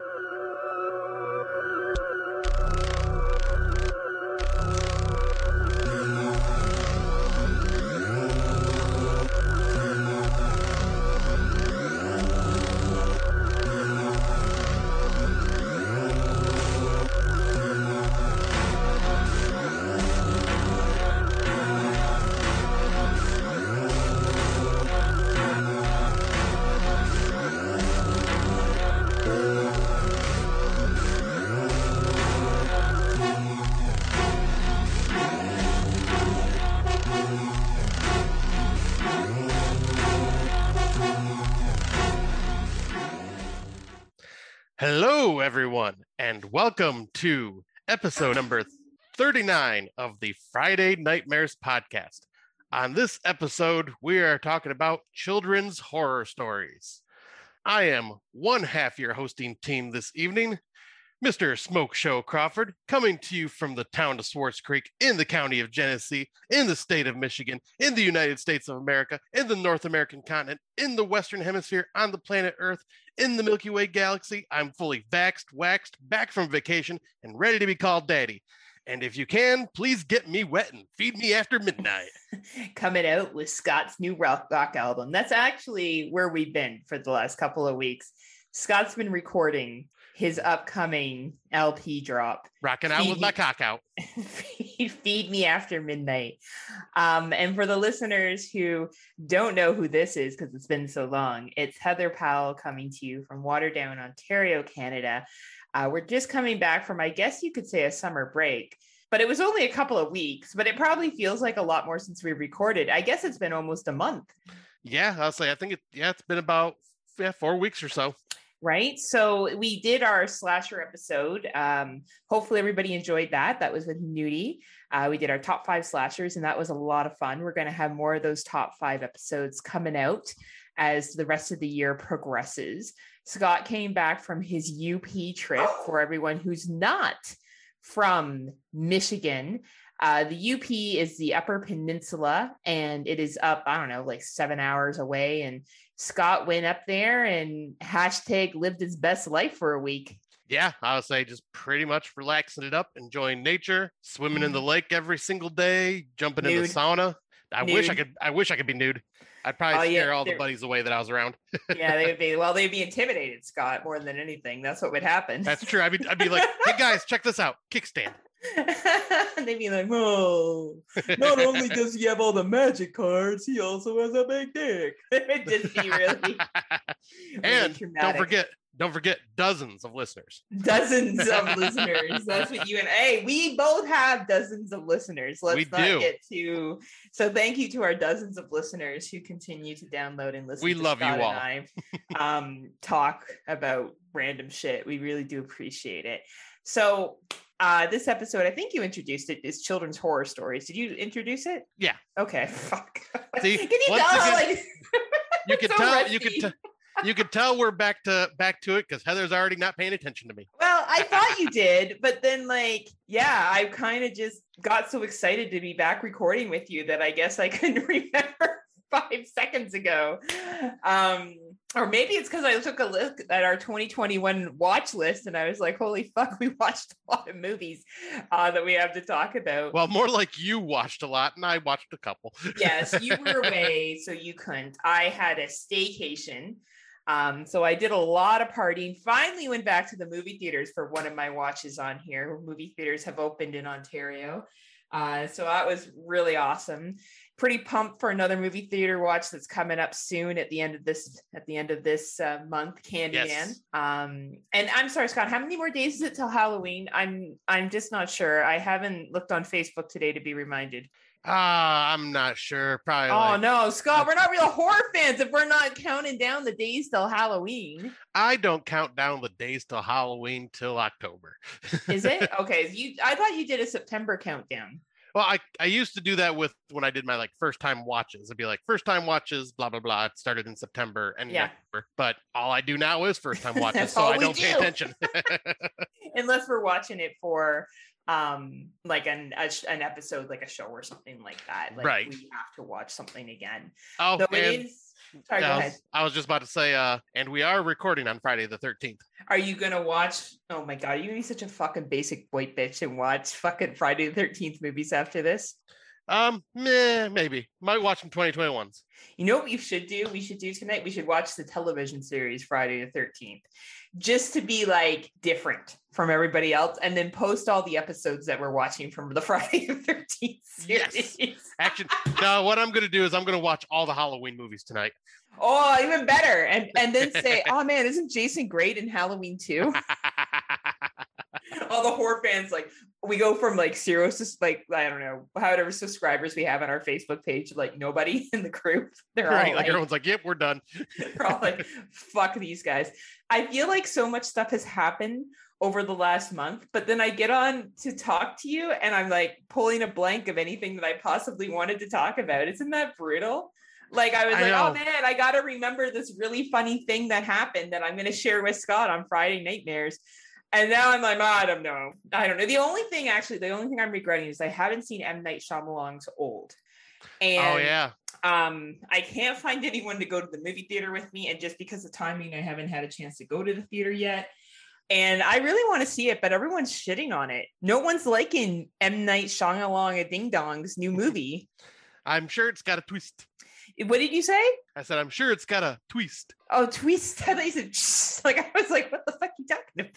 you Hello, everyone, and welcome to episode number 39 of the Friday Nightmares podcast. On this episode, we are talking about children's horror stories. I am one half your hosting team this evening, Mr. Smoke Show Crawford, coming to you from the town of Swartz Creek in the county of Genesee, in the state of Michigan, in the United States of America, in the North American continent, in the Western Hemisphere, on the planet Earth, in the Milky Way galaxy. I'm fully vaxxed, waxed, back from vacation, and ready to be called daddy. And if you can, please get me wet and feed me after midnight. Coming out with Scott's new rock, rock album. That's actually where we've been for the last couple of weeks. Scott's been recording his upcoming LP drop. Rocking out Feed with my cock out. feed, feed me after midnight. Um, and for the listeners who don't know who this is because it's been so long, it's Heather Powell coming to you from Waterdown, Ontario, Canada. Uh, we're just coming back from, I guess you could say, a summer break. But it was only a couple of weeks, but it probably feels like a lot more since we recorded. I guess it's been almost a month. Yeah, I'll say I think it yeah, it's been about yeah, four weeks or so. Right? So we did our slasher episode. Um, hopefully everybody enjoyed that. That was with Nudie. Uh, we did our top five slashers, and that was a lot of fun. We're going to have more of those top five episodes coming out as the rest of the year progresses. Scott came back from his UP trip for everyone who's not from Michigan. Uh, the UP is the Upper Peninsula, and it is up, I don't know, like seven hours away. And Scott went up there and hashtag lived his best life for a week. Yeah, I would say just pretty much relaxing it up, enjoying nature, swimming in the mm. lake every single day, jumping in the sauna. I wish I could. I wish I could be nude. I'd probably Oh, yeah, scare all the buddies away that I was around. Yeah, they would be well, they'd be intimidated, Scott, more than anything. That's what would happen. That's true. I'd be, I'd be like, hey guys, check this out, kickstand. and they'd be like, "Whoa! Not only does he have all the magic cards, he also has a big dick." It'd just be really, really and don't forget, don't forget dozens of listeners. dozens of listeners. That's what you and hey, we both have dozens of listeners. Let's We not do. get too. So thank you to our dozens of listeners who continue to download and listen. We to love you all. I, um, talk about random shit. We really do appreciate it. So. Uh, this episode, I think you introduced it, is children's horror stories. Did you introduce it? Yeah. Okay. Fuck. See, Can you tell? again- like, You could so tell. You could. T- you could tell we're back to back to it because Heather's already not paying attention to me. Well, I thought you did, but then like, yeah, I kind of just got so excited to be back recording with you that I guess I couldn't remember five seconds ago. Um, or maybe it's because I took a look at our 2021 watch list and I was like, holy fuck, we watched a lot of movies uh, that we have to talk about. Well, more like you watched a lot, and I watched a couple. yes, you were away, so you couldn't. I had a staycation. Um, so I did a lot of partying. Finally went back to the movie theaters for one of my watches on here. Movie theaters have opened in Ontario. Uh, so that was really awesome. Pretty pumped for another movie theater watch that's coming up soon at the end of this at the end of this uh, month, Candyman. Yes. Um, and I'm sorry, Scott. How many more days is it till Halloween? I'm I'm just not sure. I haven't looked on Facebook today to be reminded. Ah, I'm not sure. Probably. Oh like- no, Scott, we're not real horror fans if we're not counting down the days till Halloween. I don't count down the days till Halloween till October. Is it? Okay, you I thought you did a September countdown. Well, I, I used to do that with when I did my like first time watches. It'd be like first time watches, blah blah blah. It started in September and Yeah. October. But all I do now is first time watches, so I don't pay attention. Unless we're watching it for um like an a, an episode like a show or something like that. Like Right. we have to watch something again. oh, it is Sorry, I, ahead. was, I was just about to say, uh, and we are recording on Friday the 13th. Are you gonna watch? Oh my god, are you gonna be such a fucking basic white bitch and watch fucking Friday the Thirteenth movies after this? Um, meh, maybe. Might watch some 2021s. You know what we should do? We should do tonight. We should watch the television series Friday the Thirteenth, just to be like different from everybody else, and then post all the episodes that we're watching from the Friday the Thirteenth Yes. series. Actually, no, what I'm going to do is I'm going to watch all the Halloween movies tonight. Oh, even better, and and then say, "Oh man, isn't Jason great in Halloween too?" all the horror fans like we go from like zero to like I don't know however subscribers we have on our Facebook page like nobody in the group they're all right. Like like, everyone's like, yep, we're done. they're all like fuck these guys I feel like so much stuff has happened over the last month but then I get on to talk to you and I'm like pulling a blank of anything that I possibly wanted to talk about isn't that brutal like I was I like oh, know. oh man I got to remember this really funny thing that happened that I'm to share with Scott on Friday Nightmares and now I'm like, "Oh, I don't know. I don't know. The only thing, actually, the only thing I'm regretting is I haven't seen M. Night Shyamalan's Old. And oh, yeah. um, I can't find anyone to go to the movie theater with me. And just because of timing, I haven't had a chance to go to the theater yet. And I really want to see it, but everyone's shitting on it. No one's liking M. Night Shyamalan a Ding Dong's new movie. I'm sure it's got a twist. What did you say? I said, I'm sure it's got a twist. Oh, twist. I thought you said, like, I was like, what the fuck are you talking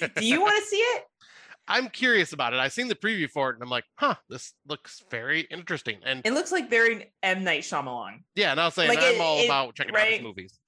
about? Do you want to see it? I'm curious about it. I seen the preview for it and I'm like, huh, this looks very interesting. And It looks like very M. Night Shyamalan. yeah, and I was saying, Like, I'm it- all it- about checking out right? his movies.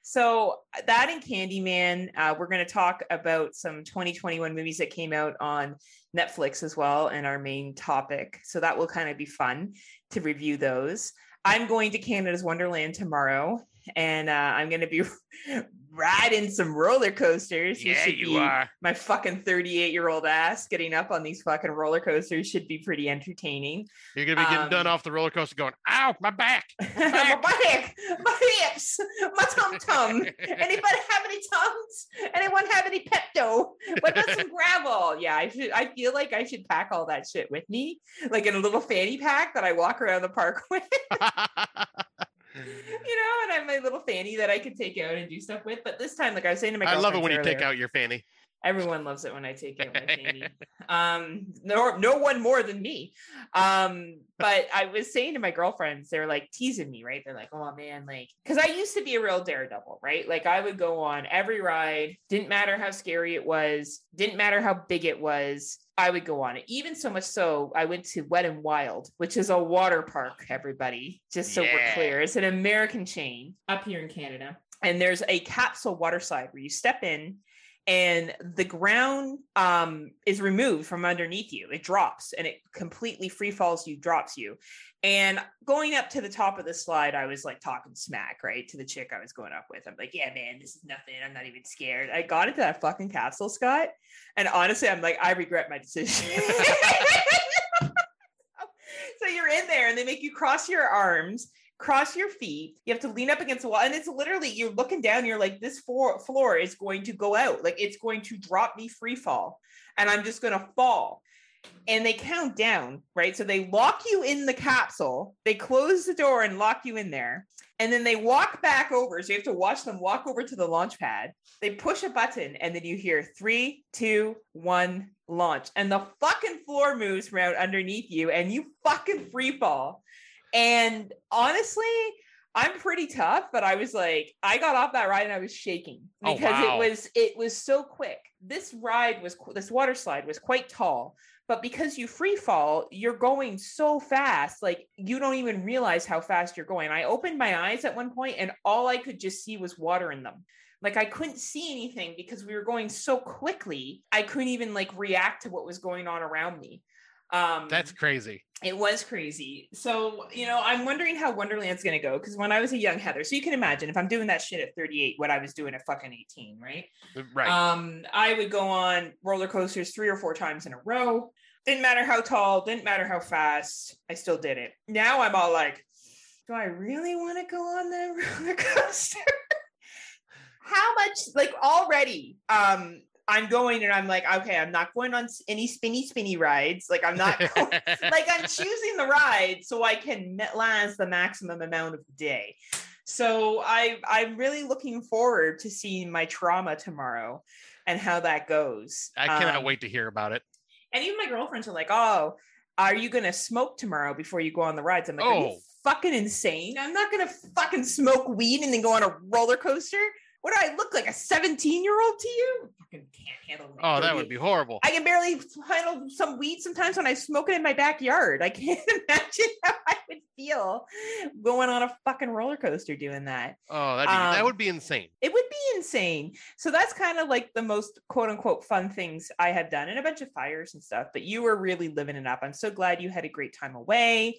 So that and Candyman, uh, we're going to talk about some 2021 movies that came out on Netflix as well, and our main topic. So that will kind of be fun to review those. I'm going to Canada's Wonderland tomorrow, and uh, I'm going to be riding some roller coasters. Yeah, you be- are. My fucking 38 year old ass getting up on these fucking roller coasters should be pretty entertaining. You're going to be getting done um, off the roller coaster going, ow, my back. my back, my hips, my tum tum. Anybody have any tums? Anyone have any Pepto? What about some gravel? Yeah, I should. I feel like I should pack all that shit with me, like in a little fanny pack that I walk around the park with. you know, and I have my little fanny that I could take out and do stuff with. But this time, like I was saying to my, I love it when you take out your fanny. Everyone loves it when I take it my fanny. um, no, no one more than me. Um, but I was saying to my girlfriends, they're like teasing me, right? They're like, "Oh man, like," because I used to be a real daredevil, right? Like I would go on every ride. Didn't matter how scary it was. Didn't matter how big it was. I would go on it. Even so much so, I went to Wet and Wild, which is a water park. Everybody, just so Yeah. we're clear, it's an American chain up here in Canada. And there's a capsule water slide where you step in and the ground um, is removed from underneath you. It drops and it completely free falls you, drops you. And going up to the top of the slide, I was like talking smack, right? To the chick I was going up with. I'm like, yeah, man, this is nothing. I'm not even scared. I got into that fucking capsule, Scott. And honestly, I'm like, I regret my decision. so you're in there and they make you cross your arms cross your feet. You have to lean up against the wall. And it's literally, you're looking down, you're like, this floor, floor is going to go out. Like it's going to drop me free fall. And I'm just going to fall. And they count down, right? So they lock you in the capsule, they close the door and lock you in there. And then they walk back over. So you have to watch them walk over to the launch pad. They push a button, and then you hear three, two, one, launch. And the fucking floor moves around underneath you, and you fucking free fall. And honestly, I'm pretty tough, but I was like, I got off that ride and I was shaking Oh, because wow. it was it was so quick. This ride was this water slide was quite tall, but because you free fall, you're going so fast, like you don't even realize how fast you're going. I opened my eyes at one point and all I could just see was water in them. Like I couldn't see anything because we were going so quickly. I couldn't even like react to what was going on around me. Um That's crazy. it was crazy. So, you know, I'm wondering how Wonderland's going to go because when I was a young Heather, so you can imagine if I'm doing that shit at 38, what I was doing at fucking 18, right? Right. Um, I would go on roller coasters three or four times in a row. Didn't matter how tall, didn't matter how fast, I still did it. Now I'm all like, do I really want to go on that roller coaster? how much like already um I'm going and I'm like, okay, I'm not going on any spinny spinny rides. Like I'm not going, like I'm choosing the ride so I can last the maximum amount of the day. So I I'm really looking forward to seeing my trauma tomorrow and how that goes. I cannot Um, wait to hear about it. And even my girlfriends are like, "Oh, are you gonna smoke tomorrow before you go on the rides?" I'm like, "Are you Oh. fucking insane? I'm not gonna fucking smoke weed and then go on a roller coaster. What do I look like? A 17 year old to you? Fucking can't handle. Oh, that would be horrible. I can barely handle some weed sometimes when I smoke it in my backyard. I can't imagine how I would feel going on a fucking roller coaster doing that. Oh, that'd be, that Um, would be insane. It would be insane. So that's kind of like the most quote unquote fun things I have done and a bunch of fires and stuff. But you were really living it up. I'm so glad you had a great time away.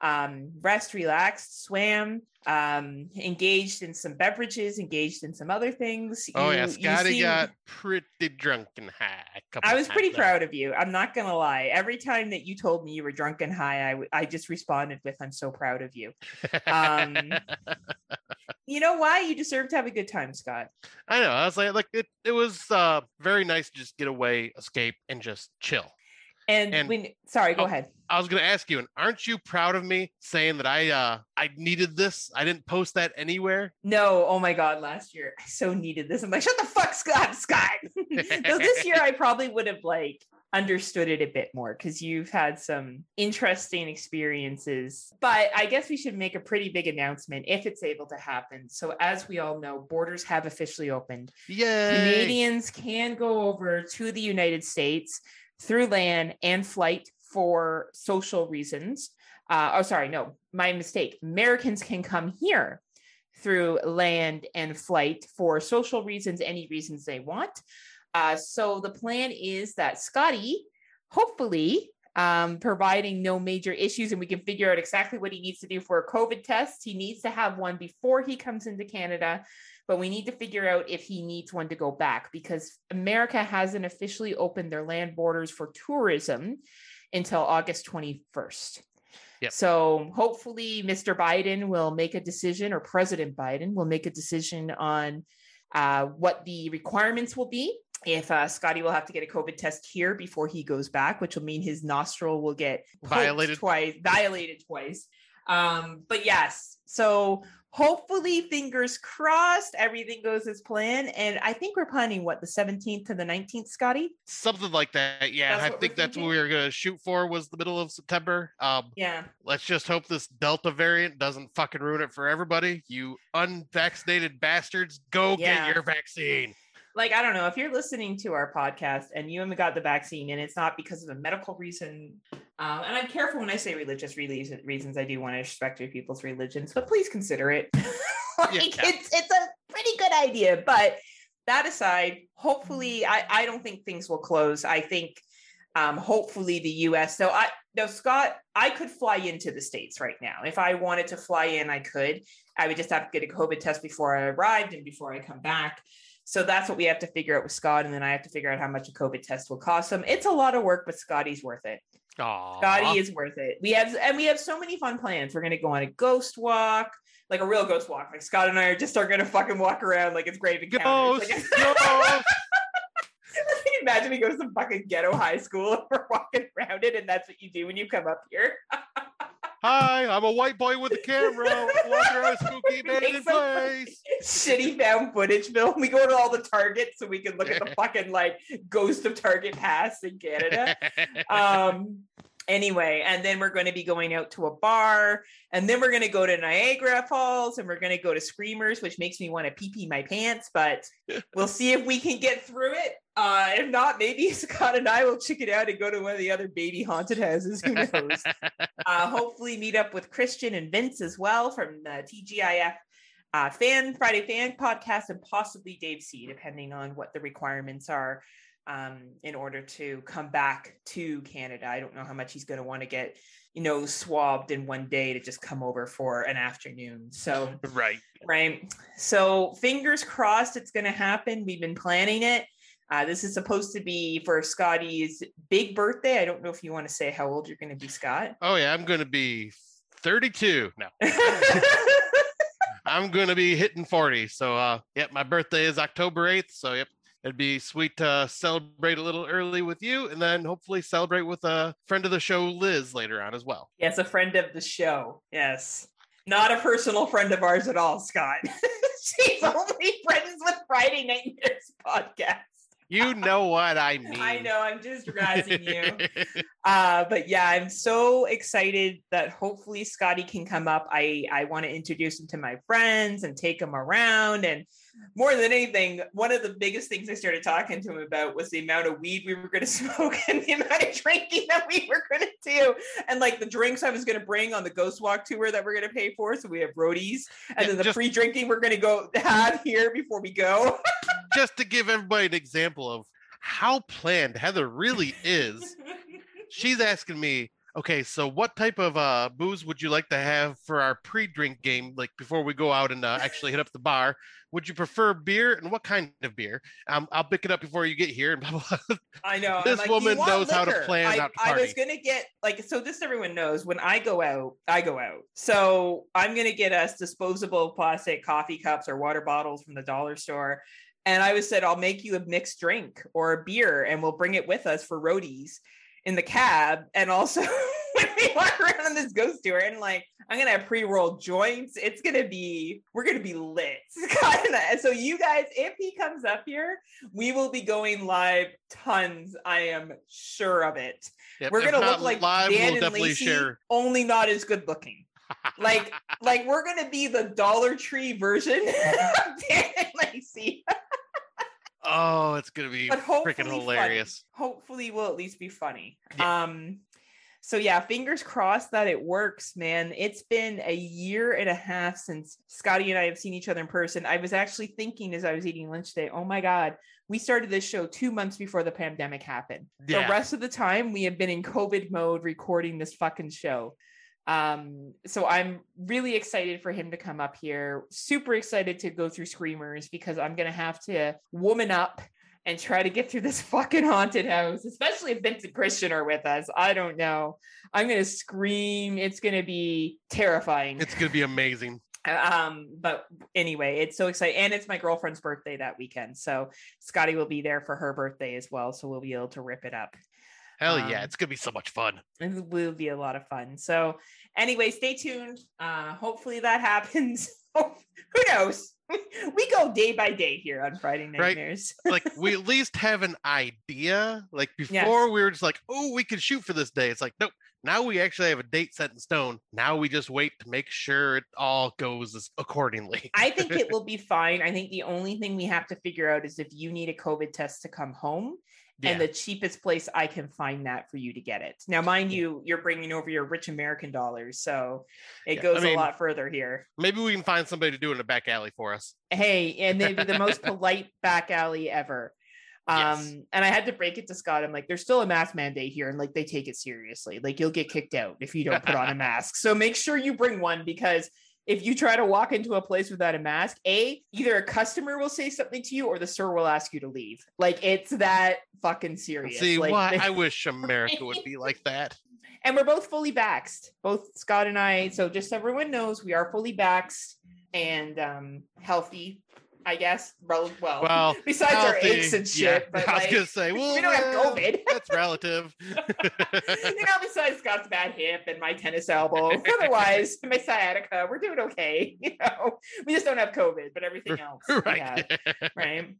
Um, rest, relaxed, swam, um, engaged in some beverages, engaged in some other things. Oh yeah, You- you Scotty seem- got pretty drunk and high. a I was pretty there. proud of you. I'm not gonna lie. Every time that you told me you were drunk and high, I, I just responded with, "I'm so proud of you." Um, You know why? You deserve to have a good time, Scott. I know. I was like, like it. It was uh, very nice to just get away, escape, and just chill. And, And- when, sorry, go oh, ahead. I was gonna ask you, and aren't you proud of me saying that I uh I needed this? I didn't post that anywhere. No, oh my God, last year I so needed this. I'm like, shut the fuck, Scott, Scott. so this year I probably would have like understood it a bit more because you've had some interesting experiences. But I guess we should make a pretty big announcement if it's able to happen. So as we all know, borders have officially opened. Yay! Canadians can go over to the United States through land and flight for social reasons. Uh, oh, sorry, no, my mistake. Americans can come here through land and flight for social reasons, any reasons they want. Uh, so the plan is that Scotty, hopefully, um, providing no major issues, and we can figure out exactly what he needs to do for a COVID test. He needs to have one before he comes into Canada but we need to figure out if he needs one to go back because America hasn't officially opened their land borders for tourism until August 21st. Yep. So hopefully Mr. Biden will make a decision or President Biden will make a decision on uh, what the requirements will be. If uh, Scotty will have to get a COVID test here before he goes back, which will mean his nostril will get Violated. twice, violated twice. Um, but yes, so hopefully, fingers crossed, everything goes as planned. And I think we're planning what the 17th to the 19th, Scotty. Something like that. Yeah, I think that's what we were gonna shoot for. Was the middle of September. Um, Yeah. let's just hope this Delta variant doesn't fucking ruin it for everybody. You unvaccinated bastards, go Yeah. get your vaccine. Like, I don't know if you're listening to our podcast and you haven't got the vaccine and it's not because of a medical reason. Um, and I'm careful when I say religious reasons, reasons. I do want to respect your people's religions, but please consider it. like, Yeah. it's, it's a pretty good idea. But that aside, hopefully, I, I don't think things will close. I think um, hopefully the US. So I no Scott, I could fly into the States right now. If I wanted to fly in, I could. I would just have to get a COVID test before I arrived and before I come back. So that's what we have to figure out with Scott. And then I have to figure out how much a COVID test will cost him. It's a lot of work, but Scotty's worth it. Aw. Scotty is worth it. We have and we have so many fun plans. We're gonna go on a ghost walk, like a real ghost walk. Like Scott and I are just are gonna fucking walk around like it's great encounters. Ghost, Like, ghost. imagine we go to some fucking ghetto high school and we're walking around it, and that's what you do when you come up here. Hi, I'm a white boy with a camera. Walking around spooky abandoned some place. Shitty found footage film. We go to all the Targets so we can look at the fucking like ghost of Target Pass in Canada. um anyway and then we're going to be going out to a bar and then we're going to go to niagara falls and we're going to go to screamers which makes me want to pee pee my pants but we'll see if we can get through it uh if not maybe scott and i will check it out and go to one of the other baby haunted houses who knows uh hopefully meet up with christian and vince as well from the tgif uh, fan Friday fan podcast and possibly Dave C, depending on what the requirements are um, in order to come back to Canada. I don't know how much he's going to want to get, you know, swabbed in one day to just come over for an afternoon. So, right. right. So, fingers crossed it's going to happen. We've been planning it. Uh, this is supposed to be for Scotty's big birthday. I don't know if you want to say how old you're going to be, Scott. Oh yeah, I'm gonna be 32. No, I'm gonna be hitting 40. So uh yep, my birthday is October 8th. So yep, it'd be sweet to celebrate a little early with you and then hopefully celebrate with a friend of the show, Liz, later on as well. yes, a friend of the show. Yes. Not a personal friend of ours at all, Scott. She's only friends with Friday Night Nightmares podcast. You know what I mean. I know, I'm just razzing you. Uh, but yeah, I'm so excited that hopefully Scotty can come up. I I want to introduce him to my friends and take him around. And more than anything, one of the biggest things I started talking to him about was the amount of weed we were going to smoke and the amount of drinking that we were going to do, and like the drinks I was going to bring on the Ghost Walk tour that we're going to pay for. So we have roadies, and Yeah, then the just- free drinking we're going to go have here before we go. Just to give everybody an example of how planned Heather really is, she's asking me, okay, so what type of uh, booze would you like to have for our pre-drink game, like before we go out and uh, actually hit up the bar? Would you prefer beer, and what kind of beer? Um, I'll pick it up before you get here. And blah, blah, blah. I know. This like, woman knows how to plan I, out to I was gonna get like so. This everyone knows. When I go out, I go out. So I'm gonna get us disposable plastic coffee cups or water bottles from the dollar store. And I was said, I'll make you a mixed drink or a beer, and we'll bring it with us for roadies in the cab. And also when we walk around on this ghost tour, and like I'm gonna have pre-rolled joints. It's gonna be we're gonna be lit. So you guys, if he comes up here, we will be going live tons. I am sure of it. Yep, We're gonna look like live. Dan we'll and definitely Lacey, share. only not as good looking. Like, like we're gonna be the Dollar Tree version of Dan and Lacey. Oh, it's gonna be freaking funny. hilarious. Hopefully, will at least be funny. Yeah. Um. So yeah, fingers crossed that it works, man. It's been a year and a half since Scotty and I have seen each other in person. I was actually thinking as I was eating lunch today, oh my god, we started this show two months before the pandemic happened. Yeah. The rest of the time we have been in COVID mode recording this fucking show. Um, so I'm really excited for him to come up here. Super excited to go through Screamers because I'm gonna have to woman up and try to get through this fucking haunted house, especially if Vince and Christian are with us. I don't know. I'm gonna scream. It's gonna be terrifying. It's gonna be amazing. Um, but anyway, it's so exciting. And it's my girlfriend's birthday that weekend. So Scotty will be there for her birthday as well. So we'll be able to rip it up. Hell yeah, Um, it's gonna be so much fun. It will be a lot of fun. So anyway, stay tuned. Uh, hopefully that happens. Who knows? We go day by day here on Friday Right. Like we at least have an idea. Like before, we were just like, "Oh, we could shoot for this day." It's like, nope. Now we actually have a date set in stone. Now we just wait to make sure it all goes accordingly. I think it will be fine. I think the only thing we have to figure out is if you need a COVID test to come home. Yeah. And the cheapest place I can find that for you to get it. Now, mind you, you're bringing over your rich American dollars, so it Yeah, I goes mean- a lot further here. Maybe we can find somebody to do it in a back alley for us. Hey, and they'd be the most polite back alley ever. Um, Yes. and I had to break it to Scott. I'm like, there's still a mask mandate here, and like they take it seriously. Like you'll get kicked out if you don't put on a mask. So make sure you bring one because if you try to walk into a place without a mask, a either a customer will say something to you or the store will ask you to leave. Like it's that fucking serious. See, like, why I wish America would be like that. and we're both fully vaxxed, both Scott and I. So just so everyone knows, we are fully vaxxed and um healthy, I guess. Well, Well, besides our aches and shit, yeah, but I was like, gonna say, well, we don't have COVID. That's relative. you know, besides Scott's bad hip and my tennis elbow, otherwise my sciatica, we're doing okay. You know, we just don't have COVID, but everything else have, right. right?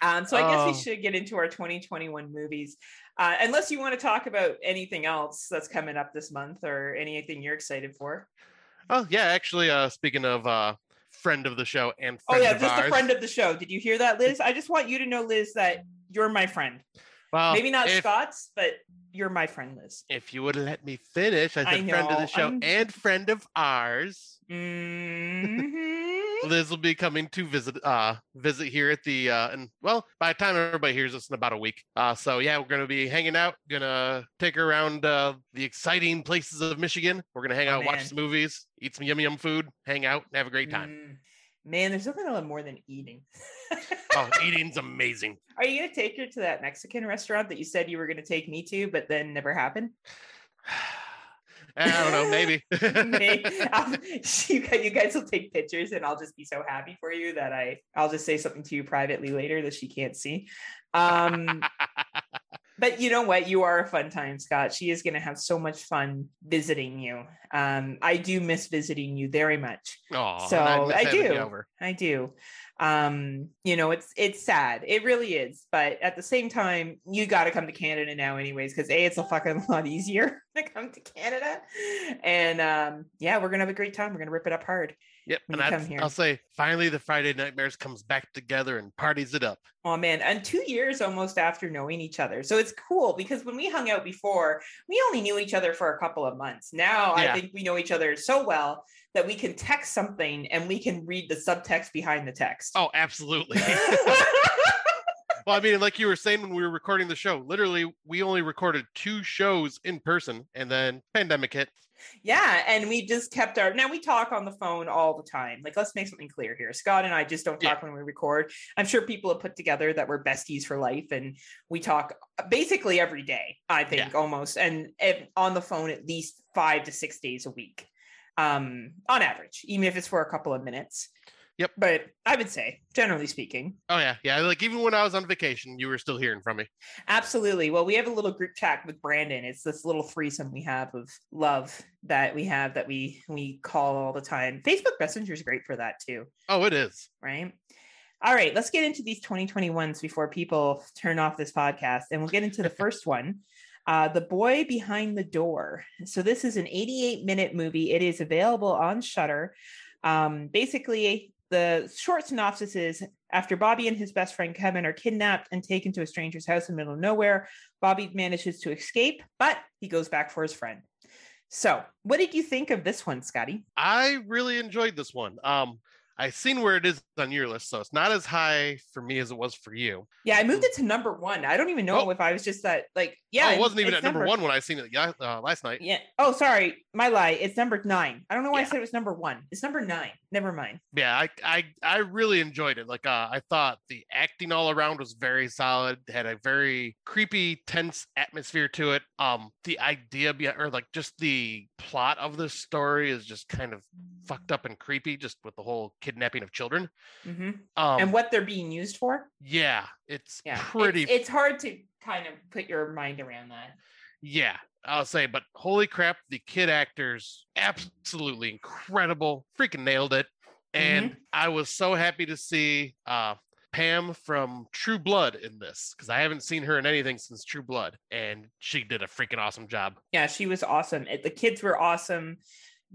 Um, so I guess Oh. we should get into our 2021 movies, uh, unless you want to talk about anything else that's coming up this month or anything you're excited for. oh yeah, actually, uh, speaking of uh, friend of the show and Oh yeah, just a friend of the show. Did you hear that, Liz? I just want you to know, Liz, that you're my friend. well, Maybe not if, Scott's, but you're my friend, Liz. if you would let me finish as a I friend of the show I'm- and friend of ours, Mhm. Liz will be coming to visit uh visit here at the uh and well by the time everybody hears this in about a week. Uh so yeah, we're gonna be hanging out, gonna take her around uh the exciting places of Michigan. We're gonna hang Oh, out, watch some movies, eat some yum yum food, hang out, and have a great time. Mm. Man, there's nothing I love more than eating. Oh, eating's amazing. Are you gonna take her to that Mexican restaurant that you said you were gonna take me to, but then never happened? I don't know, maybe. May- I'll- you, guys, you guys will take pictures, and I'll just be so happy for you that I I'll just say something to you privately later that she can't see. Um, but you know what? You are a fun time, Scott. She is going to have so much fun visiting you. Um, I do miss visiting you very much. Oh, so I do. I do. Um, you know, it's it's sad. It really is. But at the same time, you got to come to Canada now, anyways, because a it's a fucking lot easier to come to Canada. And um, yeah, we're gonna have a great time. We're gonna rip it up hard. Yep. And I'll say finally the Friday Nightmares comes back together and parties it up. Oh man, and two years almost after knowing each other. So it's cool because when we hung out before, we only knew each other for a couple of months. Now yeah. I think we know each other so well that we can text something and we can read the subtext behind the text. Oh, absolutely. well, I mean, like you were saying when we were recording the show, literally, we only recorded two shows in person and then pandemic hit. Yeah. And we just kept our, now we talk on the phone all the time. Like, let's make something clear here. Scott and I just don't talk yeah. when we record. I'm sure people have put together that we're besties for life and we talk basically every day, I think yeah. almost. And if, on the phone at least five to six days a week um, on average, even if it's for a couple of minutes. Yep. But I would say, generally speaking. Oh yeah, yeah. Like even when I was on vacation, you were still hearing from me. Absolutely. Well, we have a little group chat with Brandon. It's this little threesome we have of love that we have that we we call all the time. Facebook Messenger is great for that too. Oh, it is. Right. All right, let's get into these 2021s before people turn off this podcast, and we'll get into the first one. Uh, the Boy Behind the Door. So this is an 88 minute movie. It is available on Shudder. Um, basically, the short synopsis is after Bobby and his best friend Kevin are kidnapped and taken to a stranger's house in the middle of nowhere, Bobby manages to escape, but he goes back for his friend. So, what did you think of this one, Scotty? I really enjoyed this one. Um, I've seen where it is on your list, so it's not as high for me as it was for you. Yeah, I moved it to number one. I don't even know oh. if I was just that like yeah. Oh, it wasn't even at number, number, one when I seen it uh, last night. Yeah. Oh, sorry, my lie. It's number nine. I don't know why yeah. I said it was number one. It's number nine. Never mind. Yeah, I I I really enjoyed it. Like uh, I thought the acting all around was very solid. Had a very creepy, tense atmosphere to it. Um, the idea or like just the plot of the story is just kind of fucked up and creepy, just with the whole kidnapping of children. Mm-hmm. Um, and what they're being used for. Yeah, it's yeah. pretty. It's, it's hard to kind of put your mind around that. Yeah, I'll say, but holy crap, the kid actors absolutely incredible, freaking nailed it. And mm-hmm. I was so happy to see uh, Pam from True Blood in this because I haven't seen her in anything since True Blood, and she did a freaking awesome job. Yeah, she was awesome. The kids were awesome.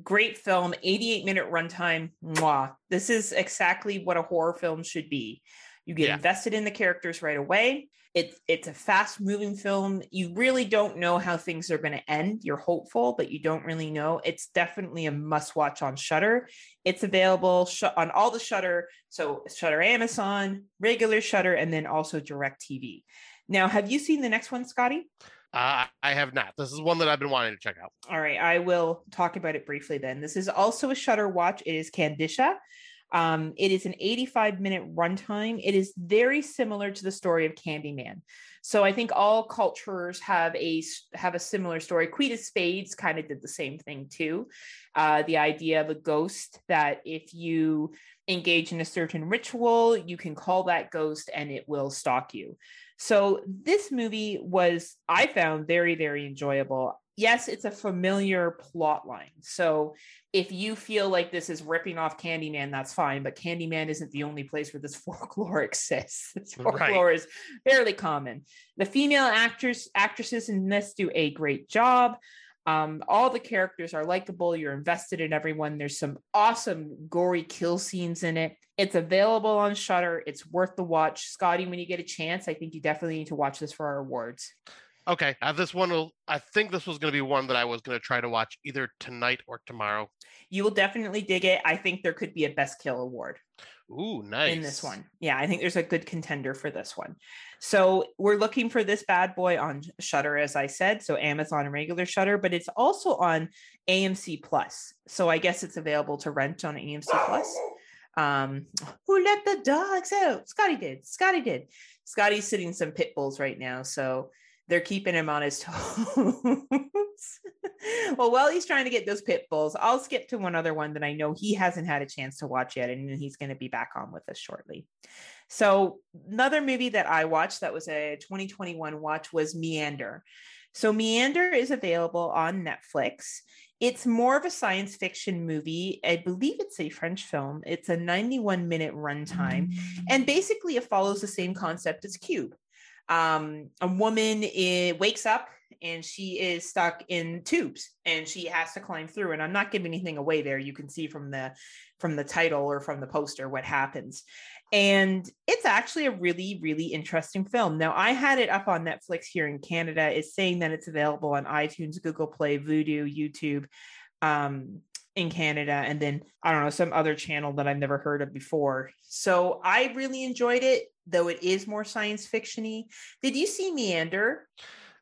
Great film, 88 minute runtime. Mwah. This is exactly what a horror film should be. You get yeah. invested in the characters right away. It's it's a fast moving film. You really don't know how things are going to end. You're hopeful, but you don't really know. It's definitely a must watch on Shudder. It's available sh- on all the Shudder, so Shudder Amazon, regular Shudder, and then also DirecTV. Now, have you seen the next one, Scotty? Uh, I have not. This is one that I've been wanting to check out. All right, I will talk about it briefly then. This is also a Shudder watch. It is Kandisha. Um, it is an 85 minute runtime. It is very similar to the story of Candyman. So I think all cultures have a have a similar story. Queen of Spades kind of did the same thing too. Uh, the idea of a ghost that if you engage in a certain ritual, you can call that ghost and it will stalk you. So this movie was I found very very enjoyable yes, it's a familiar plot line. So if you feel like this is ripping off Candyman, that's fine. But Candyman isn't the only place where this folklore exists. This folklore right. is fairly common. The female actors actresses in this do a great job. Um, all the characters are likable. You're invested in everyone. There's some awesome gory kill scenes in it. It's available on Shudder. It's worth the watch. Scotty, when you get a chance, I think you definitely need to watch this for our awards. Okay, uh, this one will. I think this was going to be one that I was going to try to watch either tonight or tomorrow. You will definitely dig it. I think there could be a best kill award. Ooh, nice. In this one. Yeah, I think there's a good contender for this one. So we're looking for this bad boy on Shudder, as I said. So Amazon and regular Shudder, but it's also on AMC Plus. So I guess it's available to rent on AMC Plus. Um, who let the dogs out? Scotty did. Scotty did. Scotty's sitting some pit bulls right now. So they're keeping him on his toes. well, while he's trying to get those pit bulls, I'll skip to one other one that I know he hasn't had a chance to watch yet, and he's going to be back on with us shortly. So, another movie that I watched that was a 2021 watch was Meander. So, Meander is available on Netflix. It's more of a science fiction movie. I believe it's a French film. It's a 91 minute runtime. Mm. And basically, it follows the same concept as Cube. Um, a woman is, wakes up and she is stuck in tubes and she has to climb through. And i'm not giving anything away there. You can see from the from the title or from the poster what happens. And it's actually a really really interesting film. Now i had it up on netflix here in canada. It's saying that it's available on itunes google play vudu youtube um, in canada and then i don't know some other channel that i've never heard of before so i really enjoyed it though it is more science fictiony did you see meander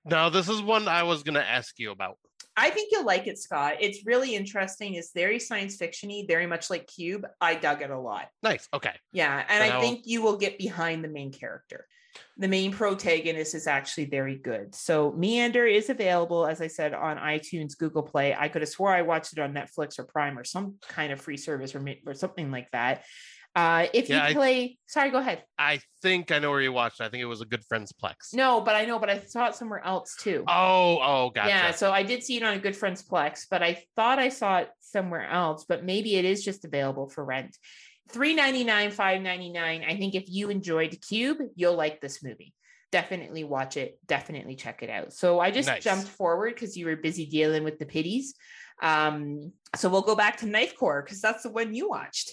no this is one i was going to ask you about I think you'll like it, Scott. It's really interesting. It's very science fictiony, very much like Cube. I dug it a lot. Nice. Okay. Yeah, and I think you will get behind the main character. The main protagonist is actually very good. So Meander is available, as I said, on iTunes, Google Play. I could have swore I watched it on Netflix or Prime or some kind of free service or, or something like that. Uh, if yeah, you play, I, sorry, go ahead. I think I know where you watched. It. I think it was a good friend's Plex. No, but I know, but I saw it somewhere else too. Oh, oh, gotcha. Yeah, so I did see it on a good friend's Plex, but I thought I saw it somewhere else. But maybe it is just available for rent. Three ninety nine, five ninety nine. I think if you enjoyed Cube, you'll like this movie. Definitely watch it. Definitely check it out. So I just nice. jumped forward because you were busy dealing with the pitties. Um, so we'll go back to Knifecorp because that's the one you watched.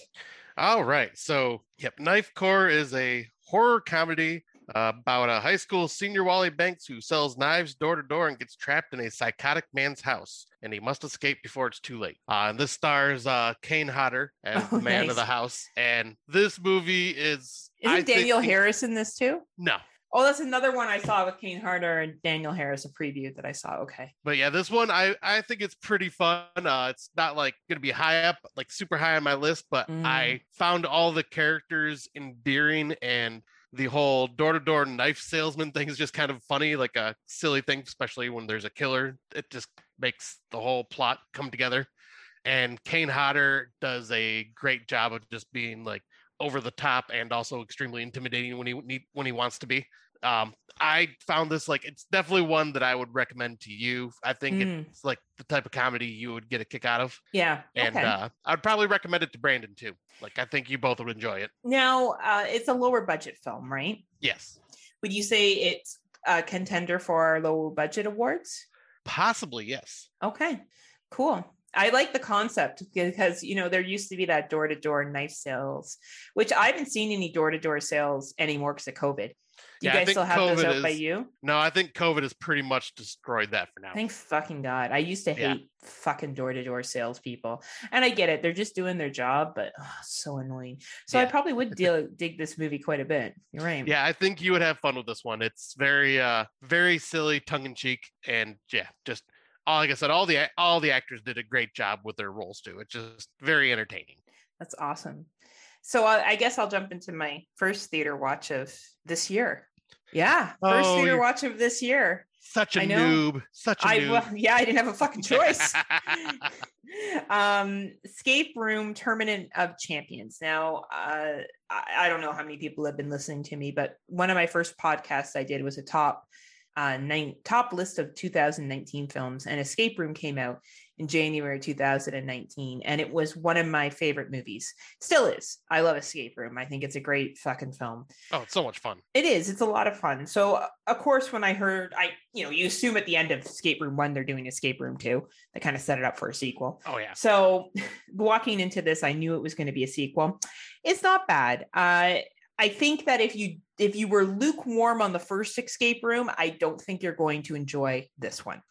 All right. So, yep, Knifecorp is a horror comedy uh, about a high school senior Wally Banks who sells knives door to door and gets trapped in a psychotic man's house, and he must escape before it's too late. Uh, and this stars uh, Kane Hodder as oh, the man nice. of the house. And this movie is. Isn't I Danielle think, Harris in this too? No, Oh, that's another one I saw with Kane Hodder and Danielle Harris, a preview that I saw. Okay. But yeah, this one I I think it's pretty fun. Uh, it's not like gonna be high up, like super high on my list, but mm. I found all the characters endearing and the whole door-to-door knife salesman thing is just kind of funny, like a silly thing, especially when there's a killer. It just makes the whole plot come together. And Kane Hodder does a great job of just being like over the top and also extremely intimidating when he when he wants to be. Um, I found this like it's definitely one that I would recommend to you. I think mm. it's like the type of comedy you would get a kick out of. Yeah. And okay. uh, I'd probably recommend it to Brandon too. Like I think you both would enjoy it. Now, uh, it's a lower budget film, right? Yes. Would you say it's a contender for our lower budget awards? Possibly, yes. Okay. Cool. I like the concept because you know there used to be that door to door knife sales, which I haven't seen any door to door sales anymore because of COVID. Do you yeah, guys still have COVID those out is, by you? No, I think COVID has pretty much destroyed that for now. Thank fucking God. I used to hate yeah. fucking door to door salespeople. And I get it. They're just doing their job, but oh, so annoying. So yeah. I probably would deal, dig this movie quite a bit. You're right. Yeah, I think you would have fun with this one. It's very, uh, very silly, tongue in cheek. And yeah, just all, like I said, all the, all the actors did a great job with their roles too. It's just very entertaining. That's awesome. So I, I guess I'll jump into my first theater watch of this year. Yeah, first oh, theater watch of this year. Such a noob. Such a I, noob. Well, yeah, I didn't have a fucking choice. um, Escape Room Tournament of Champions. Now, uh, I, I don't know how many people have been listening to me, but one of my first podcasts I did was a top uh, nine, top list of 2019 films, and Escape Room came out in January 2019, and it was one of my favorite movies. Still is. I love Escape Room. I think it's a great fucking film. Oh, it's so much fun. It is. It's a lot of fun. So, uh, of course, when I heard, I you know, you assume at the end of Escape Room One they're doing Escape Room Two. They kind of set it up for a sequel. Oh yeah. So, walking into this, I knew it was going to be a sequel. It's not bad. Uh, I think that if you if you were lukewarm on the first escape room, I don't think you're going to enjoy this one.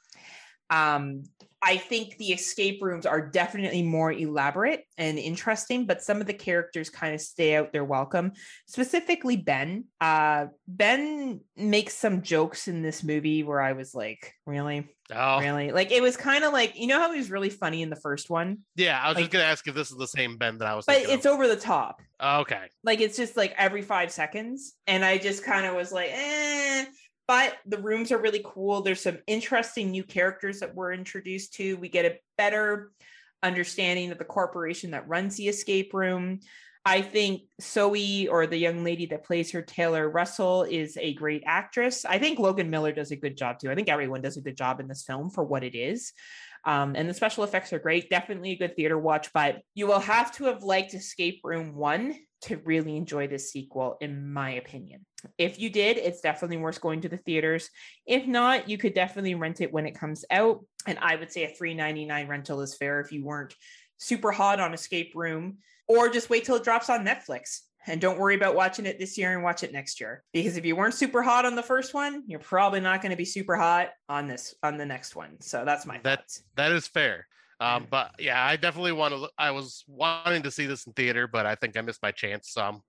Um, I think the escape rooms are definitely more elaborate and interesting, but some of the characters kind of stay out their welcome. Specifically, Ben. Uh, ben makes some jokes in this movie where I was like, really? Oh. Really? Like it was kind of like, you know how he was really funny in the first one? Yeah, I was like, just gonna ask if this is the same Ben that I was But it's of. over the top. okay. Like it's just like every five seconds. And I just kind of was like, eh but the rooms are really cool. There's some interesting new characters that we're introduced to. We get a better understanding of the corporation that runs the escape room. I think Zoe or the young lady that plays her, Taylor Russell, is a great actress. I think Logan Miller does a good job too. I think everyone does a good job in this film for what it is. Um, and the special effects are great. Definitely a good theater watch, but you will have to have liked Escape Room 1 to really enjoy this sequel, in my opinion. If you did, it's definitely worth going to the theaters. If not, you could definitely rent it when it comes out. And I would say a $3.99 rental is fair if you weren't super hot on Escape Room, or just wait till it drops on Netflix and don't worry about watching it this year and watch it next year because if you weren't super hot on the first one you're probably not going to be super hot on this on the next one so that's my that's thoughts. that is fair um, but yeah i definitely want to i was wanting to see this in theater but i think i missed my chance um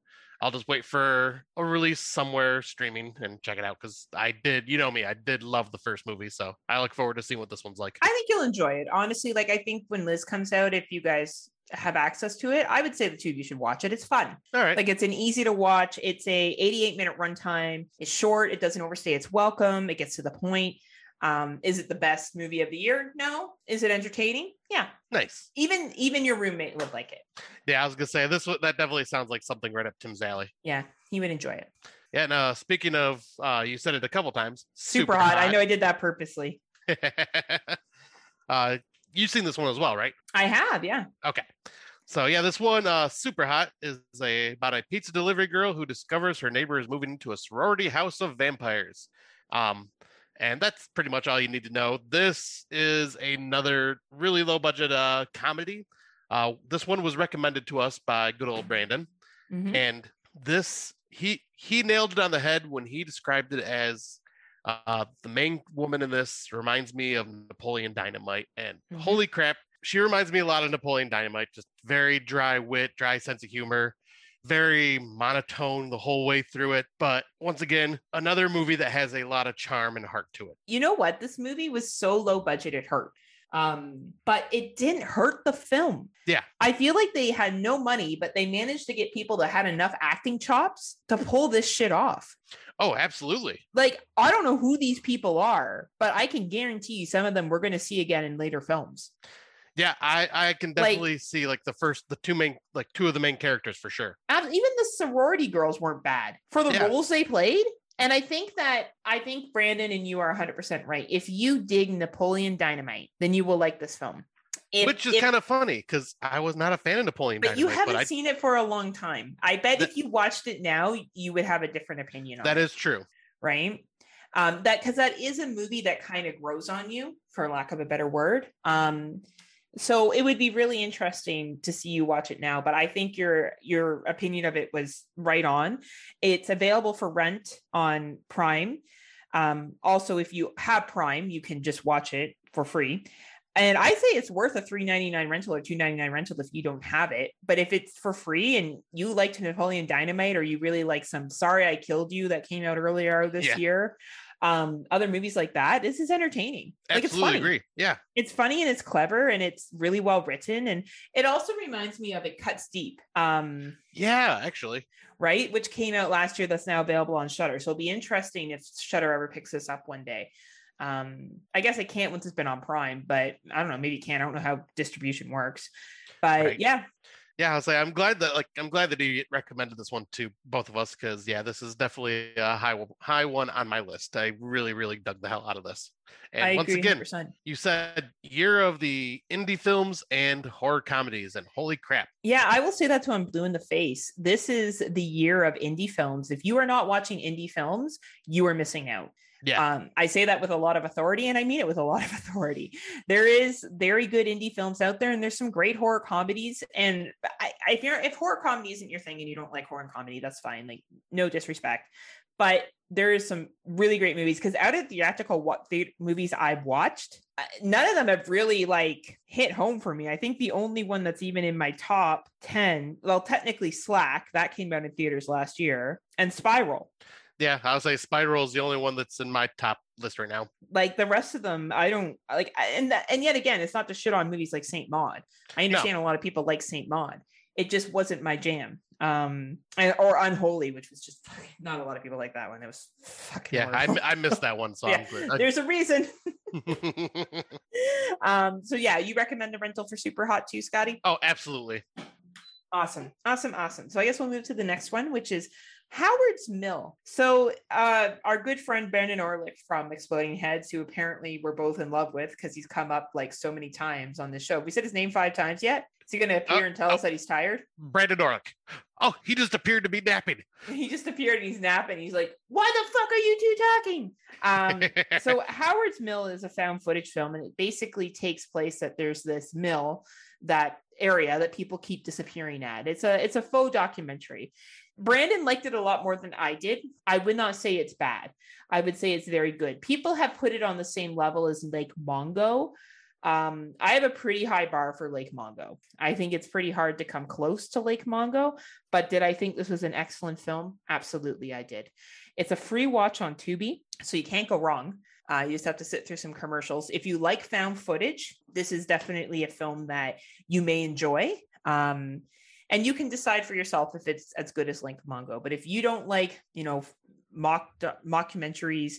i'll just wait for a release somewhere streaming and check it out because i did you know me i did love the first movie so i look forward to seeing what this one's like i think you'll enjoy it honestly like i think when liz comes out if you guys have access to it, I would say the two of you should watch it. It's fun. all right Like it's an easy to watch. It's a 88 minute runtime. It's short. It doesn't overstay its welcome. It gets to the point. Um, is it the best movie of the year? No. Is it entertaining? Yeah. nice Even even your roommate would like it. yeah i was gonna say this that definitely sounds like something right up tim's alley Yeah, he would enjoy it. yeah and uh speaking of uh you said it a couple times Super, hot. I know I did that purposely. uh you've seen this one as well right I have, yeah. Okay. So yeah, this one, uh, super hot, is a about a pizza delivery girl who discovers her neighbor is moving into a sorority house of vampires. Um, and that's pretty much all you need to know. This is another really low budget uh comedy. Uh, this one was recommended to us by good old Brandon, Mhm. and this he he nailed it on the head when he described it as uh, the main woman in this reminds me of Napoleon Dynamite, and Mhm. holy crap, she reminds me a lot of Napoleon Dynamite. Just very dry wit, dry sense of humor, very monotone the whole way through it. But once again, another movie that has a lot of charm and heart to it. You know what? This movie was so low budget it hurt. Um, but it didn't hurt the film. Yeah. I feel like they had no money, but they managed to get people that had enough acting chops to pull this shit off. Oh, absolutely. Like, I don't know who these people are, but I can guarantee you some of them we're going to see again in later films. Yeah, I I can Like- definitely see like the first the two main like two of the main characters for sure. Even the sorority girls weren't bad for the Yeah. roles they played. And I think that I think Brandon and you are 100% right. If you dig Napoleon Dynamite, then you will like this film. If- Which is kind of funny because I was not a fan of Napoleon but you haven't but I, seen it for a long time. I bet That- if you watched it now, you would have a different opinion on that it, is true. right? Um, that because that is a movie that kind of grows on you, for lack of a better word. Um, so it would be really interesting to see you watch it now. But I think your your opinion of it was right on. It's available for rent on Prime. Um, also, if you have Prime, you can just watch it for free. And I say it's worth a three ninety nine rental or two ninety nine rental if you don't have it. But if it's for free and you liked Napoleon Dynamite or you really like some Sorry I Killed You that came out earlier this Yeah. year, um, other movies like that, this is entertaining. Like it's Absolutely funny. agree. Yeah. It's funny and it's clever and it's really well written. And it also reminds me of It Cuts Deep. Um, Yeah, actually. right? Which came out last year that's now available on Shudder. So it'll be interesting if Shudder ever picks this up one day. Um, I guess it can't once it's been on Prime, but I don't know, maybe it can. I don't know how distribution works. But Right. yeah, Yeah, I was say I'm glad that like I'm glad that he recommended this one to both of us because yeah, this is definitely a high high one on my list. I really really dug the hell out of this. And I once agree again, 100%. you said year of the indie films and horror comedies, and holy crap, Yeah, I will say that to him blue in the face. This is the year of indie films. If you are not watching indie films, you are missing out. Yeah. Um, I say that with a lot of authority, and I mean it with a lot of authority. There is very good indie films out there, and there's some great horror comedies. And I, if you're if horror comedy isn't your thing and you don't like horror comedy, that's fine. Like no disrespect, but there is some really great movies because out of theatrical what the movies I've watched, uh, none of them have really like hit home for me. I think the only one that's even in my top 10, well, technically Slack, that came out in theaters last year, and Spiral. Yeah, I'll say Spiral is the only one that's in my top list right now. Like the rest of them, I don't like, and that, and yet again, it's not to shit on movies like Saint Maud. I understand a lot of people like Saint Maud. it just wasn't my jam. Um, and, or Unholy, which was just not a lot of people like that one. It was fucking yeah, I. I missed that one song. Yeah, but There's a reason. Um, so yeah, you recommend a rental for Super Hot too, Scotty? oh, absolutely. Awesome, awesome, awesome. So I guess we'll move to the next one, which is Howard's Mill. So uh, our good friend Brandon Orlick from Exploding Heads, who apparently we're both in love with because he's come up like so many times on this show. We said his name five times yet. Is he going to appear Oh, and tell oh. us that he's tired? Brandon Orlick. Oh, he just appeared to be napping. He just appeared and he's napping. He's like, "Why the fuck are you two talking?" Um, so Howard's Mill is a found footage film, and it basically takes place that there's this mill, that area that people keep disappearing at. It's a it's a faux documentary. Brandon liked it a lot more than I did. I would not say it's bad. I would say it's very good. People have put it on the same level as Lake Mungo. Um, I have a pretty high bar for Lake Mungo. I think it's pretty hard to come close to Lake Mungo, but did I think this was an excellent film? Absolutely, I did. It's a free watch on Tubi, so you can't go wrong. Uh, you just have to sit through some commercials. If you like found footage, this is definitely a film that you may enjoy. Um, and you can decide for yourself if it's as good as Lake Mungo. But if you don't like, you know, mock mockumentaries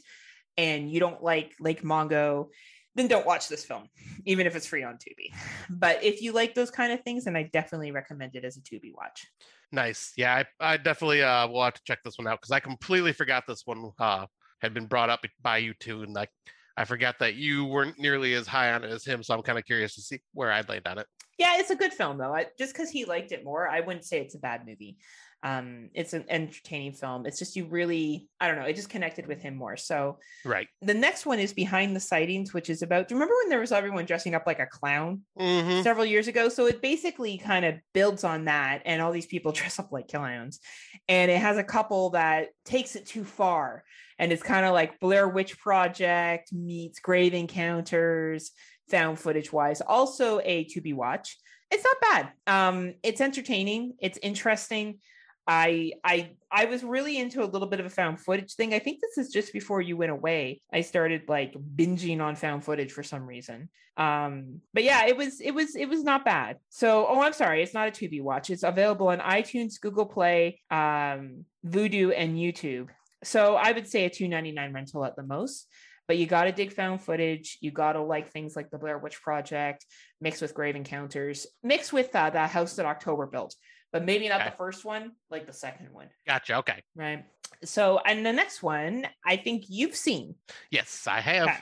and you don't like Lake Mungo, then don't watch this film, even if it's free on Tubi. But if you like those kind of things, then I definitely recommend it as a Tubi watch. Nice. Yeah, I, I definitely uh, will have to check this one out because I completely forgot this one uh, had been brought up by you two, and like I forgot that you weren't nearly as high on it as him. So I'm kind of curious to see where I'd land on it. Yeah, it's a good film though. I, just because he liked it more, I wouldn't say it's a bad movie. Um, it's an entertaining film. It's just you really, I don't know, it just connected with him more. So Right. the next one is Behind the Sightings, which is about. Do you remember when there was everyone dressing up like a clown hmm several years ago? So it basically kind of builds on that, and all these people dress up like clowns, and it has a couple that takes it too far, and it's kind of like Blair Witch Project meets Grave Encounters, found footage wise. Also a Tubi watch. It's not bad. Um, it's entertaining. It's interesting. I I I was really into a little bit of a found footage thing. I think this is just before you went away. I started like binging on found footage for some reason. Um, but yeah, it was it was it was not bad. So oh, I'm sorry, it's not a Tubi watch. It's available on iTunes, Google Play, um, Vudu, and YouTube. So I would say a 2.99 rental at the most. But you got to dig found footage. You got to like things like the Blair Witch Project, mixed with Grave Encounters, mixed with uh, the house that October built but maybe not Okay. the first one, like the second one, Gotcha. Okay. right? So, and the next one, I think you've seen. Yes, I have. Okay.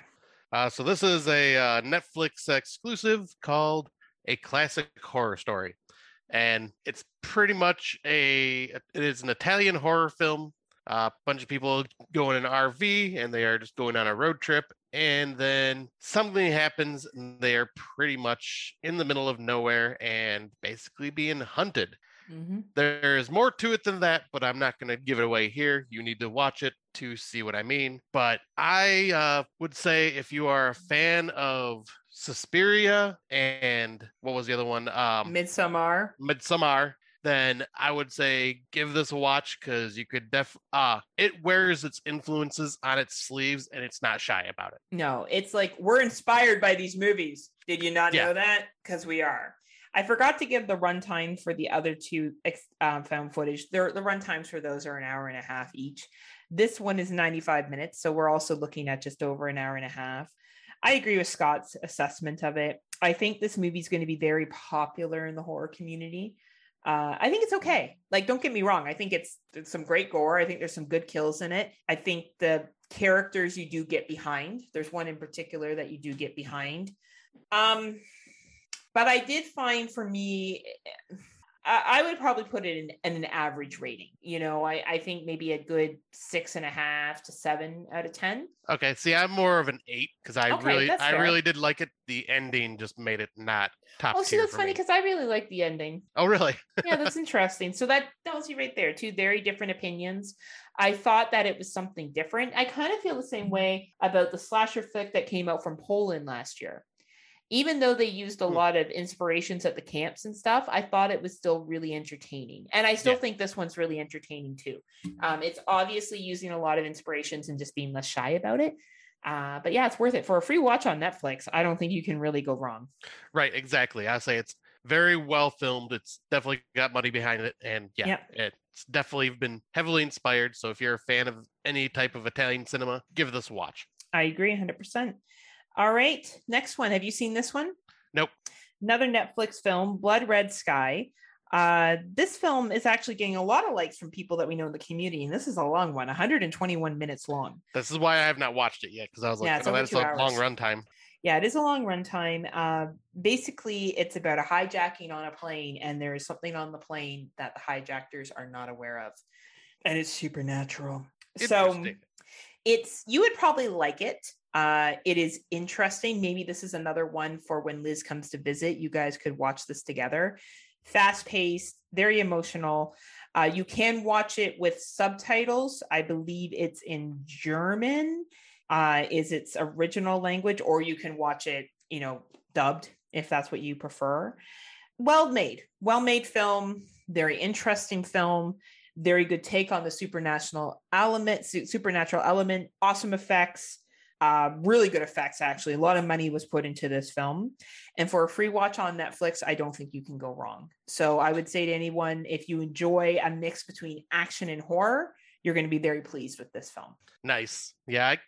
Uh, so this is a uh, Netflix exclusive called A Classic Horror Story, and it's pretty much a it is an Italian horror film. A bunch of people go in an RV and they are just going on a road trip, and then something happens, and they are pretty much in the middle of nowhere and basically being hunted. Mhm. There's more to it than that, but I'm not going to give it away here. You need to watch it to see what I mean. But I uh, would say if you are a fan of Suspiria and what was the other one? Um, Midsummer. Midsommar, then I would say give this a watch because you could def uh it wears its influences on its sleeves and it's not shy about it. No, it's like we're inspired by these movies. Did you not Yeah. know that? Because we are. I forgot to give the runtime for the other two um, found footage. They're, the runtimes for those are an hour and a half each. This one is 95 minutes, so we're also looking at just over an hour and a half. I agree with Scott's assessment of it. I think this movie is going to be very popular in the horror community. Uh, I think it's okay. Like, don't get me wrong. I think it's, it's some great gore. I think there's some good kills in it. I think the characters you do get behind. There's one in particular that you do get behind. Um, but I did find for me, I, would probably put it in, in an average rating. You know, I, I think maybe a good six and a half to seven out of ten. Okay, see, I'm more of an eight because I Okay, really, I really did like it. The ending just made it not top Oh, see, that's funny because I really like the ending. Oh, really? yeah, that's interesting. So that tells you right there, two very different opinions. I thought that it was something different. I kind of feel the same mm-hmm. way about the slasher flick that came out from Poland last year. Even though they used a Hmm. lot of inspirations at the camps and stuff, I thought it was still really entertaining. And I still Yeah. think this one's really entertaining too. Um, it's obviously using a lot of inspirations and just being less shy about it. Uh, but yeah, it's worth it for a free watch on Netflix. I don't think you can really go wrong. Right, exactly. I say it's very well filmed. It's definitely got money behind it, and yeah, Yep. it's definitely been heavily inspired. So if you're a fan of any type of Italian cinema, give this a watch. I agree 100%. All right. Next one. Have you seen this one? Nope. Another Netflix film, Blood Red Sky. Uh, this film is actually getting a lot of likes from people that we know in the community, and this is a long one, 121 minutes long. This is why I have not watched it yet because I was like, Yeah, it's oh, that's a long hours. runtime. Yeah, it is a long runtime. Uh, basically, it's about a hijacking on a plane, and there is something on the plane that the hijackers are not aware of, and it's supernatural. So it's you would probably like it. Uh, it is interesting. Maybe this is another one for when Liz comes to visit. You guys could watch this together. Fast paced, very emotional. Uh, you can watch it with subtitles. I believe it's in German. Uh, is its original language, or you can watch it, you know, dubbed if that's what you prefer. Well made, well made film. Very interesting film very good take on the supernatural element su- supernatural element awesome effects uh, really good effects actually a lot of money was put into this film and for a free watch on netflix i don't think you can go wrong so i would say to anyone if you enjoy a mix between action and horror you're going to be very pleased with this film Nice. Yeah, I,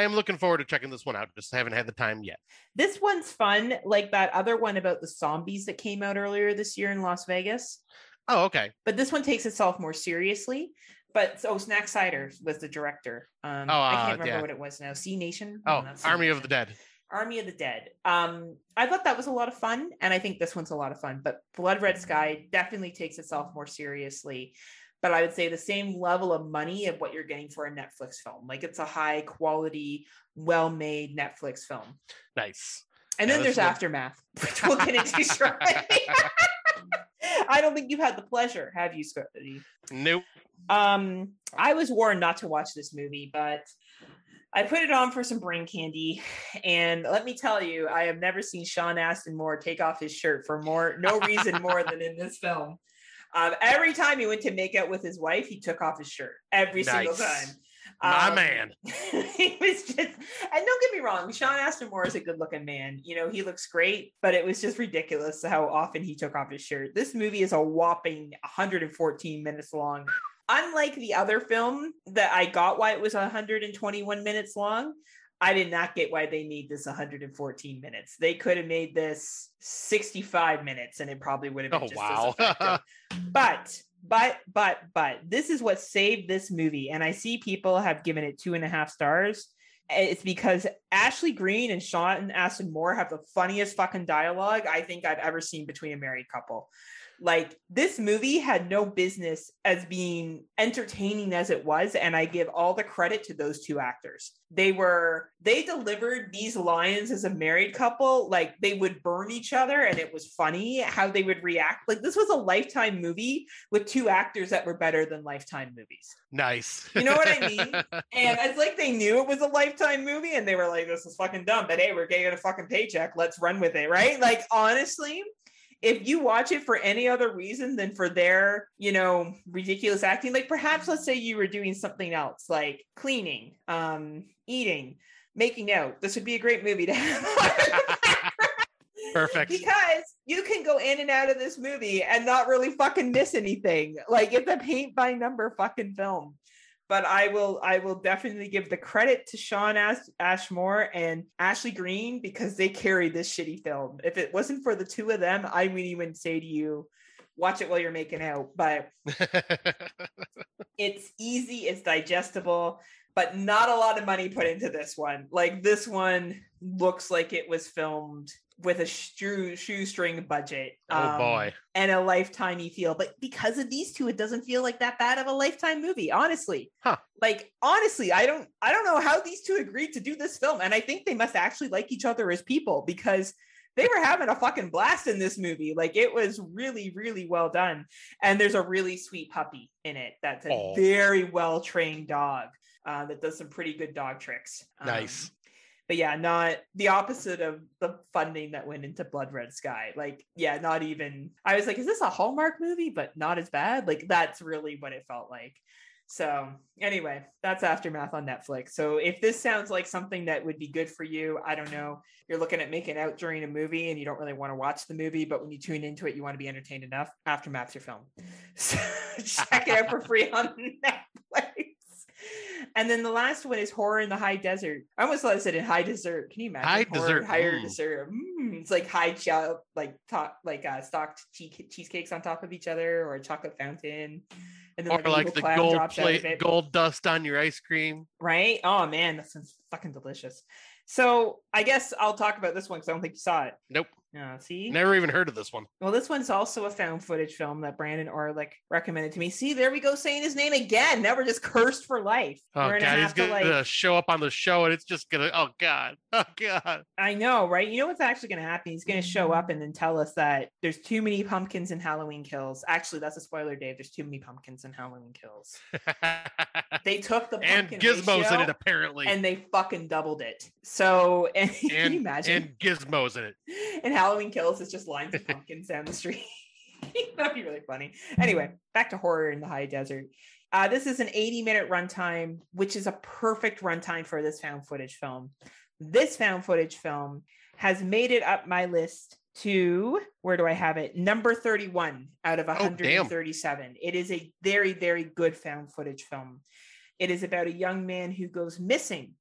I am looking forward to checking this one out. Just haven't had the time yet. this one's fun like that other one about the zombies that came out earlier this year in las vegas Oh, okay. but this one takes itself more seriously. But so Zack Snyder was the director. Um, Oh, I uh, can't remember yeah. what it was now. Sea Nation. Oh, Sea Army of the Dead. Army of the Dead. Um, I thought that was a lot of fun, and I think this one's a lot of fun. But Blood Red Sky definitely takes itself more seriously. But I would say the same level of money of what you're getting for a Netflix film. Like it's a high quality, well made Netflix film. Nice. And Yeah, then there's Aftermath, which we'll get into shortly. I don't think you've had the pleasure, have you, Scotty? Nope. Um, I was warned not to watch this movie, but I put it on for some brain candy, and let me tell you, I have never seen Sean Ashmore take off his shirt for more no reason more than in this film. Um, every time he went to make out with his wife, he took off his shirt every single time. My Um, man. he was just, and don't get me wrong, Sean Ashmore is a good looking man. You know, he looks great, but it was just ridiculous how often he took off his shirt. This movie is a whopping 114 minutes long. Unlike the other film that I got why it was 121 minutes long, I did not get why they made this 114 minutes. They could have made this 65 minutes and it probably would have been Oh, just wow. as effective but but but but this is what saved this movie and i see people have given it two and a half stars. It's because ashley greene and sean and ashmore have the funniest fucking dialogue i think i've ever seen between a married couple like this movie had no business as being entertaining as it was and i give all the credit to those two actors. They were they delivered these lines as a married couple like they would burn each other and it was funny how they would react. Like this was a lifetime movie with two actors that were better than lifetime movies. Nice. You know what I mean? and it's like they knew it was a lifetime movie and they were like this is fucking dumb but hey we're getting a fucking paycheck. Let's run with it right? Like honestly if you watch it for any other reason than for their, you know, ridiculous acting, like perhaps let's say you were doing something else, like cleaning, um, eating, making out, this would be a great movie to have. Perfect. because you can go in and out of this movie and not really fucking miss anything. Like it's a paint by number fucking film. But I will, I will definitely give the credit to Sean Ash- Ashmore and Ashley Greene because they carried this shitty film. If it wasn't for the two of them, I wouldn't even say to you, watch it while you're making out. But it's easy, it's digestible, but not a lot of money put into this one. Like this one looks like it was filmed with a shoe shoestring budget. oh um, boy. And a lifetimey feel. But because of these two, it doesn't feel like that bad of a lifetime movie, honestly. Huh. Like honestly, I don't I don't know how these two agreed to do this film. And I think they must actually like each other as people because they were having a fucking blast in this movie. Like it was really, really well done. And there's a really sweet puppy in it that's a very well trained dog uh, that does some pretty good dog tricks. Um, Nice. But yeah, not the opposite of the funding that went into Blood Red Sky. Like, yeah, not even. I was like, is this a Hallmark movie? But not as bad. Like, that's really what it felt like. So anyway, that's Aftermath on Netflix. So if this sounds like something that would be good for you, I don't know. You're looking at making out during a movie and you don't really want to watch the movie, but when you tune into it, you want to be entertained enough. Aftermath's your film. So check it out for free on Netflix. And then the last one is horror in the high desert. I almost thought I said in high desert. Can you imagine? High horror, desert, higher mm. desert. Mm, it's like high chow, like top, like uh, stocked cheese- cheesecakes on top of each other, or a chocolate fountain, and then Or like, like the gold drops out of plate, gold dust on your ice cream. Right? Oh man, that sounds fucking delicious. So I guess I'll talk about this one because I don't think you saw it. Nope, Uh, see, never even heard of this one. well, this one's also a found footage film that Brandon Orlick recommended to me. See, there we go, saying his name again. Now we're just cursed for life. Oh we're god, he's to, gonna show up on the show and it's just gonna. Oh god, oh god. I know, right? You know what's actually to happen? He's to show up and then tell us that there's too many pumpkins in Halloween Kills. Actually, that's a spoiler, Dave. There's too many pumpkins in Halloween Kills. They took the and Gizmos in it apparently, and they fucking doubled it. So, and can and, you imagine? and Gizmos in it. and Halloween Kills is just lines of pumpkins down the street. That'd be really funny. Anyway, back to horror in the high desert. Uh, this is an 80 minute runtime, which is a perfect runtime for this found footage film. This found footage film has made it up my list to where do I have it? Number 31 out of Oh, 137. it is a very, very good found footage film. It is about a young man who goes missing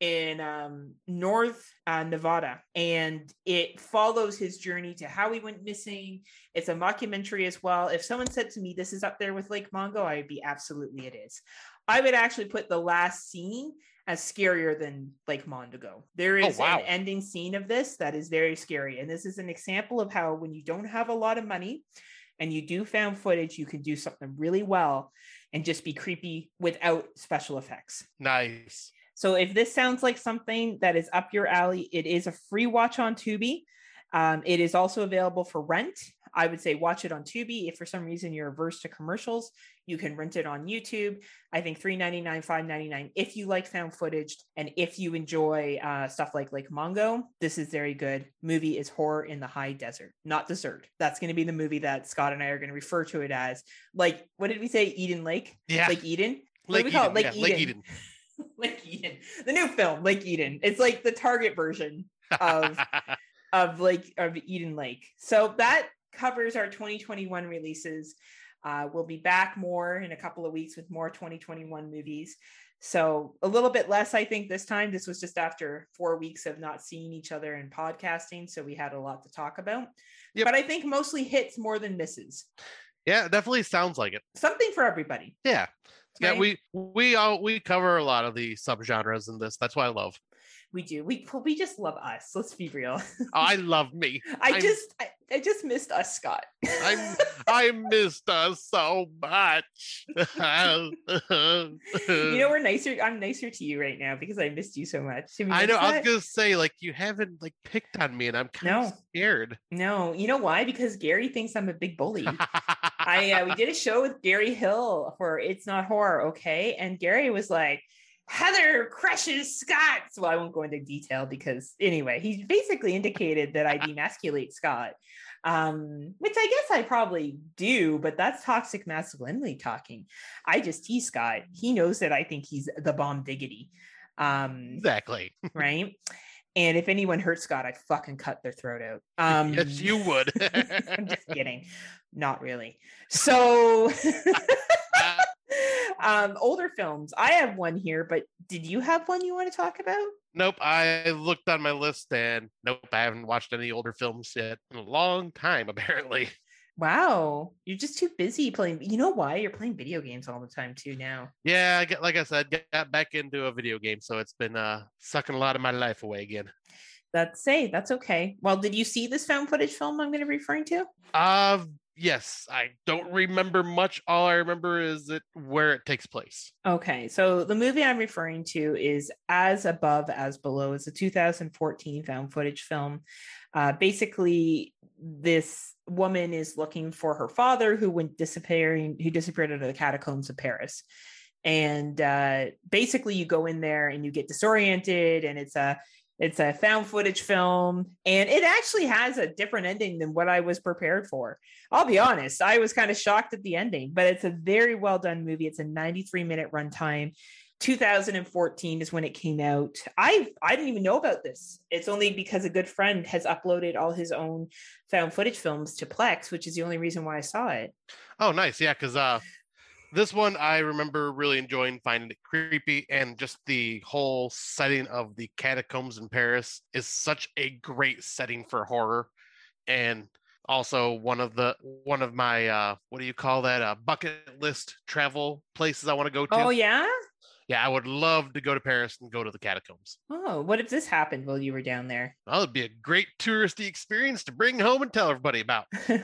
in um, North uh, Nevada, and it follows his journey to how he went missing. It's a mockumentary as well. If someone said to me, "This is up there with Lake Mungo," I would be absolutely it is. I would actually put the last scene as scarier than Lake Mungo. There is Oh, wow. an ending scene of this that is very scary, and this is an example of how when you don't have a lot of money and you do found footage, you can do something really well and just be creepy without special effects. Nice. So if this sounds like something that is up your alley, it is a free watch on Tubi. Um, it is also available for rent. I would say watch it on Tubi. If for some reason you're averse to commercials, you can rent it on YouTube. I think $3.99, $5.99 if you like found footage and if you enjoy uh, stuff like Lake Mungo. This is very good. Movie is horror in the high desert, not dessert. That's going to be the movie that Scott and I are going to refer to it as. Like, what did we say? Eden Lake? Yeah, Lake Eden? what Lake do we call it? Lake yeah, Lake Eden. Lake Eden, the new film, Lake Eden. It's like the Target version of of Lake of Eden Lake. So that covers our 2021 releases. Uh, we'll be back more in a couple of weeks with more 2021 movies. So a little bit less, I think, this time. This was just after four weeks of not seeing each other and podcasting, so we had a lot to talk about. Yep. But I think mostly hits more than misses. yeah, definitely sounds like it. Something for everybody. Yeah. Yeah, right? we we all we cover a lot of the subgenres in this. That's why I love. we do. We we just love us. Let's be real. Oh, I love me. I I'm- just I, I just missed us, Scott. I'm I missed us so much. you know we're nicer. I'm nicer to you right now because I missed you so much. You I know. noticed I was that? gonna say like you haven't like picked on me, and I'm kind No. of scared. No, you know why? Because Gary thinks I'm a big bully. I uh, we did a show with Gary Hill for It's Not Horror, okay? And Gary was like, Heather crushes Scott. So I won't go into detail because anyway, he basically indicated that I demasculate Scott. Um, which I guess I probably do, but that's toxic masculinity talking. I just tease Scott. He knows that I think he's the bomb diggity. Um, exactly. right? And if anyone hurts Scott, I fucking cut their throat out. Um, yes, you would. I'm just kidding. Not really. So, um, older films. I have one here, but did you have one you want to talk about? nope. I looked on my list, and nope, I haven't watched any older films yet in a long time. Apparently. Wow, you're just too busy playing. You know why? You're playing video games all the time too now. Yeah, I get like I said, got back into a video game, so it's been uh sucking a lot of my life away again. That's say that's okay. Well, did you see this found footage film I'm going to be referring to? Uh yes, I don't remember much. All I remember is it where it takes place. Okay, so the movie I'm referring to is As Above, As Below. It's a 2014 found footage film. Uh, basically, this woman is looking for her father who went disappearing, who disappeared out of the catacombs of Paris. And uh, basically, you go in there and you get disoriented, and it's a It's a found footage film, and it actually has a different ending than what I was prepared for. I'll be honest, I was kind of shocked at the ending, but it's a very well done movie. It's a 93 minute runtime. 2014 is when it came out. I I didn't even know about this. It's only because a good friend has uploaded all his own found footage films to Plex, which is the only reason why I saw it. Oh, nice. Yeah, because uh, this one I remember really enjoying, finding it creepy, and just the whole setting of the catacombs in Paris is such a great setting for horror, and also one of the one of my uh, what do you call that? Uh, bucket list travel places I want to go to. Oh yeah, yeah, I would love to go to Paris and go to the catacombs. Oh, what if this happened while you were down there? Well, it'd be a great touristy experience to bring home and tell everybody about. oh,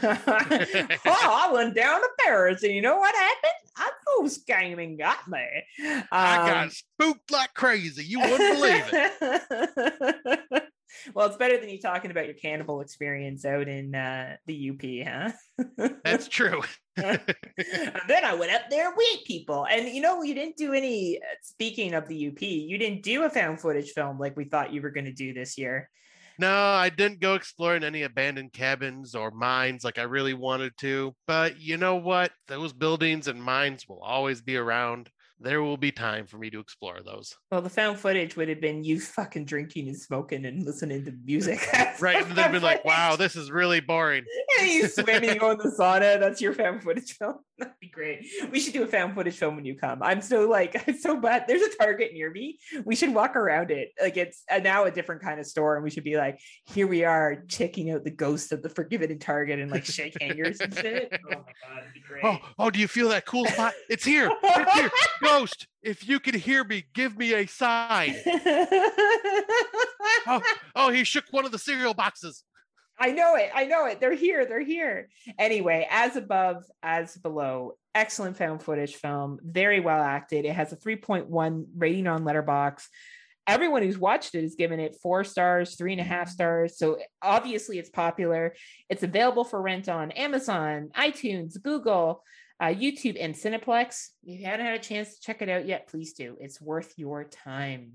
I went down to Paris, and you know what happened? A ghost came and got me. Um, I got spooked like crazy. You wouldn't believe it. well, it's better than you talking about your cannibal experience out in uh, the UP, huh? That's true. And then I went up there with people. And you know, you didn't do any, uh, speaking of the UP, you didn't do a found footage film like we thought you were going to do this year. No, I didn't go exploring any abandoned cabins or mines like I really wanted to. But you know what? Those buildings and mines will always be around there will be time for me to explore those. Well, the found footage would have been you fucking drinking and smoking and listening to music. right. And they'd be like, wow, this is really boring. and you swimming on the sauna. That's your found footage film. That'd be great. We should do a found footage film when you come. I'm so like, I'm so bad. There's a Target near me. We should walk around it. Like it's a, now a different kind of store. And we should be like, here we are checking out the ghost of the Forgiven Target and like shake hangers and shit. Oh my God. It'd be great. Oh, oh, do you feel that cool spot? It's here. It's here. Ghost, if you can hear me, give me a sign. oh, oh, he shook one of the cereal boxes. I know it. I know it. They're here. They're here. Anyway, as above, as below. Excellent found footage film. Very well acted. It has a 3.1 rating on Letterboxd. Everyone who's watched it has given it four stars, three and a half stars. So obviously it's popular. It's available for rent on Amazon, iTunes, Google, uh, YouTube, and Cineplex. If you haven't had a chance to check it out yet, please do. It's worth your time.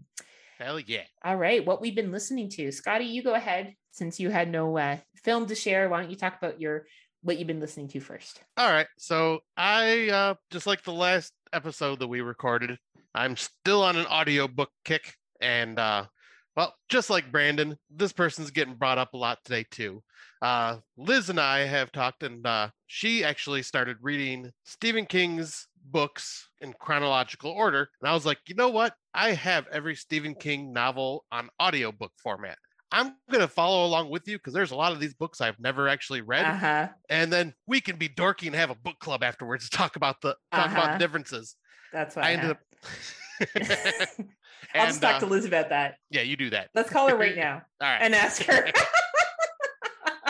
Hell yeah. All right. What we've been listening to. Scotty, you go ahead since you had no uh, film to share. Why don't you talk about your what you've been listening to first? All right. So I uh just like the last episode that we recorded, I'm still on an audiobook kick. And uh well, just like Brandon, this person's getting brought up a lot today too. Uh, Liz and I have talked, and uh, she actually started reading Stephen King's books in chronological order. And I was like, you know what? I have every Stephen King novel on audiobook format. I'm going to follow along with you because there's a lot of these books I've never actually read. Uh-huh. And then we can be dorky and have a book club afterwards to talk about the talk uh-huh. about the differences. That's what I, I ended up. I'll just talk uh, to Liz about that. Yeah, you do that. Let's call her right now. All right. And ask her.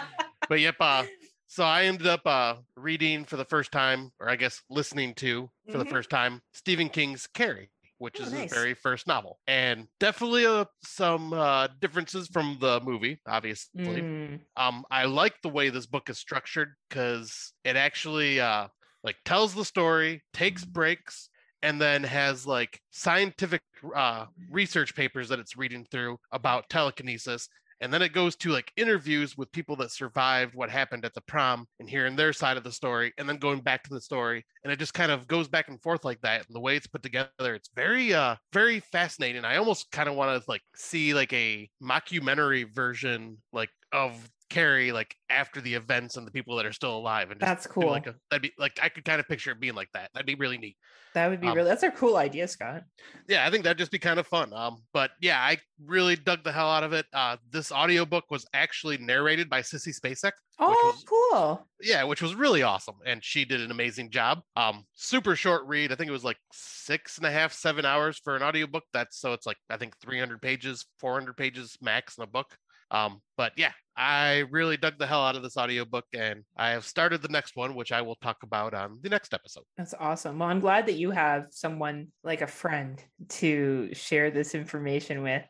but yep, uh, so I ended up uh, reading for the first time, or I guess listening to for mm-hmm. the first time, Stephen King's Carrie which oh, is nice. his very first novel. And definitely uh, some uh, differences from the movie, obviously. Mm. Um, I like the way this book is structured because it actually uh, like tells the story, takes breaks, and then has like scientific uh, research papers that it's reading through about telekinesis and then it goes to like interviews with people that survived what happened at the prom and hearing their side of the story and then going back to the story. And it just kind of goes back and forth like that. And the way it's put together it's very uh very fascinating. I almost kind of want to like see like a mockumentary version like of Carrie like after the events and the people that are still alive and that's cool like a, that'd be like i could kind of picture it being like that. That'd be really neat. That would be um, really that's a cool idea scott. Yeah i think that'd just be kind of fun um but yeah i really dug the hell out of it. Uh this audiobook was actually narrated by sissy spacek oh was, cool. Yeah which was really awesome and she did an amazing job. Um super short read. I think it was like six and a half seven hours for an audiobook. That's so it's like i think 300 pages 400 pages max in a book. Um, but yeah, I really dug the hell out of this audiobook and I have started the next one, which I will talk about on the next episode. That's awesome. Well, I'm glad that you have someone like a friend to share this information with.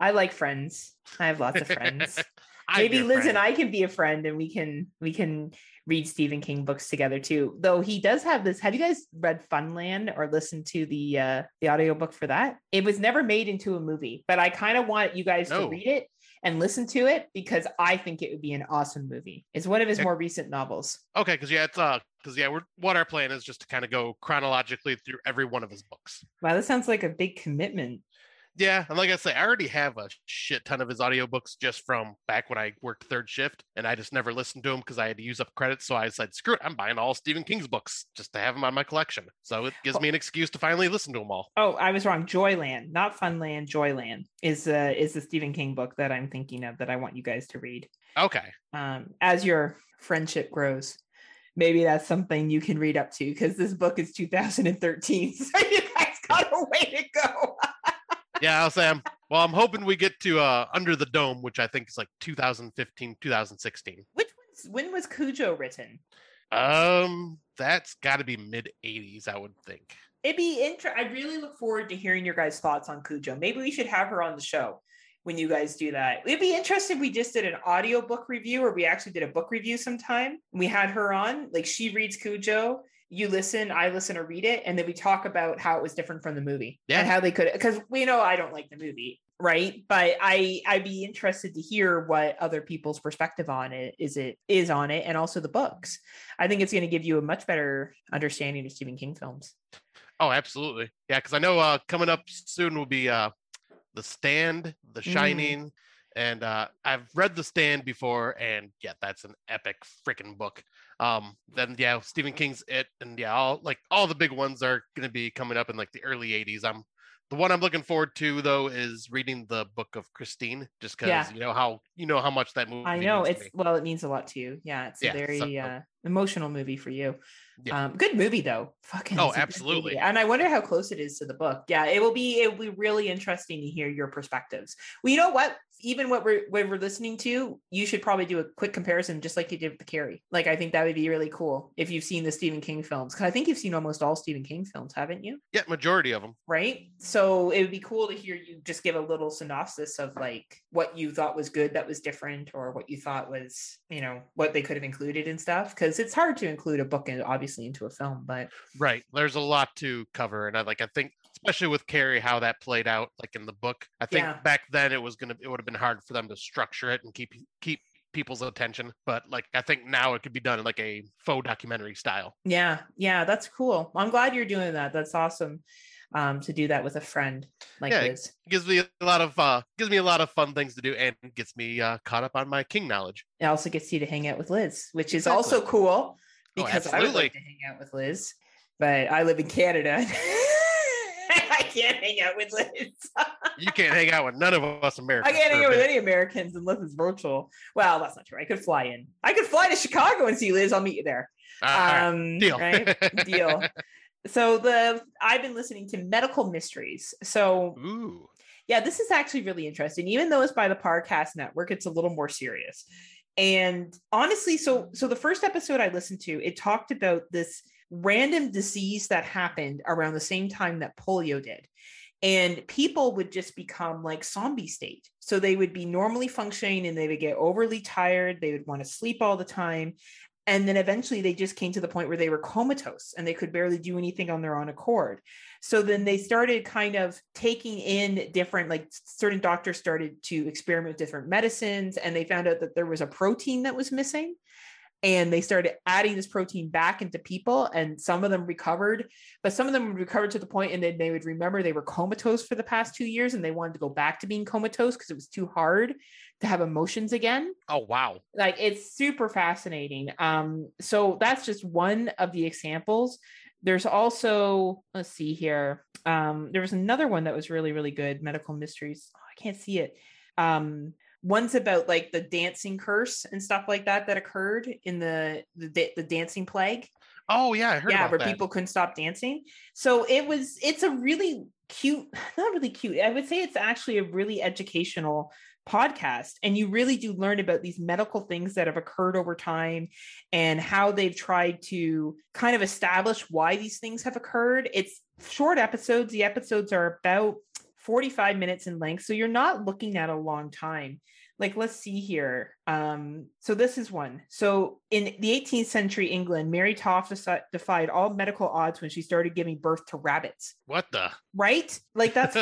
I like friends. I have lots of friends. Maybe Liz friend. and I can be a friend and we can we can read Stephen King books together too. Though he does have this. Have you guys read Funland or listened to the uh the audiobook for that? It was never made into a movie, but I kind of want you guys No. to read it and listen to it because I think it would be an awesome movie. It's one of his Yeah. more recent novels. Okay, because yeah, it's uh, because yeah, we're what our plan is just to kind of go chronologically through every one of his books. Wow, that sounds like a big commitment. Yeah, and like I say, I already have a shit ton of his audiobooks just from back when I worked third shift, and I just never listened to them because I had to use up credits. So I said, screw it, I'm buying all Stephen King's books just to have them on my collection. So it gives me an excuse to finally listen to them all. Oh, I was wrong. Joyland, not Funland. Joyland is uh is the Stephen King book that I'm thinking of that I want you guys to read. Okay. Um, as your friendship grows, maybe that's something you can read up to because this book is 2013, so you guys got a way to go. Yeah, I'll say I'm well, I'm hoping we get to uh Under the Dome, which I think is like 2015, 2016. Which one's when was Cujo written? Um, that's gotta be mid 80s, I would think. It'd be inter- I really look forward to hearing your guys' thoughts on Cujo. Maybe we should have her on the show when you guys do that. It'd be interesting if we just did an audio book review or we actually did a book review sometime. We had her on, like she reads Cujo, you listen, I listen or read it, and then we talk about how it was different from the movie Yeah. and how they could because we know I don't like the movie, right? But I I'd be interested to hear what other people's perspective on it is it is on it and also the books. I think it's going to give you a much better understanding of Stephen King films. Oh, absolutely. Yeah, because I know uh coming up soon will be uh The Stand, The Mm. Shining, and uh I've read The Stand before, and yeah, that's an epic freaking book. Um, then yeah, Stephen King's It, and yeah, all like all the big ones are gonna be coming up in like the early 80s. I'm the one I'm looking forward to though is reading the book of Christine, just because Yeah. you know how you know how much that movie. I know it's well, it means a lot to you. Yeah, it's Yeah, a very so- uh, emotional movie for you. Yeah. Um, good movie though. Fucking Oh, it's a good absolutely. And I wonder how close it is to the book. Yeah, it will be. It will be really interesting to hear your perspectives. Well, you know what? Even what we're what we're listening to, you should probably do a quick comparison, just like you did with the Carrie. Like I think that would be really cool if you've seen the Stephen King films, because I think you've seen almost all Stephen King films, haven't you? yeah, majority of them. right? So it would be cool to hear you just give a little synopsis of like what you thought was good that was different, or what you thought was, you know, what they could have included and stuff. Because it's hard to include a book in, obviously into a film, but Right. There's a lot to cover. And I like I think especially with Carrie, how that played out like in the book. I think Yeah. back then it was gonna it would have been hard for them to structure it and keep keep people's attention. But like I think now it could be done in like a faux documentary style. yeah, yeah, that's cool. I'm glad you're doing that. That's awesome. Um, to do that with a friend like Yeah, Liz. It gives me a lot of uh gives me a lot of fun things to do and gets me uh caught up on my king knowledge. It also gets you to hang out with Liz, which is Exactly. also cool Oh, because I would like to hang out with Liz, but I live in Canada. I can't hang out with Liz. You can't hang out with none of us Americans. I can't hang out with any Americans unless it's virtual. Well, that's not true. I could fly in. I could fly to Chicago and see Liz. I'll meet you there. Uh, right, Um, deal. Right? Deal. So the I've been listening to Medical Mysteries. So Ooh. yeah, this is actually really interesting. Even though it's by the Parcast Network, it's a little more serious. And honestly, so so the first episode I listened to, it talked about this random disease that happened around the same time that polio did. And people would just become like zombie state. So they would be normally functioning and they would get overly tired. They would want to sleep all the time. And then eventually they just came to the point where they were comatose and they could barely do anything on their own accord. So then they started kind of taking in different, like certain doctors started to experiment with different medicines and they found out that there was a protein that was missing. And they started adding this protein back into people, and some of them recovered, but some of them recovered to the point, and then they would remember they were comatose for the past two years, and they wanted to go back to being comatose because it was too hard to have emotions again. Oh wow. like it's super fascinating. Um so that's just one of the examples. There's also let's see here um there was another one that was really really good medical mysteries. Oh, i can't see it. Um one's about like the dancing curse and stuff like that that occurred in the the, the dancing plague. Oh yeah, I heard yeah about where that. people couldn't stop dancing. So it was it's a really cute not really cute i would say it's actually a really educational podcast and you really do learn about these medical things that have occurred over time and how they've tried to kind of establish why these things have occurred. It's short episodes. The episodes are about 45 minutes in length so you're not looking at a long time like let's see here um so this is one. So in the 18th century england mary toft defied all medical odds when she started giving birth to rabbits. What the? Right? Like that's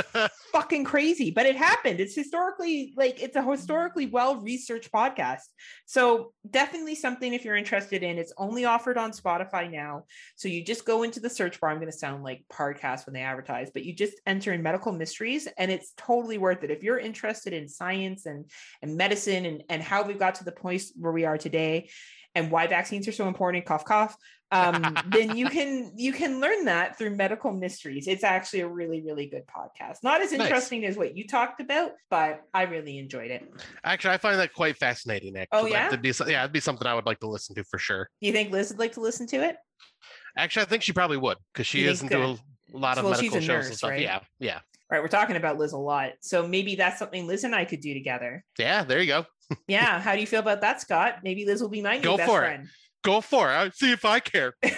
fucking crazy but it happened. It's historically like it's a historically well researched podcast. So definitely something if you're interested in. It's only offered on spotify now. So you just go into the search bar. I'm going to sound like podcast when they advertise but you just enter in medical mysteries and it's totally worth it. If you're interested in science and and medicine and, and how we got to the point where we are today and why vaccines are so important cough cough um, then you can you can learn that through medical mysteries. It's actually a really really good podcast. Not as interesting nice. as what you talked about but i really enjoyed it. Actually i find that quite fascinating actually. oh yeah? it'd be, yeah it'd be something i would like to listen to for sure. Do you think liz would like to listen to it? Actually i think she probably would because she is into a lot of well, medical shows nurse, and stuff. right? yeah yeah. Right we're talking about liz a lot. So maybe that's something liz and i could do together. Yeah there you go yeah how do you feel about that scott maybe liz will be my new go best for friend it. go for it I'll see if i care fine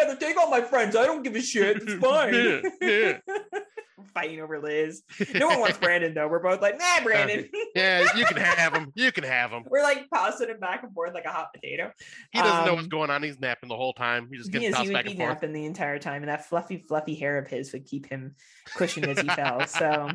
either take all my friends i don't give a shit it's fine yeah, yeah. fighting over Liz. No one wants Brandon though. We're both like, nah, Brandon. yeah, you can have him. You can have him. We're like tossing him back and forth like a hot potato. He doesn't um, know what's going on. He's napping the whole time. He just gets he tossed he back and forth. napping the entire time, and that fluffy, fluffy hair of his would keep him cushioned as he fell. So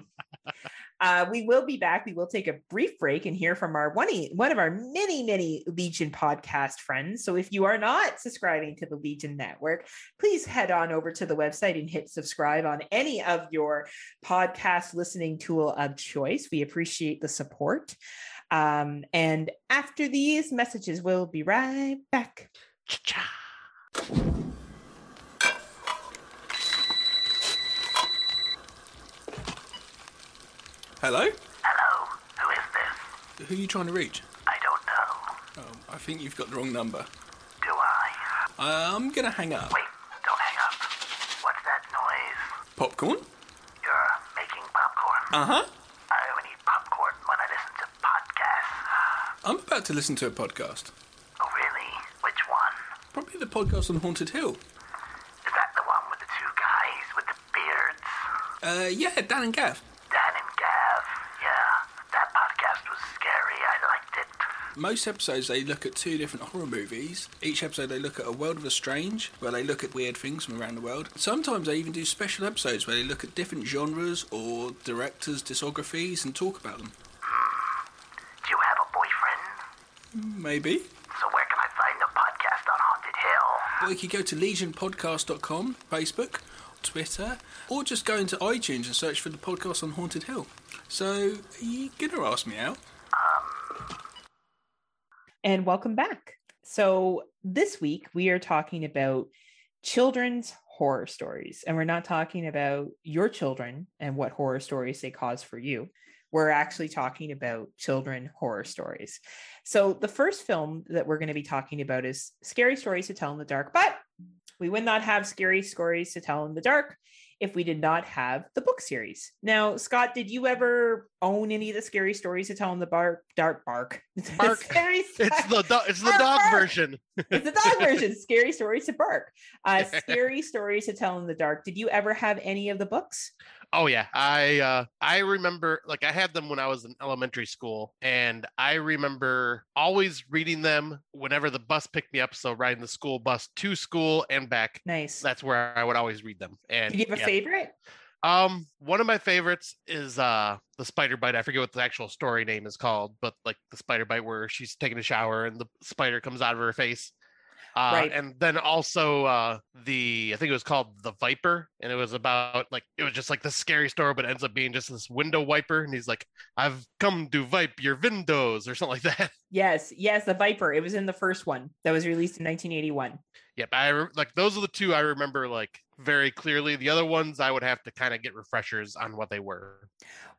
uh, we will be back. We will take a brief break and hear from our one, one of our many, many Legion podcast friends. So if you are not subscribing to the Legion Network, please head on over to the website and hit subscribe on any of your podcast listening tool of choice. We appreciate the support. Um, and after these messages, we'll be right back. Cha-cha. Hello? Hello, who is this? Who are you trying to reach? I don't know. Oh, I think you've got the wrong number. Do I? I'm gonna hang up. Wait, don't hang up. What's that noise? Popcorn? You're making popcorn? Uh huh. I only eat popcorn when I listen to podcasts. I'm about to listen to a podcast. Oh, really? Which one? Probably the podcast on Haunted Hill. Is that the one with the two guys with the beards? Uh, yeah, Dan and Gav. Most episodes they look at two different horror movies. Each episode they look at a world of the strange, where they look at weird things from around the world. Sometimes they even do special episodes where they look at different genres or directors' discographies and talk about them. Do you have a boyfriend? Mm, maybe. So where can I find the podcast on Haunted Hill? Well, you could go to legionpodcast.com, Facebook, Twitter, or just go into iTunes and search for the podcast on Haunted Hill. So, are you gonna ask me out? And welcome back. So, this week we are talking about children's horror stories, and we're not talking about your children and what horror stories they cause for you. We're actually talking about children horror stories. So, the first film that we're going to be talking about is Scary Stories to Tell in the Dark, but we would not have scary stories to tell in the dark if we did not have the book series. Now, Scott, did you ever own any of the scary stories to tell in the bark dark bark? Bark. scary it's the do- it's the dog bark. version. it's the dog version. Scary stories to bark. Uh, scary stories to tell in the dark. Did you ever have any of the books? Oh yeah, I uh, I remember like I had them when I was in elementary school, and I remember always reading them whenever the bus picked me up. So riding the school bus to school and back. Nice. That's where I would always read them. And do you have a yeah. favorite? Um, one of my favorites is uh the spider bite. I forget what the actual story name is called, but like the spider bite where she's taking a shower and the spider comes out of her face. Uh, right. And then also uh, the I think it was called the Viper, and it was about like it was just like the scary story, but ends up being just this window wiper, and he's like, "I've come to wipe your windows" or something like that. Yes, yes, the Viper. It was in the first one that was released in 1981. Yep, I re- like those are the two I remember like very clearly. The other ones I would have to kind of get refreshers on what they were.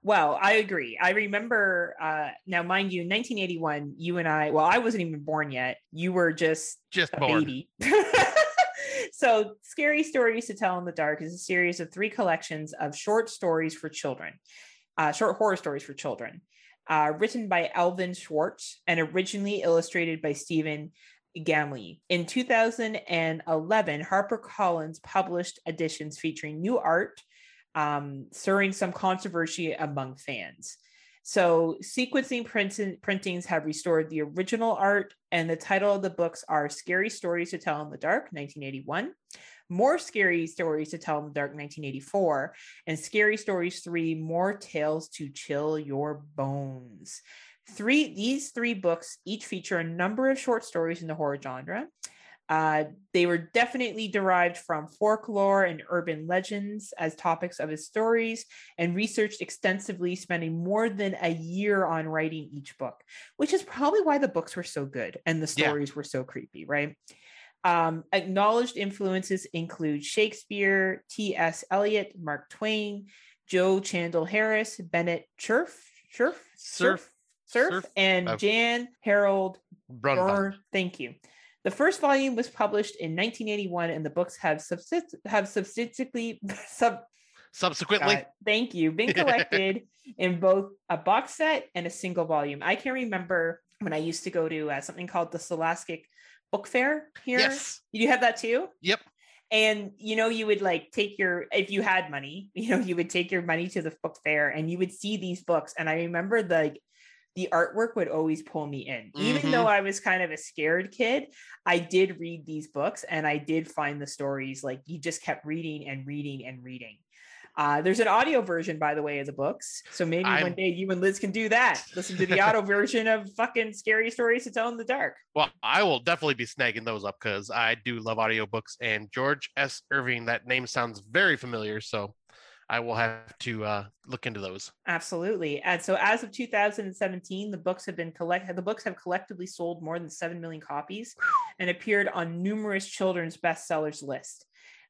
Well, I agree. I remember uh now mind you 1981 you and I well I wasn't even born yet. You were just just a born. baby. so, Scary Stories to Tell in the Dark is a series of three collections of short stories for children. Uh, short horror stories for children. Uh, written by Alvin Schwartz and originally illustrated by Stephen Gammell. In 2011, HarperCollins published editions featuring new art, um, stirring some controversy among fans. So, sequencing prints printings have restored the original art, and the title of the books are Scary Stories to Tell in the Dark, 1981, More Scary Stories to Tell in the Dark, 1984, and Scary Stories 3 More Tales to Chill Your Bones. Three these three books each feature a number of short stories in the horror genre. Uh, they were definitely derived from folklore and urban legends as topics of his stories and researched extensively, spending more than a year on writing each book, which is probably why the books were so good and the stories yeah. were so creepy, right? Um, acknowledged influences include Shakespeare, T.S. Eliot, Mark Twain, Joel Chandler Harris, Bennett Cerf, Cerf, Cerf, Cerf, Cerf? and Jan Harold Brunner. Thank you. The first volume was published in 1981, and the books have subsist- have subsequently sub subsequently. Uh, thank you. Been collected in both a box set and a single volume. I can remember when I used to go to uh, something called the Scholastic Book Fair here. Yes. You have that too? Yep. And you know, you would like take your if you had money, you know, you would take your money to the book fair and you would see these books. And I remember the like the artwork would always pull me in. Mm-hmm. Even though I was kind of a scared kid, I did read these books and I did find the stories like you just kept reading and reading and reading. Uh, there's an audio version, by the way, of the books. So maybe I'm... one day you and Liz can do that. Listen to the audio version of fucking scary stories to tell in the dark. Well, I will definitely be snagging those up because I do love audiobooks and George S. Irving, that name sounds very familiar. So I will have to uh, look into those. Absolutely. And so, as of 2017, the books have been collected. The books have collectively sold more than seven million copies and appeared on numerous children's bestsellers list.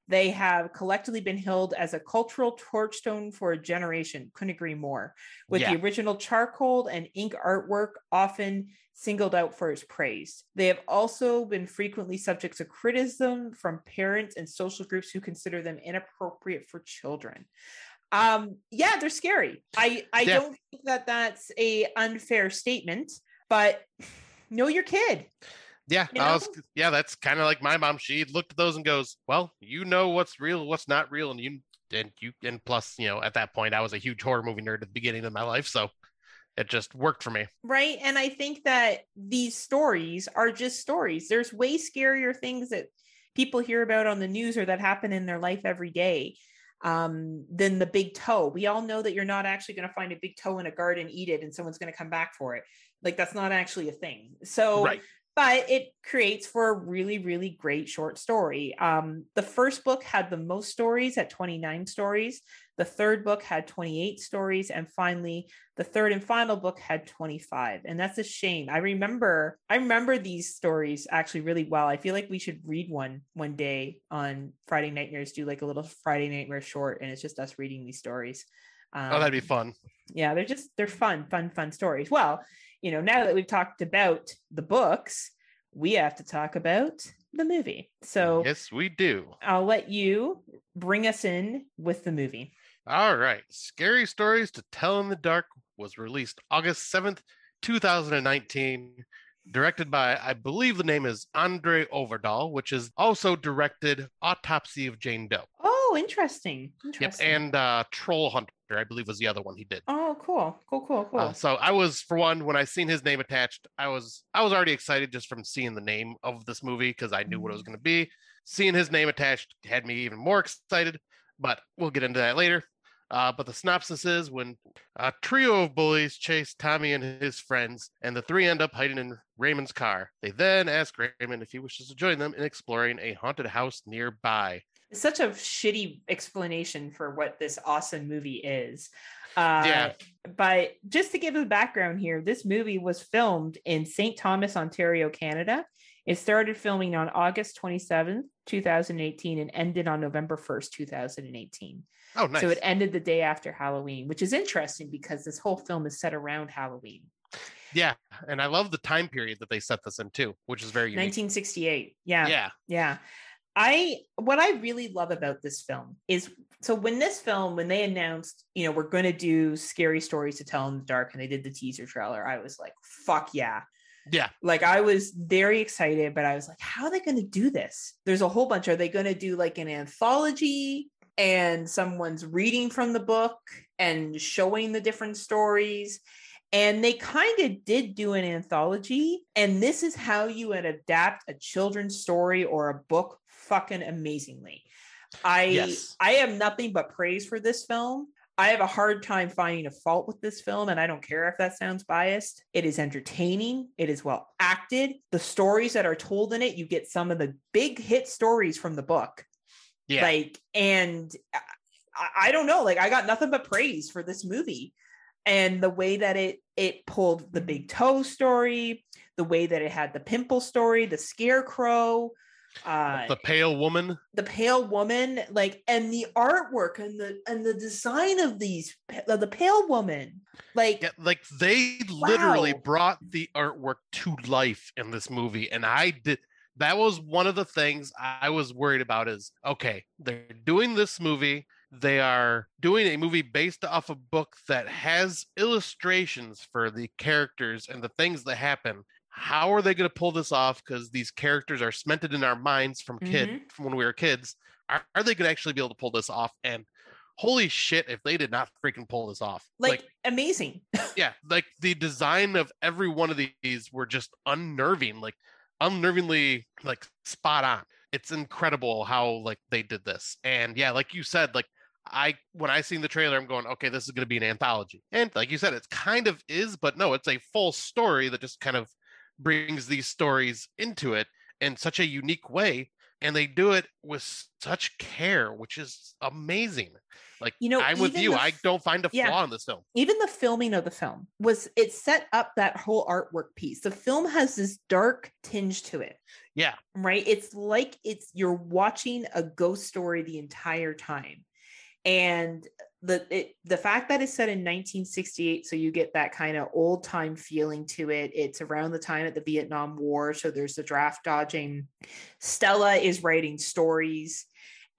They have collectively been held as a cultural torchstone for a generation. Couldn't agree more. With yeah. the original charcoal and ink artwork often singled out for its praise. They have also been frequently subject to criticism from parents and social groups who consider them inappropriate for children. Um, yeah, they're scary. I I yeah. don't think that that's a unfair statement, but know your kid. Yeah, you know? was, yeah, that's kind of like my mom. She looked at those and goes, "Well, you know what's real, what's not real, and you and you and plus, you know, at that point, I was a huge horror movie nerd at the beginning of my life, so it just worked for me. Right, and I think that these stories are just stories. There's way scarier things that people hear about on the news or that happen in their life every day um, than the big toe. We all know that you're not actually going to find a big toe in a garden, eat it, and someone's going to come back for it. Like that's not actually a thing. So right but it creates for a really really great short story. Um, the first book had the most stories at 29 stories. The third book had 28 stories. And finally the third and final book had 25 and that's a shame. I remember i remember these stories actually really well. I feel like we should read one one day on friday nightmares do like a little friday nightmare short and it's just us reading these stories. Um, oh that'd be fun. yeah they're just they're fun fun fun stories. Well you know, now that we've talked about the books, we have to talk about the movie. So, yes, we do. I'll let you bring us in with the movie. All right. Scary Stories to Tell in the Dark was released August 7th, 2019, directed by, I believe the name is Andre Øvredal, which is also directed Autopsy of Jane Doe. Oh, interesting. interesting. Yep. And uh, Troll Hunter, I believe was the other one he did. Oh, cool. Cool, cool, cool. Uh, so I was, for one, when I seen his name attached, I was I was already excited just from seeing the name of this movie because I knew what it was mm. going to be. Seeing his name attached had me even more excited, but we'll get into that later. Uh, but the synopsis is when a trio of bullies chase Tommy and his friends, and the three end up hiding in Raymond's car. They then ask Raymond if he wishes to join them in exploring a haunted house nearby. It's such a shitty explanation for what this awesome movie is. Uh, yeah. But just to give a background here, this movie was filmed in St. Thomas, Ontario, Canada. It started filming on August 27th, 2018, and ended on November 1st, 2018. Oh, nice. So it ended the day after Halloween, which is interesting because this whole film is set around Halloween. Yeah, and I love the time period that they set this in too, which is very unique. 1968. Yeah. Yeah. Yeah. I what I really love about this film is so when this film when they announced you know we're going to do scary stories to tell in the dark and they did the teaser trailer I was like fuck yeah yeah like I was very excited but I was like how are they going to do this there's a whole bunch are they going to do like an anthology and someone's reading from the book and showing the different stories. And they kind of did do an anthology. And this is how you would adapt a children's story or a book fucking amazingly. I Yes. I have nothing but praise for this film. I have a hard time finding a fault with this film, and I don't care if that sounds biased. It is entertaining. It is well acted. The stories that are told in it, you get some of the big hit stories from the book. Yeah. Like, and I, I don't know, like I got nothing but praise for this movie. And the way that it it pulled the big mm-hmm. toe story, the way that it had the pimple story, the scarecrow, uh the pale woman. the pale woman like and the artwork and the and the design of these the pale woman like Yeah, like they literally brought the artwork to life in this movie, and I did. That was one of the things I was worried about. Is okay, they're doing this movie. They are doing a movie based off a book that has illustrations for the characters and the things that happen. How are they going to pull this off? Because these characters are cemented in our minds from kid mm-hmm. from when we were kids. Are, are they going to actually be able to pull this off? And holy shit, if they did not freaking pull this off, like, amazing yeah like the design of every one of these were just unnerving like unnervingly like spot on it's incredible how like they did this and yeah like you said like i when i seen the trailer i'm going okay this is going to be an anthology and like you said it's kind of is but no it's a full story that just kind of brings these stories into it in such a unique way and they do it with such care which is amazing. Like You know, i'm with you i f- don't find a yeah. flaw in this film. Even the filming of the film was it set up that whole artwork piece. The film has this dark tinge to it. Yeah. Right? It's like it's you're watching a ghost story the entire time and the it, the fact that it's set in 1968 so you get that kind of old time feeling to it. It's around the time of the vietnam war so there's the draft dodging. Stella is writing stories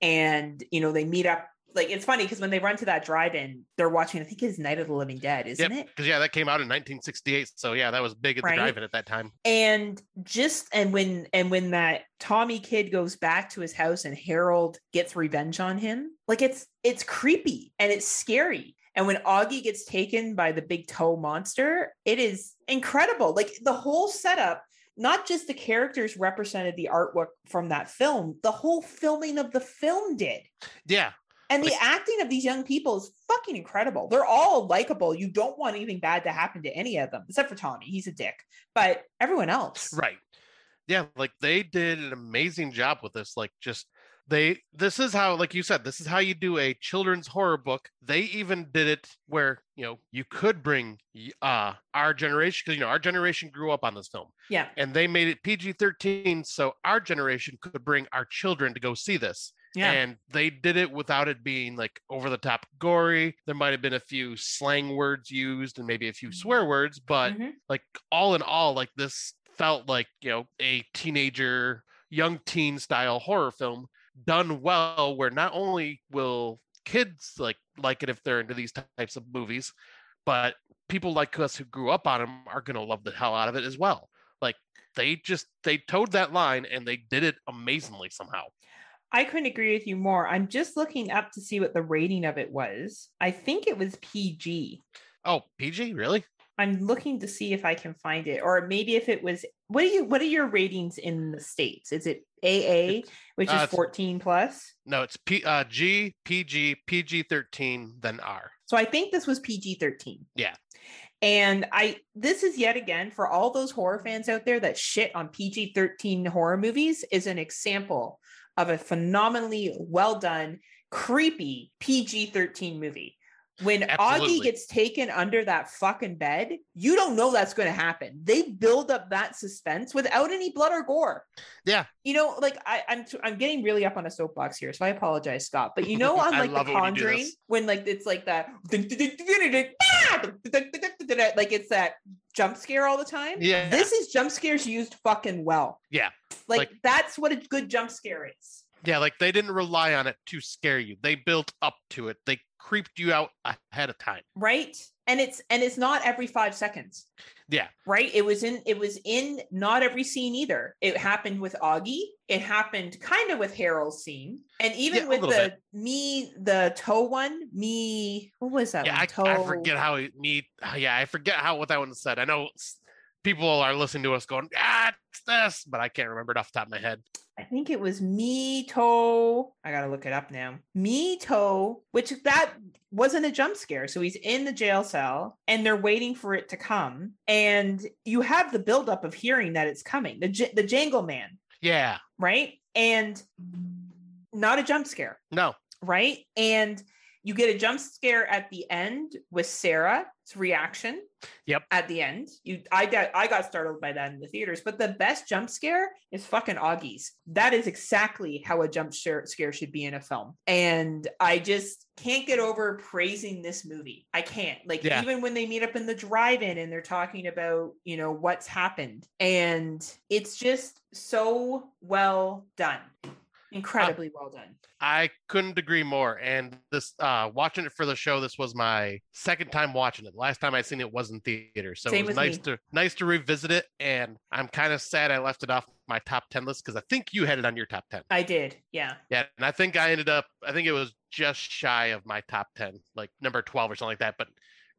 and you know they meet up like it's funny because when they run to that drive-in they're watching i think it's night of the living dead isn't it Because yeah, that came out in 1968. So yeah, that was big at the Right. drive-in at that time. and just and when and when that tommy kid goes back to his house and harold gets revenge on him like it's it's creepy and it's scary and when augie gets taken by the big toe monster it is incredible like the whole setup not just the characters represented the artwork from that film the whole filming of the film did Yeah, and the Like- acting of these young people is fucking incredible. They're all likable. You don't want anything bad to happen to any of them, except for Tommy. He's a dick. But everyone else. right. Yeah, like they did an amazing job with this. Like just they this is how like you said this is how you do a children's horror book they even did it where you know you could bring uh our generation because you know our generation grew up on this film Yeah. and they made it pg-13 so our generation could bring our children to go see this Yeah. and they did it without it being like over the top gory there might have been a few slang words used and maybe a few swear words but Mhm. like all in all like this felt like you know a teenager young teen style horror film done well where not only will kids like like it if they're into these types of movies but people like us who grew up on them are going to love the hell out of it as well like they just they towed that line and they did it amazingly somehow I couldn't agree with you more. I'm just looking up to see what the rating of it was. I think it was PG. oh pg really I'm looking to see if I can find it, or maybe if it was. What are you? What are your ratings in the states? Is it AA, which uh, is 14 plus? no it's p uh g pg pg-13 then r So I think this was PG 13. Yeah. And I this is yet again for all those horror fans out there that shit on PG 13 horror movies is an example of a phenomenally well done, creepy PG 13 movie. When Augie gets taken under that fucking bed, you don't know that's going to happen. They build up that suspense without any blood or gore. Yeah. You know, like I, I'm I'm getting really up on a soapbox here, so I apologize, Scott. But you know, on like the it when Conjuring, when like it's like that, like it's that jump scare all the time. Yeah. This is jump scares used fucking well. Yeah. Like, Like- that's what a good jump scare is. Yeah, like they didn't rely on it to scare you. They built up to it. They creeped you out ahead of time. right and it's and it's not every five seconds Yeah. right it was in it was in not every scene either it happened with augie it happened kind of with harold's scene and even Yeah, with the me the toe one me what was that yeah, one? I, toe I forget how he me. Yeah, I forget how what that one said. I know people are listening to us going, ah, this, but I can't remember it off the top of my head. I think it was me toe. I gotta look it up now. Me toe, which that wasn't a jump scare. So he's in the jail cell and they're waiting for it to come. And you have the buildup of hearing that it's coming. The J- the Jangly Man, Yeah, right? And not a jump scare, no, right? And you get a jump scare at the end with Sarah's reaction. Yep. At the end, you I got I got startled by that in the theaters. But the best jump scare is fucking Augie's. That is exactly how a jump scare should be in a film. And I just can't get over praising this movie. I can't. Like Yeah. even when they meet up in the drive-in and they're talking about, you know, what's happened. And it's just so well done. Incredibly well done. I couldn't agree more. And this, uh, watching it for the show, this was my second time watching it. Last time I seen it was in theater, so Same it was nice me. to nice to revisit it. And I'm kind of sad I left it off my top ten list because I think you had it on your top ten. I did. Yeah. Yeah, and I think I ended up, I think it was just shy of my top 10, like number 12 or something like that. But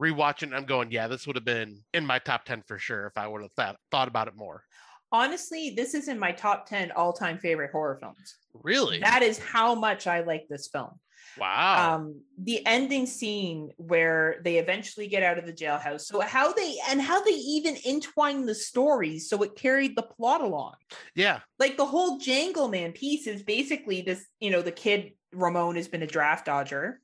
rewatching, I'm going, yeah, this would have been in my top 10 for sure if I would have thought, thought about it more. Honestly, this is in my top 10 all-time favorite horror films. Really? That is how much I like this film. wow. Um, the ending scene where they eventually get out of the jailhouse. So how they and how they even entwine the stories so it carried the plot along. yeah. Like the whole Jangly Man piece is basically this, you know, the kid Ramon has been a draft dodger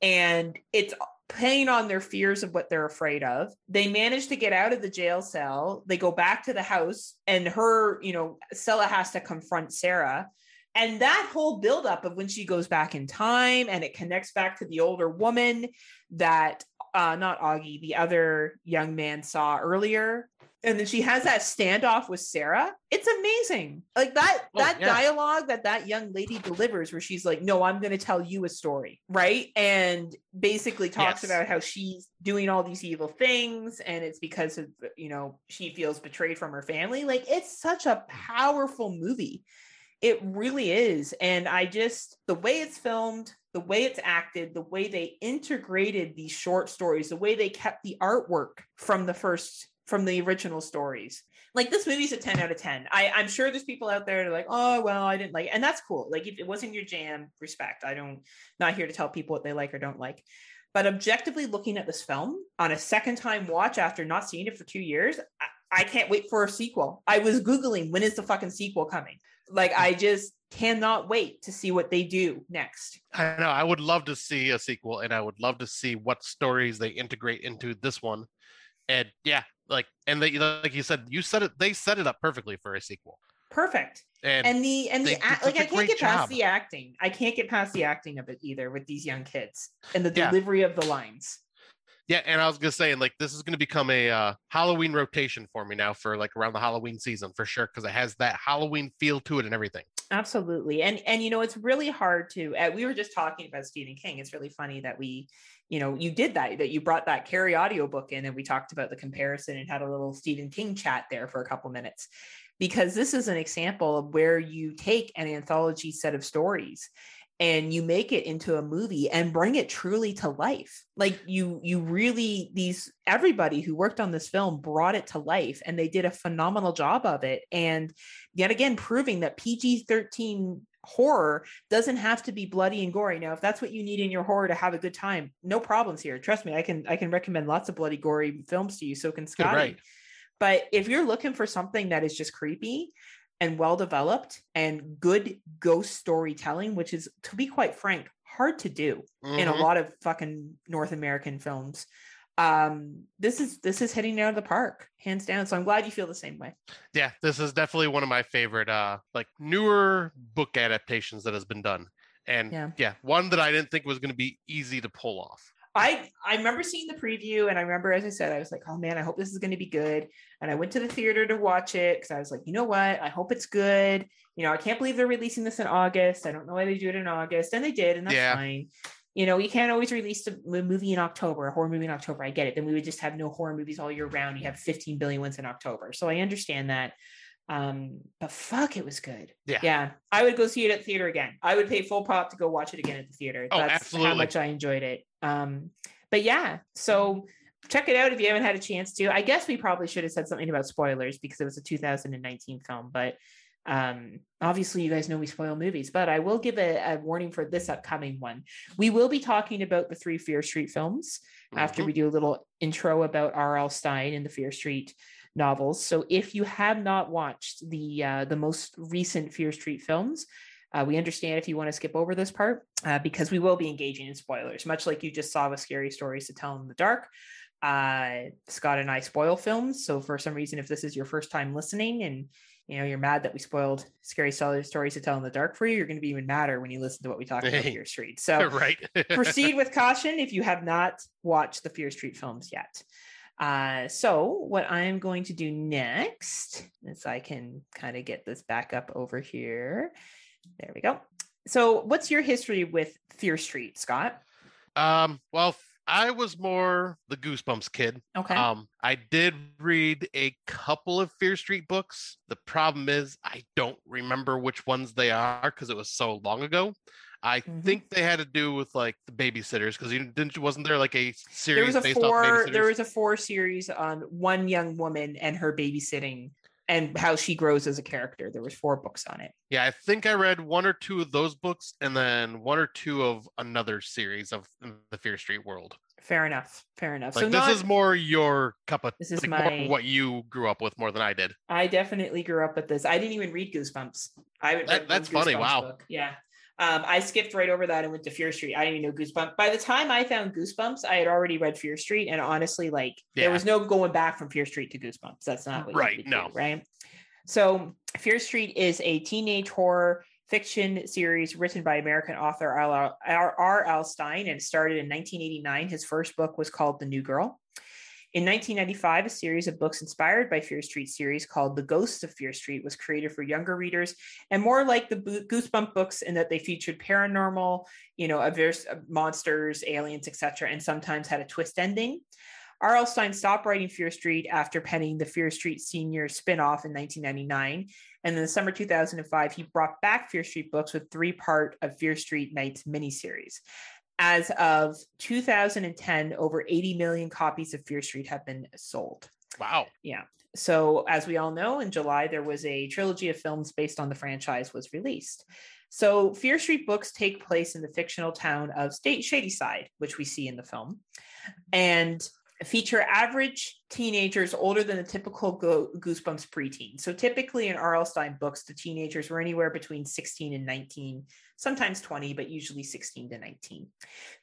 and it's playing on their fears of what they're afraid of. They manage to get out of the jail cell. They go back to the house and her, you know, Stella has to confront Sarah. And that whole buildup of when she goes back in time and it connects back to the older woman that uh not Augie, the other young man saw earlier. And then she has that standoff with Sarah. It's amazing. Like that Oh, that yeah. dialogue that that young lady delivers where she's like, "No, I'm going to tell you a story." Right? And basically talks Yes. about how she's doing all these evil things and it's because of, you know, she feels betrayed from her family. Like it's such a powerful movie. It really is. And I just, the way it's filmed, the way it's acted, the way they integrated these short stories, the way they kept the artwork from the first, from the original stories. Like this movie's a 10 out of 10. I, I'm sure there's people out there that are like, oh, well, I didn't like it. And that's cool. Like if it wasn't your jam, respect. I don't, not here to tell people what they like or don't like. But objectively looking at this film on a second time watch after not seeing it for two years, I, I can't wait for a sequel. I was Googling when is the fucking sequel coming? Like I just cannot wait to see what they do next. I know. I would love to see a sequel and I would love to see what stories they integrate into this one. And yeah, like, and they, like you said, you said it, they set it up perfectly for a sequel. Perfect. And, And the and the act, like I can't get past the acting. I can't get past the acting of it either with these young kids and the Yeah. delivery of the lines. yeah, and I was gonna say, like, this is gonna become a uh, Halloween rotation for me now for like around the Halloween season for sure because it has that Halloween feel to it and everything. Absolutely. And and you know it's really hard to uh, we were just talking about Stephen King. It's really funny that we you know you did that that you brought that Carrie audiobook in and we talked about the comparison and had a little Stephen King chat there for a couple minutes. Because this is an example of where you take an anthology set of stories and you make it into a movie and bring it truly to life like you you really these everybody who worked on this film brought it to life and they did a phenomenal job of it and yet again proving that PG-13 horror doesn't have to be bloody and gory. Now, if that's what you need in your horror to have a good time, no problems here. Trust me, I can I can recommend lots of bloody gory films to you. So can Scotty. Right. But if you're looking for something that is just creepy and well developed and good ghost storytelling, which is to be quite frank, hard to do in a Mhm. lot of fucking North American films. Um, this is this is hitting out of the park, hands down. So I'm glad you feel the same way. yeah this is definitely one of my favorite uh like newer book adaptations that has been done and Yeah. yeah, one that i didn't think was going to be easy to pull off I I remember seeing the preview, and I remember, as I said, I was like, "Oh man, I hope this is going to be good." And I went to the theater to watch it because I was like, "You know what? I hope it's good." You know, I can't believe they're releasing this in August. I don't know why they do it in August, and they did, and that's Yeah. fine. you know, you can't always release a movie in October, a horror movie in October. I get it. Then we would just have no horror movies all year round. You have 15 billion ones in October. So I understand that. Um, but fuck, it was good. Yeah. Yeah. I would go see it at the theater again. I would pay full pop to go watch it again at the theater. Oh, That's absolutely. how much I enjoyed it. Um, but yeah, so check it out if you haven't had a chance to. I guess we probably should have said something about spoilers because it was a 2019 film, but um obviously you guys know we spoil movies but i will give a, a warning for this upcoming one we will be talking about the three fear street films after Mhm. we do a little intro about R.L. Stine and the Fear Street novels. So if you have not watched the uh, the most recent Fear Street films, uh, we understand if you want to skip over this part uh, because we will be engaging in spoilers, much like you just saw with Scary Stories to Tell in the Dark. Uh, Scott and I spoil films, so for some reason, if this is your first time listening and you know you're mad that we spoiled Scary Stories to Tell in the Dark for you, you're going to be even madder when you listen to what we talk about. Fear Street. So right. proceed with caution if you have not watched the Fear Street films yet. Uh, so, what I'm going to do next is I can kind of get this back up over here. There we go. So, what's your history with Fear Street, Scott? Um, well, I was more the Goosebumps kid. Okay. Um, I did read a couple of Fear Street books. The problem is I don't remember which ones they are because it was so long ago. I Mhm. think they had to do with like the babysitters because you didn't wasn't there like a series there was a four. babysitters? There was a four series on one young woman and her babysitting and how she grows as a character. There was four books on it. Yeah, I think I read one or two of those books and then one or two of another series of the Fear Street world. Fair enough. Fair enough. Like so this not, is more your cup of This is like, my- what you grew up with more than I did. I definitely grew up with this. I didn't even read Goosebumps. I That- that's funny, wow. book. Yeah. Um, I skipped right over that and went to Fear Street. I didn't even know Goosebumps. By the time I found Goosebumps, I had already read Fear Street, and honestly, like there was no going back from Fear Street to Goosebumps. That's not what you Right, would do, no. right? So Fear Street is a teenage horror fiction series written by American author. R. L. Stine and started in 1989. His first book was called The New Girl. In 1995, a series of books inspired by Fear Street series called The Ghosts of Fear Street was created for younger readers and more like the Goosebump books in that they featured paranormal, you know, adverse uh, monsters, aliens, etc., and sometimes had a twist ending. R.L. Stine stopped writing Fear Street after penning the Fear Street Senior spin-off in 1999. And in the summer 2005, he brought back Fear Street books with three-part of Fear Street Nights miniseries. As of 2010, over 80 million copies of Fear Street have been sold. Wow. Yeah. So, as we all know, in July there was a trilogy of films based on the franchise was released. So, Fear Street books take place in the fictional town of State Shadyside, which we see in the film, and feature average teenagers older than the typical Go- Goosebumps preteen. So, typically in R.L. Stine books, the teenagers were anywhere between 16 and 19, sometimes 20, but usually 16 to 19,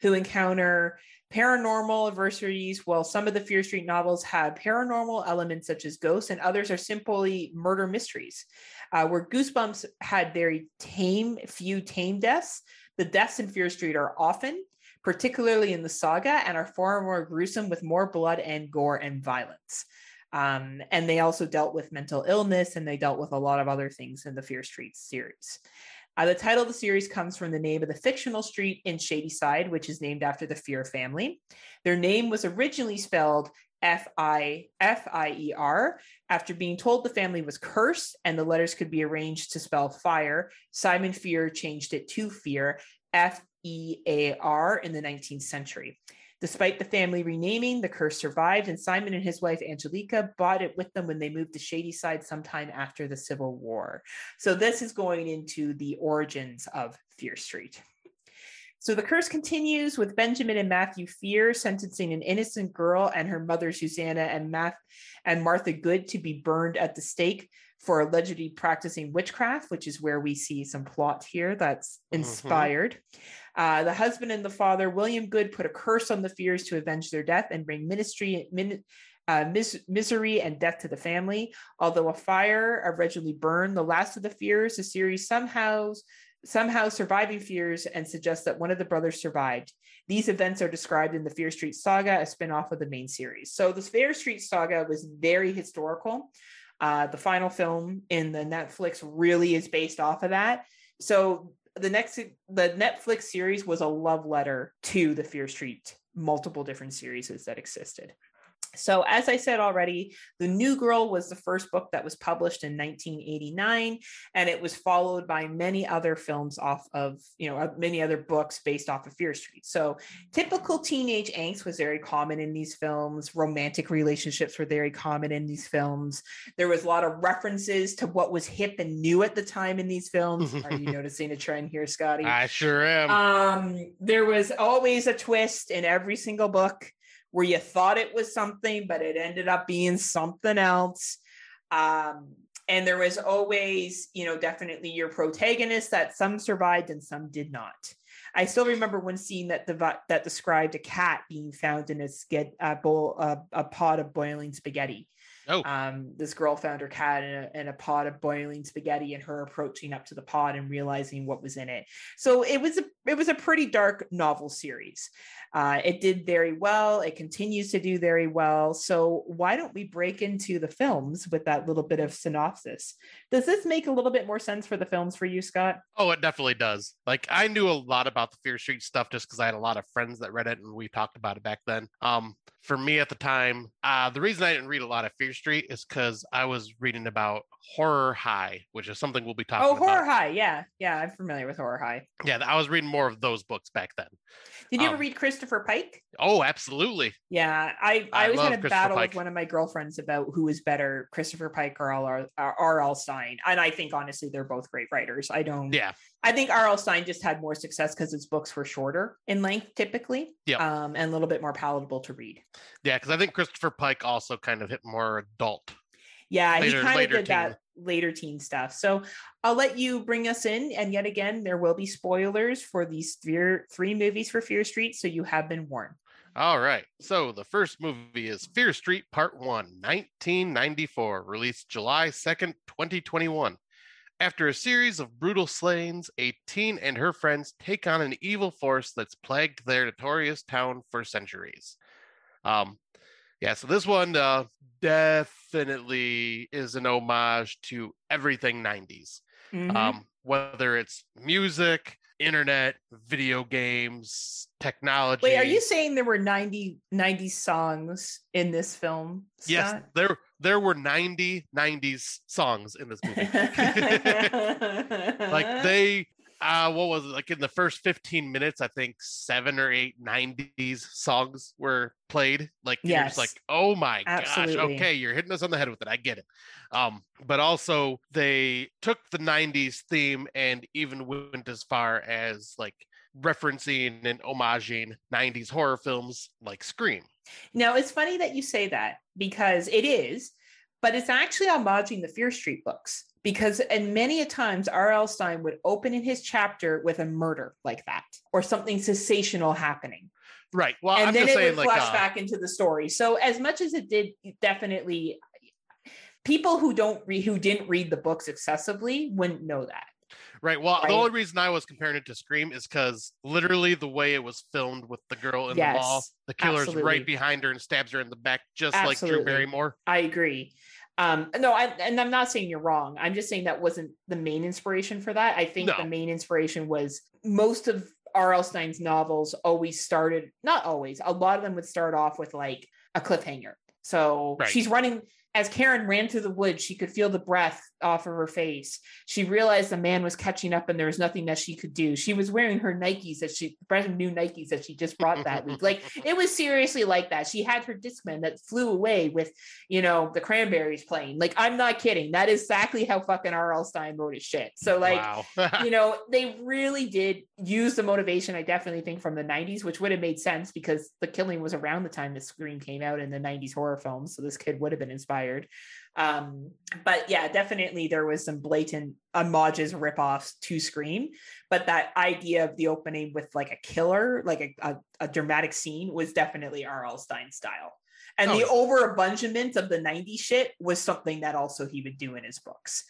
who encounter paranormal adversities. While some of the Fear Street novels have paranormal elements such as ghosts, and others are simply murder mysteries. Uh, where Goosebumps had very tame, few tame deaths, the deaths in Fear Street are often, particularly in the saga, and are far more gruesome with more blood and gore and violence. Um, and they also dealt with mental illness and they dealt with a lot of other things in the Fear Street series. Uh, the title of the series comes from the name of the fictional street in Shadyside, which is named after the Fear family. Their name was originally spelled F I F I E R. After being told the family was cursed and the letters could be arranged to spell fire, Simon Fear changed it to Fear, F E A R, in the 19th century. Despite the family renaming, the curse survived, and Simon and his wife Angelica bought it with them when they moved to Shadyside sometime after the Civil War. So, this is going into the origins of Fear Street. So the curse continues with Benjamin and Matthew Fear sentencing an innocent girl and her mother Susanna and Math and Martha Good to be burned at the stake for allegedly practicing witchcraft, which is where we see some plot here that's Mhm. inspired. Uh, the husband and the father, William Good, put a curse on the Fears to avenge their death and bring ministry, min, uh, mis- misery and death to the family. Although a fire originally burned the last of the Fears, the series somehow somehow surviving fears and suggests that one of the brothers survived. These events are described in the Fear Street Saga, a spin-off of the main series. So the Fear Street Saga was very historical. Uh, the final film in the Netflix really is based off of that. So the next the Netflix series was a love letter to the Fear Street multiple different series that existed. So, as I said already, The New Girl was the first book that was published in 1989, and it was followed by many other films off of, you know, many other books based off of Fear Street. So, typical teenage angst was very common in these films. Romantic relationships were very common in these films. There was a lot of references to what was hip and new at the time in these films. Are you noticing a trend here, Scotty? I sure am. Um, there was always a twist in every single book where you thought it was something, but it ended up being something else. Um, and there was always, you know, definitely your protagonist that some survived and some did not. I still remember one scene that dev- that described a cat being found in a, a bowl, uh, a pot of boiling spaghetti. Oh. Um, this girl found her cat in a, in a pot of boiling spaghetti and her approaching up to the pot and realizing what was in it. So it was a it was a pretty dark novel series. Uh, it did very well. It continues to do very well. So why don't we break into the films with that little bit of synopsis? Does this make a little bit more sense for the films for you, Scott? Oh, it definitely does. Like I knew a lot about the Fear Street stuff just because I had a lot of friends that read it and we talked about it back then. Um, for me at the time, uh, the reason I didn't read a lot of Fear Street is because I was reading about Horror High, which is something we'll be talking Oh, about. Horror High. Yeah. Yeah. I'm familiar with Horror High. Yeah, I was reading more of those books back then. Did you ever Um, read Christopher Pike? Oh, absolutely. Yeah, I, I I always had a battle Pike. with one of my girlfriends about who was better, Christopher Pike or. R.L. Stine. And I think honestly, they're both great writers. I don't. Yeah. I think R.L. Stine just had more success because his books were shorter in length, typically. Um, and a little bit more palatable to read. Yeah, because I think Christopher Pike also kind of hit more adult. Yeah, Later- he kind of did that later teen stuff. So I'll let you bring us in. And yet again, there will be spoilers for these three, three movies for Fear Street. So you have been warned. All right. So the first movie is Fear Street Part 1, 1994, released July 2nd, 2021. After a series of brutal slayings, a teen and her friends take on an evil force that's plagued their notorious town for centuries. Um, yeah, so this one uh, definitely is an homage to everything 90s Mhm. um, whether it's music, internet, video games, technology. Wait, are you saying there were 90, 90 songs in this film? Yes, Scott? there there were 90 90s songs in this movie. like they uh what was it like in the first 15 minutes i think seven or eight 90s songs were played like you're just Yes. like oh my Absolutely. gosh okay you're hitting us on the head with it i get it um but also they took the 90s theme and even went as far as like referencing and homaging 90s horror films like scream Now it's funny that you say that because it is, but it's actually homaging the Fear Street books because and many a times R.L. Stine would open in his chapter with a murder like that or something sensational happening. right well and i'm then just it saying would like flash uh, back into the story. So as much as it did definitely people who don't read who didn't read the books excessively wouldn't know that. Right. Well, Right? the only reason I was comparing it to Scream is because literally the way it was filmed with the girl in the wall, the killer's absolutely. right behind her and stabs her in the back, just like Drew Barrymore. I agree. Um, no, I, and I'm not saying you're wrong. I'm just saying that wasn't the main inspiration for that. I think No. the main inspiration was most of R.L. Stine's novels always started, not always, a lot of them would start off with like a cliffhanger. So Right. she's running, as Karen ran through the woods, she could feel the breath off of her face. She realized the man was catching up and there was nothing that she could do. She was wearing her Nikes that she, brand new Nikes that she just brought that week. Like it was seriously like that. She had her Discman that flew away with you know, the cranberries playing. Like, I'm not kidding. That is exactly how fucking R.L. Stine wrote his shit. So, like, wow. you know, they really did use the motivation, I definitely think, from the 90s, which would have made sense because the killing was around the time the screen came out in the 90s horror films. So this kid would have been inspired. Um, but yeah, definitely there was some blatant homages, ripoffs to Scream. But that idea of the opening with like a killer, like a, a, a dramatic scene, was definitely R.L. Stine style. And Oh, the overabundance of the 90s shit was something that also he would do in his books.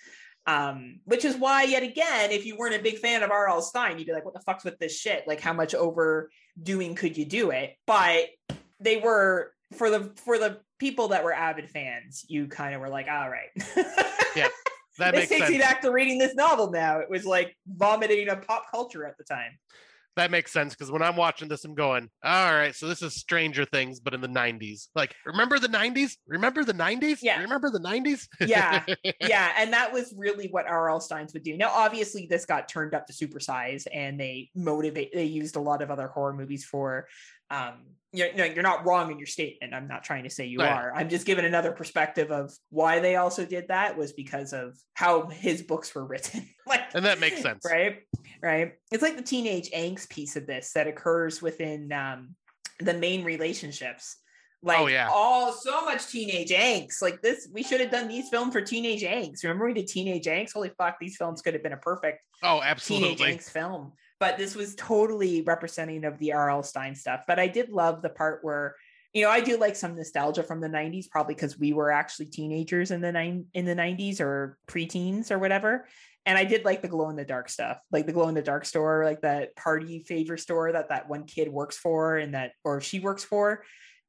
Um, which is why, yet again, if you weren't a big fan of R.L. Stine, you'd be like, what the fuck's with this shit? Like, how much overdoing could you do it? But they were for the for the people that were avid fans, you kind of were like, all right. Yeah. that this makes takes sense. me back to reading this novel now. It was like vomiting a pop culture at the time. that makes sense because when I'm watching this, I'm going, all right, so this is Stranger Things, but in the 90s. Like, remember the 90s? Remember the 90s? Yeah. Remember the 90s? Yeah. yeah, and that was really what R.L. Stines would do. Now, obviously, this got turned up to supersize, and they motivate. They used a lot of other horror movies for. Um, you're, no, you're not wrong in your statement. I'm not trying to say you Right. are. I'm just giving another perspective of why they also did that was because of how his books were written. like, and that makes sense. right right it's like the teenage angst piece of this that occurs within um the main relationships Oh, like Oh, yeah. all so much teenage angst. Like this we should have done these films for teenage angst. Remember we did teenage angst? Holy fuck these films could have been a perfect Oh, absolutely. teenage angst film. But this was totally representing of the rl stine stuff. But i did love the part where you know i do like some nostalgia from the 90s probably because we were actually teenagers in the nine in the 90s or preteens or whatever. And i did like the glow in the dark stuff like the glow in the dark store like that party favor store that that one kid works for and that or she works for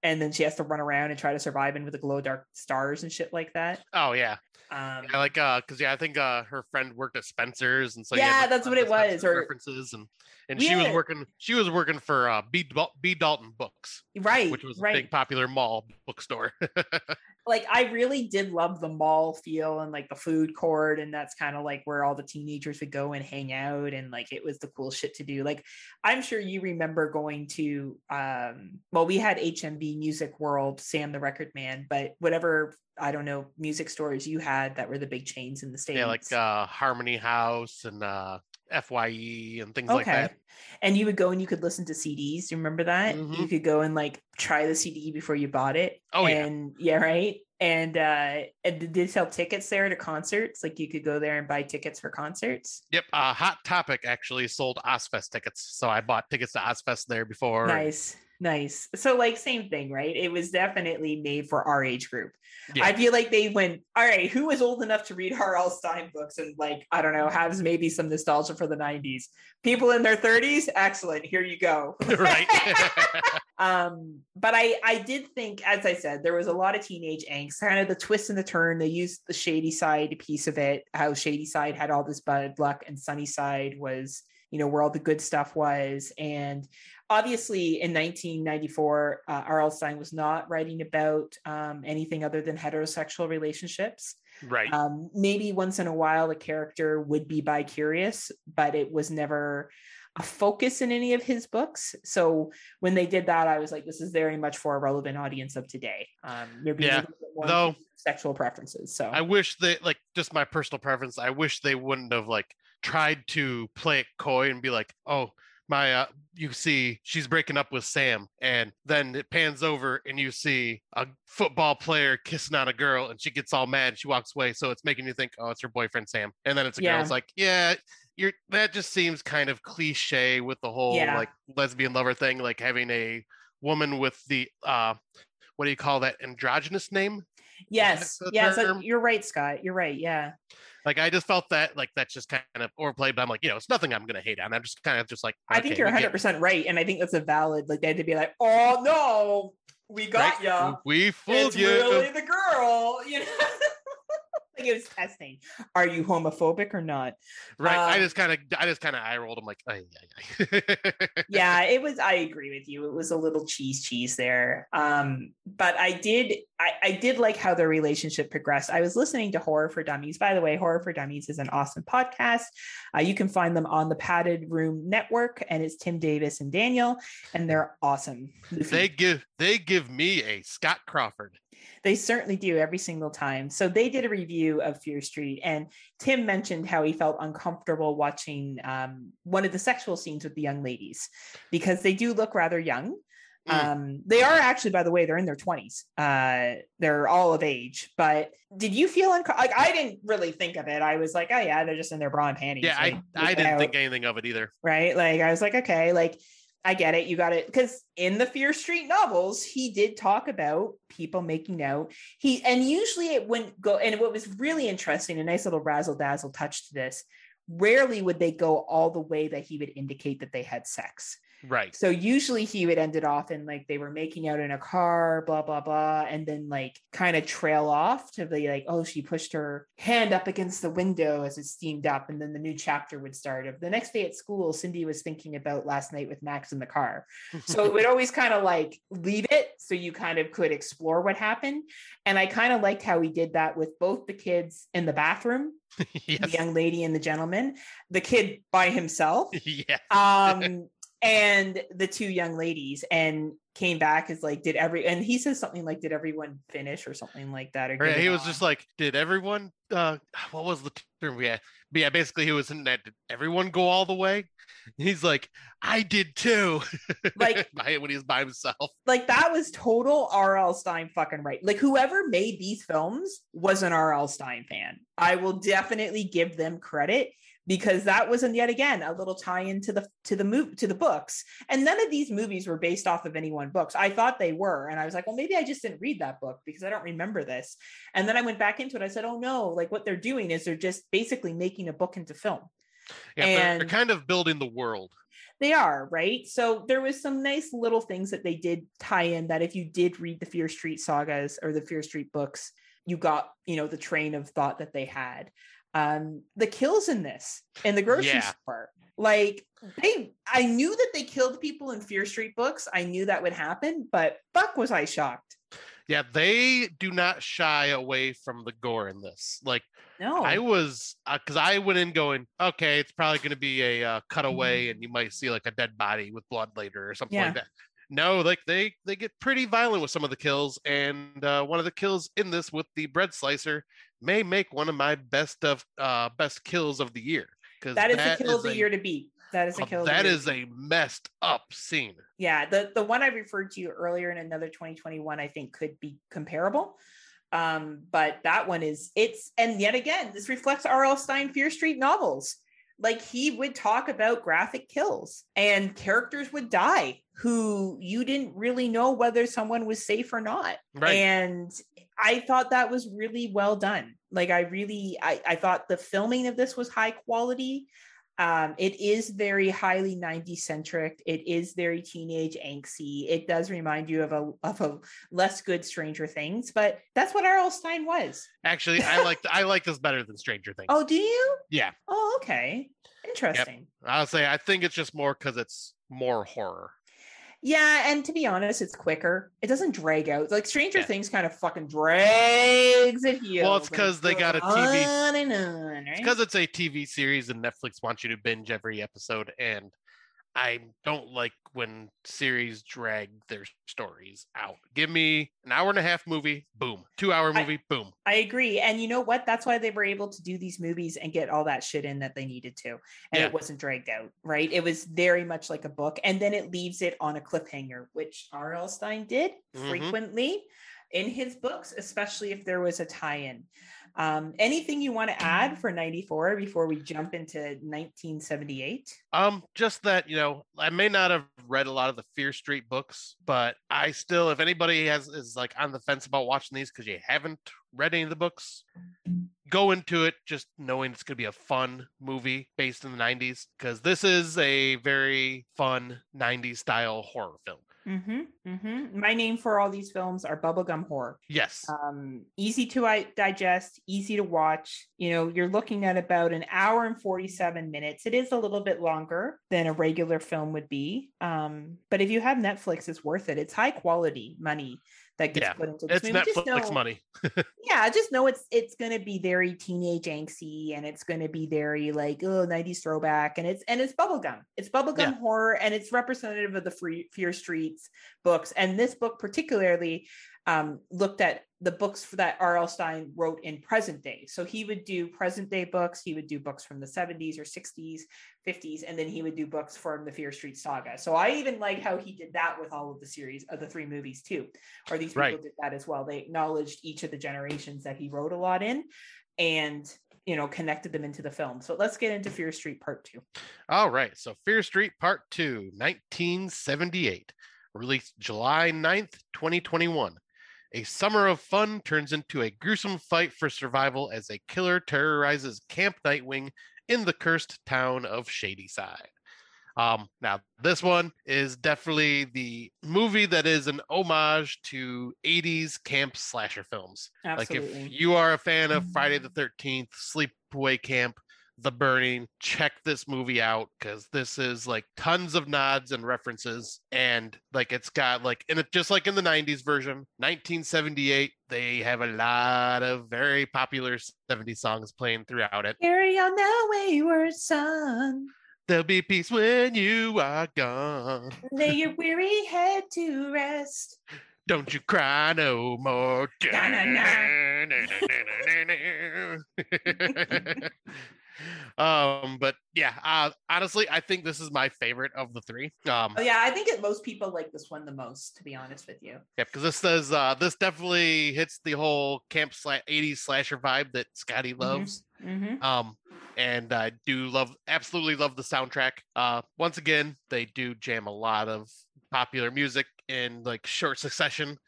and then she has to run around and try to survive in with the glow dark stars and shit like that Oh, yeah. Um I like, uh, because, yeah, I think uh, her friend worked at Spencer's. And so, you had, Yeah, like, that's what it was, or- references. And, and she was working, she was working for uh, B, B. Dalton Books, right which was a big popular mall bookstore. like I really did love the mall feel and like the food court and that's kind of like where all the teenagers would go and hang out and like it was the cool shit to do. Like I'm sure you remember going to um well we had HMV Music World, Sam the Record Man, but whatever I don't know music stores you had that were the big chains in the states. yeah, like uh, Harmony House and uh, FYE and things like that. And you would go and you could listen to CDs. You remember that? You Mhm. could go and like try the CD before you bought it. Oh, yeah. and yeah, right. And uh and did they sell tickets there to concerts? Like you could go there and buy tickets for concerts. Yep. Uh, Hot Topic actually sold Ozzfest tickets. So I bought tickets to Ozzfest there before. Nice, nice. So like same thing, right? It was definitely made for our age group. Yeah. I feel like they went, all right, who was old enough to read R.L. Stine books and like, I don't know, has maybe some nostalgia for the 90s. People in their 30s, excellent. Here you go. right. um but i i did think as i said there was a lot of teenage angst kind of the twist and the turn they used the shady side piece of it how shady side had all this bad luck and sunny side was you know where all the good stuff was and obviously in 1994 uh, R.L. stine was not writing about um, anything other than heterosexual relationships right. um, maybe once in a while a character would be bi-curious but it was never a focus in any of his books so when they did that i was like this is very much for a relevant audience of today um they're Yeah, though- sexual preferences so I wish they like just my personal preference. I wish they wouldn't have like tried to play it coy and be like, oh, my, uh, you see, she's breaking up with Sam, and then it pans over and you see a football player kissing on a girl, and she gets all mad. And she walks away, so it's making you think, oh, it's her boyfriend Sam, and then it's a girl. It's like, yeah. You're, that just seems kind of cliche with the whole Yeah. like lesbian lover thing, like having a woman with the uh, what do you call that androgynous name? yes yes term? you're right scott you're right yeah Like I just felt that like that's just kind of overplayed, but I'm like, you know, it's nothing I'm gonna hate on. I'm just kind of just like i think you're 100% right and i think that's a valid like they had to be like oh no we got right? ya We fooled it's you. really the girl you know like it was testing are you homophobic or not right. I um, just kind of I just kind of eye rolled. I'm like, ay, ay, ay. yeah it was i agree with you it was a little cheese cheese there um but i did I, I did like how their relationship progressed i was listening to horror for dummies by the way horror for dummies is an awesome podcast uh, you can find them on the padded room network and it's tim davis and daniel and they're awesome they give they give me a Scott Crawford. They certainly do every single time. So they did a review of Fear Street, and Tim mentioned how he felt uncomfortable watching um, one of the sexual scenes with the young ladies because they do look rather young. Mm. Um, they are actually, by the way, they're in their twenties. Uh, they're all of age. But did you feel unco- like I didn't really think of it? I was like, oh yeah, they're just in their bra and panties. Yeah, I I didn't think anything of it either. right? Like I was like, okay, like I get it, you got it. Because in the Fear Street novels, he did talk about people making out. He and usually it wouldn't go. And what was really interesting, a nice little razzle dazzle touch to this. Rarely would they go all the way that he would indicate that they had sex. Right. So usually he would end it off in like they were making out in a car, blah, blah, blah, and then like kind of trail off to be like, oh, she pushed her hand up against the window as it steamed up. And then the new chapter would start of the next day at school, Cindy was thinking about last night with Max in the car. So it would always kind of like leave it so you kind of could explore what happened. And I kind of liked how he did that with both the kids in the bathroom, the young lady and the gentleman, the kid by himself yeah. um and the two young ladies and came back as like did every and he says something like did everyone finish or something like that or Right, he was on? just like, did everyone? uh What was the term? Yeah, but yeah. Basically, he was in that. Did everyone go all the way? He's like, I did too. Like- when he was by himself. like that was total R.L. Stine fucking right. Like whoever made these films was an R.L. Stine fan. I will definitely give them credit because that was and yet again a little tie into the to the move to the books. And none of these movies were based off of any one books. I thought they were, and I was like, well, maybe I just didn't read that book because I don't remember this. And then I went back into it. I said, oh no, like what they're doing is they're just basically making a book into film. Yeah, they're, they're And- kind of building the world. They are, right? So there was some nice little things that they did tie in that if you did read the Fear Street sagas or the Fear Street books, you got, you know, the train of thought that they had. Um, the kills in this in the grocery Yeah. store. Like they I knew that they killed people in Fear Street books. I knew that would happen, but fuck was I shocked. Yeah, they do not shy away from the gore in this. Like No. I was, because I went in going, okay, it's probably going to be a uh, cutaway, and you might see like a dead body with blood later or something like that. No, like they they get pretty violent with some of the kills, and uh, one of the kills in this with the bread slicer may make one of my best of uh best kills of the year. Because that is the kill of the a- year to beat. That is a uh, kill. that is a messed up scene. yeah the the one i referred to earlier in another 2021 i think could be comparable um but that one is it's and yet again this reflects rl stine fear street novels like he would talk about graphic kills and characters would die who you didn't really know whether someone was safe or not. Right. and i thought that was really well done. Like i really i, I thought the filming of this was high quality um, it is very highly 90s centric it is very teenage angsty. It does remind you of a of a less good stranger things but that's what R.L. stine was. Actually, I like I like this better than Stranger Things. oh do you? Yeah, oh okay. Interesting. I'll say I think it's just more because it's more horror. Yeah, and to be honest, it's quicker. It doesn't drag out. Like Stranger Yeah. Things kind of fucking drags it here. Well, it's because they got a TV on and on, right? because it's a TV series and Netflix wants you to binge every episode, and I don't like when series drag their stories out. Give me an hour and a half movie, boom. Two hour I- movie, boom. I agree. And you know what? That's why they were able to do these movies and get all that shit in that they needed to. And Yeah. it wasn't dragged out, right? It was very much like a book. And then it leaves it on a cliffhanger, which R.L. Stine did Mhm. frequently in his books, especially if there was a tie in. Um, anything you want to add for 94 before we jump into 1978? Um, just that you know, I may not have read a lot of the Fear Street books, but I still, if anybody has is like on the fence about watching these because you haven't read any of the books, go into it just knowing it's gonna be a fun movie based in the '90s because this is a very fun '90s style horror film. Mm-hmm, mm-hmm. My name for all these films are bubblegum horror. Yes, Um, easy to i- digest, easy to watch. You know, you're looking at about an hour and 47 minutes. It is a little bit longer than a regular film would be. Um, but if you have Netflix, it's worth it. It's high quality money that gets Yeah, put into this it's movie. Just Netflix know- money. yeah just know it's it's going to be very teenage angsty and it's going to be very like oh 90s throwback and it's and it's bubblegum it's bubblegum Yeah. horror and it's representative of the free fear streets books and this book particularly um, looked at the books that R.L. Stine wrote in present day. So he would do present day books. He would do books from the 70s or 60s, 50s, and then he would do books from the Fear Street saga. So I even like how he did that with all of the series of the three movies too. Or these people Right. did that as well. They acknowledged each of the generations that he wrote a lot in and you know connected them into the film. So let's get into Fear Street Part Two. All right, so Fear Street Part 2, 1978, released July 9th, 2021. A summer of fun turns into a gruesome fight for survival as a killer terrorizes Camp Nightwing in the cursed town of Shadyside. Um, now this one is definitely the movie that is an homage to 80s camp slasher films. Absolutely. Like if you are a fan of Friday the 13th, Sleepaway Camp, The Burning, check this movie out because this is like tons of nods and references. And like it's got like, and it just like in the 90s version, 1978, they have a lot of very popular 70s songs playing throughout it. Carry on the wayward son. There'll be peace when you are gone. Lay your weary head to rest. Don't you cry no more. Na, na, um, but yeah, uh, honestly, I think this is my favorite of the three. Um, Oh yeah, I think that most people like this one the most, to be honest with you. yeah, because this does uh, this definitely hits the whole camp sla- 80s slasher vibe that Scotty loves. Mm-hmm. Um, and I do love, absolutely love the soundtrack. Uh, once again, they do jam a lot of popular music in like short succession.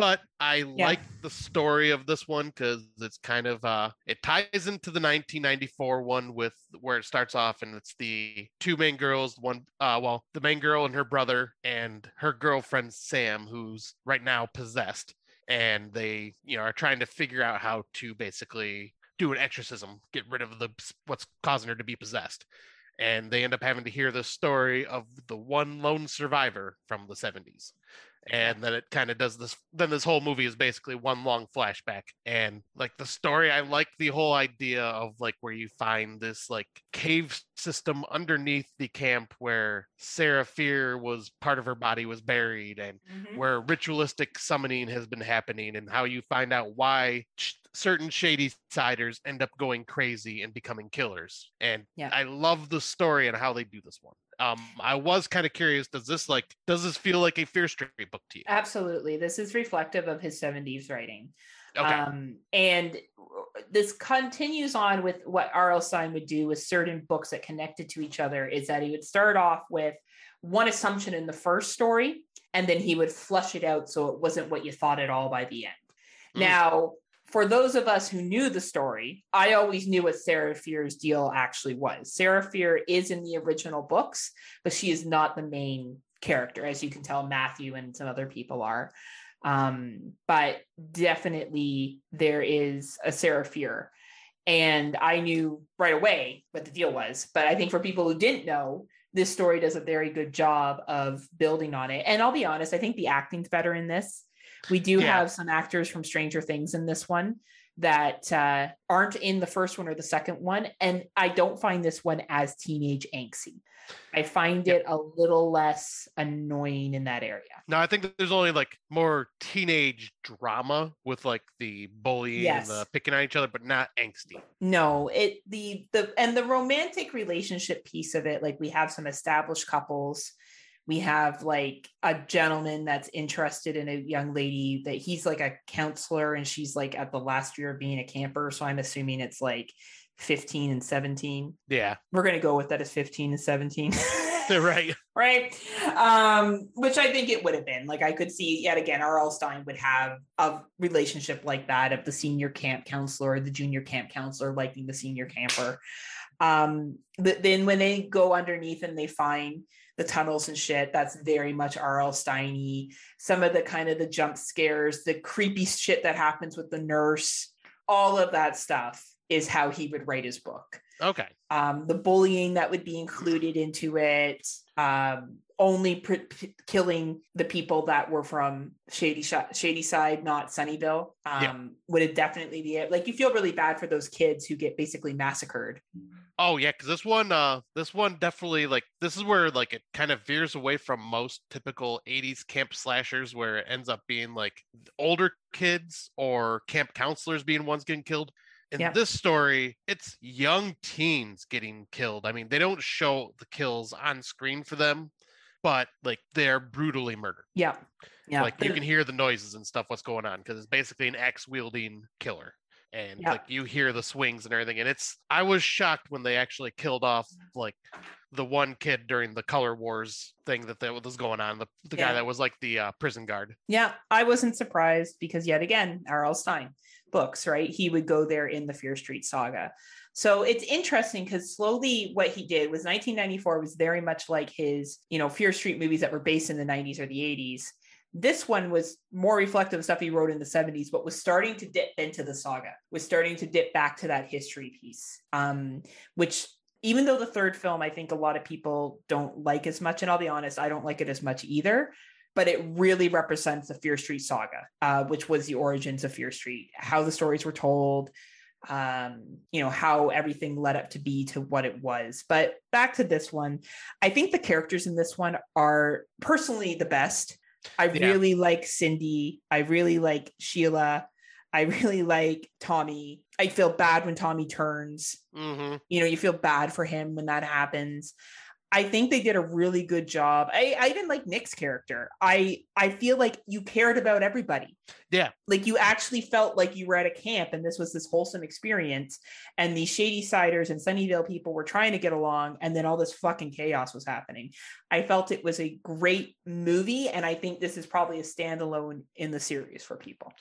But I like the story of this one because it's kind of uh it ties into the 1994 one with where it starts off and it's the two main girls, one uh well, the main girl and her brother and her girlfriend Sam, who's right now possessed. And they, you know, are trying to figure out how to basically do an exorcism, get rid of the what's causing her to be possessed. And they end up having to hear the story of the one lone survivor from the 70s. And then it kind of does this. Then this whole movie is basically one long flashback. And like the story, I like the whole idea of like where you find this like cave system underneath the camp where Sarah Fear was part of her body was buried and Mm-hmm. where ritualistic summoning has been happening and how you find out why certain shady siders end up going crazy and becoming killers. And Yeah. I love the story and how they do this one. Um, I was kind of curious. Does this like does this feel like a Fear Street book to you? Absolutely. This is reflective of his 70s writing. Okay. Um, and this continues on with what R.L. Stine would do with certain books that connected to each other is that he would start off with one assumption in the first story, and then he would flush it out so it wasn't what you thought at all by the end. Mm. Now, for those of us who knew the story, I always knew what Sarah Fear's deal actually was. Sarah Fear is in the original books, but she is not the main character, as you can tell, Matthew and some other people are. Um, but definitely there is a Sarah Fear. And I knew right away what the deal was. But I think for people who didn't know, this story does a very good job of building on it. And I'll be honest, I think the acting's better in this. We do Yeah. have some actors from Stranger Things in this one that uh, aren't in the first one or the second one. And I don't find this one as teenage angsty. I find it a little less annoying in that area. No, I think there's only like more teenage drama with like the bullying Yes. and the picking on each other, but not angsty. No, it the the and the romantic relationship piece of it, like we have some established couples. We have like a gentleman that's interested in a young lady that he's like a counselor and she's like at the last year of being a camper. So I'm assuming it's like 15 and 17. Yeah, We're gonna go with that as 15 and 17. right. right um which i think it would have been like i could see yet again r.l stine would have a relationship like that of the senior camp counselor the junior camp counselor liking the senior camper um but then when they go underneath and they find the tunnels and shit that's very much r.l stiney some of the kind of the jump scares the creepy shit that happens with the nurse all of that stuff is how he would write his book Okay. um, the bullying that would be included into it, um, only killing the people that were from Shady Sh- Shady Side, not sunnyville um, Yeah. would it definitely be it? Like you feel really bad for those kids who get basically massacred. Oh yeah, because this one, uh, this one definitely like this is where like it kind of veers away from most typical '80s camp slashers, where it ends up being like older kids or camp counselors being ones getting killed. In this story, it's young teens getting killed. I mean, they don't show the kills on screen for them, but like they're brutally murdered. Yeah, yeah. Like you can hear the noises and stuff, what's going on, because it's basically an axe wielding killer. And Yeah. like you hear the swings and everything. And it's I was shocked when they actually killed off like the one kid during the color wars thing that, that was going on. The the guy that was like the uh, prison guard. Yeah, I wasn't surprised because yet again, R.L. Stine. Books, right? He would go there in the Fear Street saga. So it's interesting because slowly what he did was 1994 was very much like his, you know, Fear Street movies that were based in the 90s or the 80s. This one was more reflective of stuff he wrote in the 70s, but was starting to dip into the saga, was starting to dip back to that history piece, um, which even though the third film, I think a lot of people don't like as much, and I'll be honest, I don't like it as much either. But it really represents the Fear Street saga, uh, which was the origins of Fear Street, how the stories were told, um, you know, how everything led up to be to what it was. But back to this one, I think the characters in this one are personally the best. I Yeah. really like Cindy. I really like Sheila. I really like Tommy. I feel bad when Tommy turns hmm you know you feel bad for him when that happens i think they did a really good job. I i didn't like nick's character. I i feel like you cared about everybody Yeah. like you actually felt like you were at a camp and this was this wholesome experience and these shady siders and sunnyvale people were trying to get along and then all this fucking chaos was happening i felt it was a great movie and i think this is probably a standalone in the series for people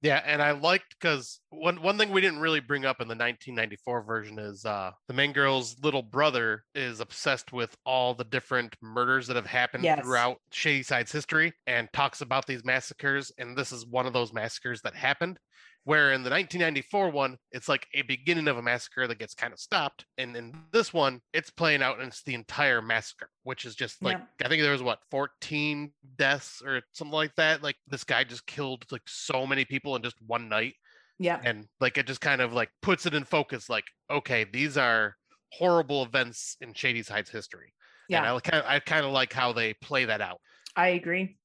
Yeah, and I liked because one one thing we didn't really bring up in the 1994 version is uh, the main girl's little brother is obsessed with all the different murders that have happened Yes. throughout Shady Side's history and talks about these massacres, and this is one of those massacres that happened. Where in the 1994 one, it's like a beginning of a massacre that gets kind of stopped, and in this one, it's playing out and it's the entire massacre, which is just like I think there was what 14 deaths or something like that. Like this guy just killed like so many people in just one night yeah and like it just kind of like puts it in focus like okay these are horrible events in shady side's history yeah and i kind of i kind of like how they play that out I agree.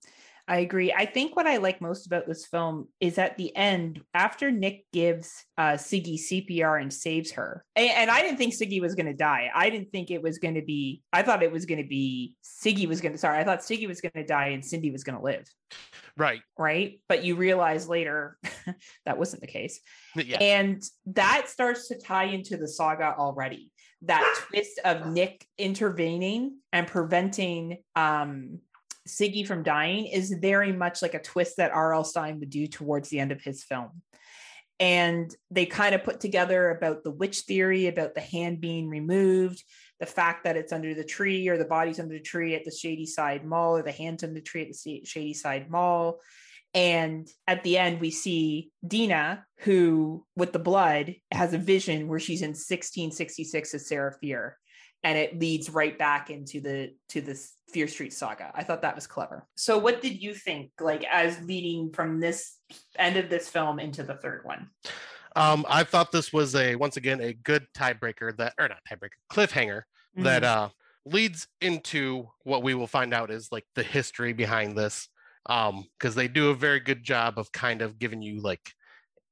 I agree. I think what I like most about this film is at the end, after Nick gives uh, Ziggy CPR and saves her. And, and I didn't think Ziggy was going to die. I didn't think it was going to be, I thought it was going to be Ziggy was going to, sorry, I thought Ziggy was going to die and Cindy was going to live. right Right. But you realize later that wasn't the case. yeah And that starts to tie into the saga already. That twist of Nick intervening and preventing um, Ziggy from dying is very much like a twist that R.L. Stine would do towards the end of his film. And they kind of put together about the witch theory, about the hand being removed, the fact that it's under the tree or the body's under the tree at the Shady Side Mall or the hands under the tree at the Shady Side Mall. And at the end, we see Deena, who with the blood has a vision where she's in 1666 as Sarah Fear. And it leads right back into the to this Fear Street saga. I thought that was clever. So what did you think, like as leading from this end of this film into the third one? um i thought this was a once again a good tiebreaker that or not tiebreaker cliffhanger that Mm-hmm. uh leads into what we will find out is like the history behind this um because they do a very good job of kind of giving you like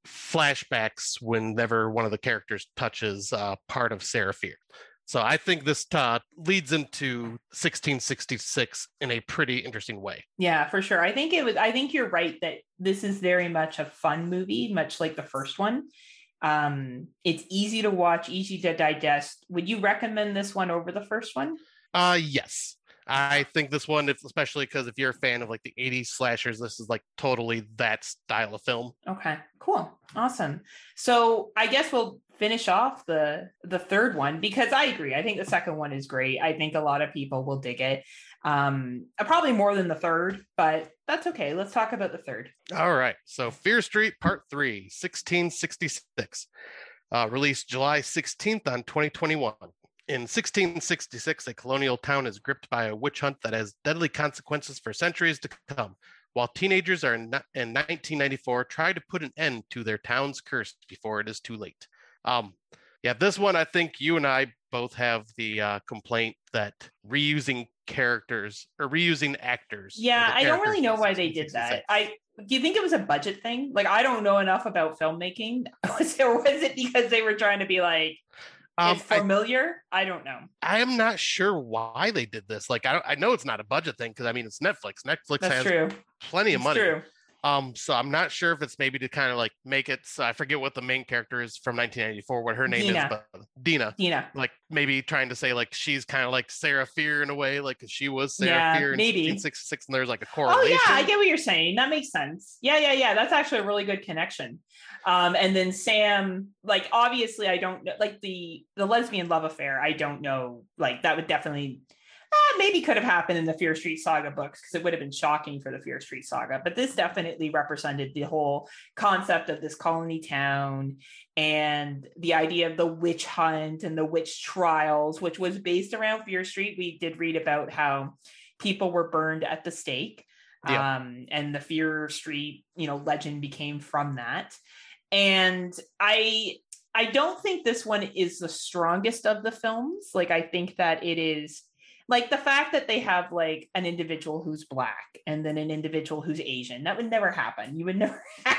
flashbacks whenever one of the characters touches uh part of Sarah Fear. So I think this uh, leads into 1666 in a pretty interesting way. Yeah, for sure. I think it was I think you're right that this is very much a fun movie, much like the first one. Um, it's easy to watch, easy to digest. Would you recommend this one over the first one? Uh yes. I think this one, especially because if you're a fan of like the 80s slashers, this is like totally that style of film. Okay, cool. Awesome. So I guess we'll finish off the the third one because I agree. I think the second one is great. I think a lot of people will dig it. Um uh, probably more than the third, but that's okay. Let's talk about the third. All right. So Fear Street Part 3, 1666. Uh, released July 16th on 2021. In 1666, a colonial town is gripped by a witch hunt that has deadly consequences for centuries to come. While teenagers are in, in 1994 try to put an end to their town's curse before it is too late. Um, yeah, this one, I think you and I both have the uh, complaint that reusing characters or reusing actors. Yeah, I don't really know why they did that. I do you think it was a budget thing? Like I don't know enough about filmmaking. Was it, or was it because they were trying to be like Um, it's I familiar? I, don't know. I'm not sure why they did this. Like, I, don't- I know it's not a budget thing because I mean it's Netflix. Netflix That's has true. plenty of It's money. true. Um, so I'm not sure if it's maybe to kind of like make it. So I forget what the main character is from 1994, what her name Deena. is, but Deena. Deena. Like maybe trying to say like she's kind of like Sarah Fear in a way, like she was Sarah Yeah, Fear in maybe. 1666, and there's like a correlation. Oh yeah, I get what you're saying. That makes sense. Yeah, yeah, yeah. That's actually a really good connection. Um, and then Sam, like obviously, I don't know, like the the lesbian love affair. I don't know, like that would definitely. Uh, maybe could have happened in the Fear Street Saga books because it would have been shocking for the Fear Street Saga. But this definitely represented the whole concept of this colony town and the idea of the witch hunt and the witch trials, which was based around Fear Street. We did read about how people were burned at the stake Yeah. um, and the Fear Street, you know, legend became from that. And I, I don't think this one is the strongest of the films. Like, I think that it is like the fact that they have like an individual who's black and then an individual who's Asian. That would never happen. You would never have.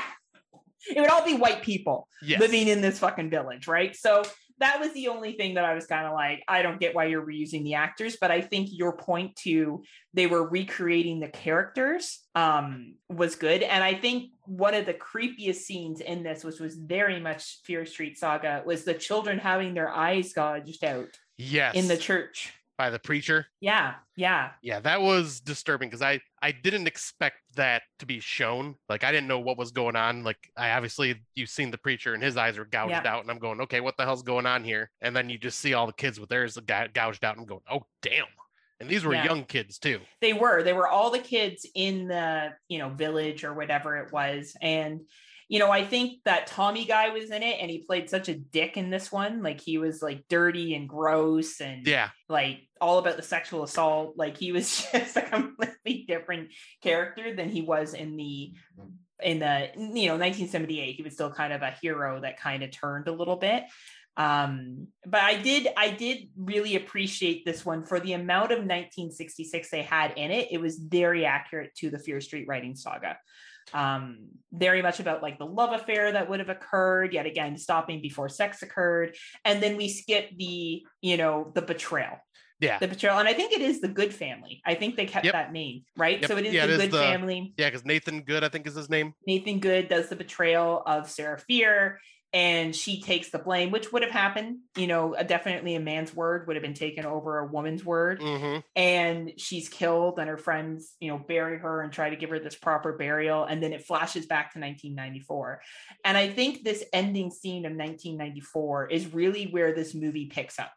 It would all be white people Yes. living in this fucking village, right? So that was the only thing that I was kind of like, I don't get why you're reusing the actors, but I think your point to they were recreating the characters um was good. And I think one of the creepiest scenes in this, which was very much Fear Street Saga, was the children having their eyes gouged out yes. in the church. By the preacher. Yeah, yeah. Yeah, that was disturbing because I I didn't expect that to be shown. Like I didn't know what was going on. Like I obviously you've seen the preacher and his eyes are gouged Yeah. out, and I'm going, okay, what the hell's going on here? And then you just see all the kids with theirs gouged out, and I'm going, oh damn. And these were Yeah. young kids too. they were they were all the kids in the you know village or whatever it was and you know i think that tommy guy was in it and he played such a dick in this one. Like he was like dirty and gross and Yeah, like all about the sexual assault. Like he was just a completely different character than he was in the in the you know 1978 he was still kind of a hero that kind of turned a little bit. Um but i did i did really appreciate this one for the amount of 1966 they had in it. It was very accurate to the fear street writing saga um very much about like the love affair that would have occurred yet again stopping before sex occurred and then we skip the you know the betrayal yeah, the betrayal and i think it is the good family i think they kept Yep. that name right Yep. so it is Yeah, the it is good the- family yeah. Because Nathan Goode, I think, is his name. nathan goode does the betrayal of sarah fear and she takes the blame which would have happened you know definitely a man's word would have been taken over a woman's word. Hmm and she's killed and her friends you know bury her and try to give her this proper burial and then it flashes back to 1994 and i think this ending scene of 1994 is really where this movie picks up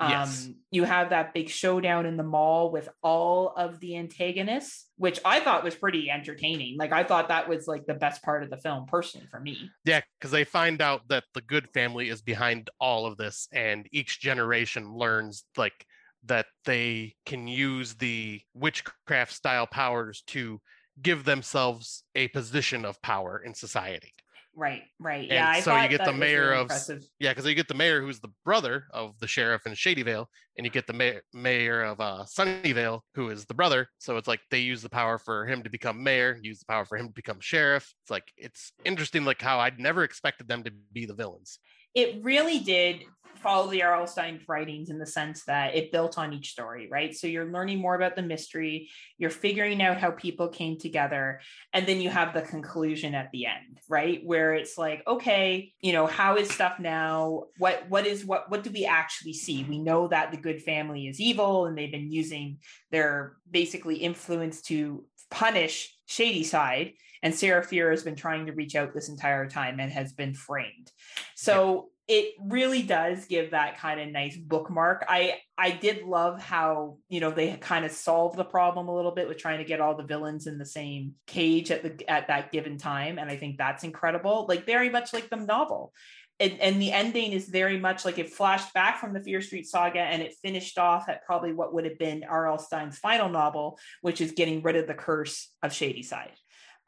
Yes. um you have that big showdown in the mall with all of the antagonists which i thought was pretty entertaining like i thought that was like the best part of the film personally for me Yeah, because they find out that the Goode family is behind all of this, and each generation learns like that they can use the witchcraft style powers to give themselves a position of power in society. Right right And yeah I so you get the mayor really of- impressive. Yeah, because you get the mayor who's the brother of the sheriff in Shadyvale, and you get the mayor, mayor of uh, Sunnyvale who is the brother. So it's like they use the power for him to become mayor, use the power for him to become sheriff. It's like it's interesting, like how I'd never expected them to be the villains. It really did follow the R.L. Stine writings in the sense that it built on each story, right? So you're learning more about the mystery, you're figuring out how people came together, and then you have the conclusion at the end, right? Where it's like, okay, you know, how is stuff now? What what is what what do we actually see? We know that the good family is evil and they've been using their basically influence to punish Shady Side. And Sarah Fear has been trying to reach out this entire time and has been framed. So it really does give that kind of nice bookmark. I I did love how you know they kind of solved the problem a little bit with trying to get all the villains in the same cage at the at that given time, and I think that's incredible. Like very much like the novel. And, and the ending is very much like it flashed back from the Fear Street saga and it finished off at probably what would have been R.L. Stine's final novel, which is getting rid of the curse of Shady Side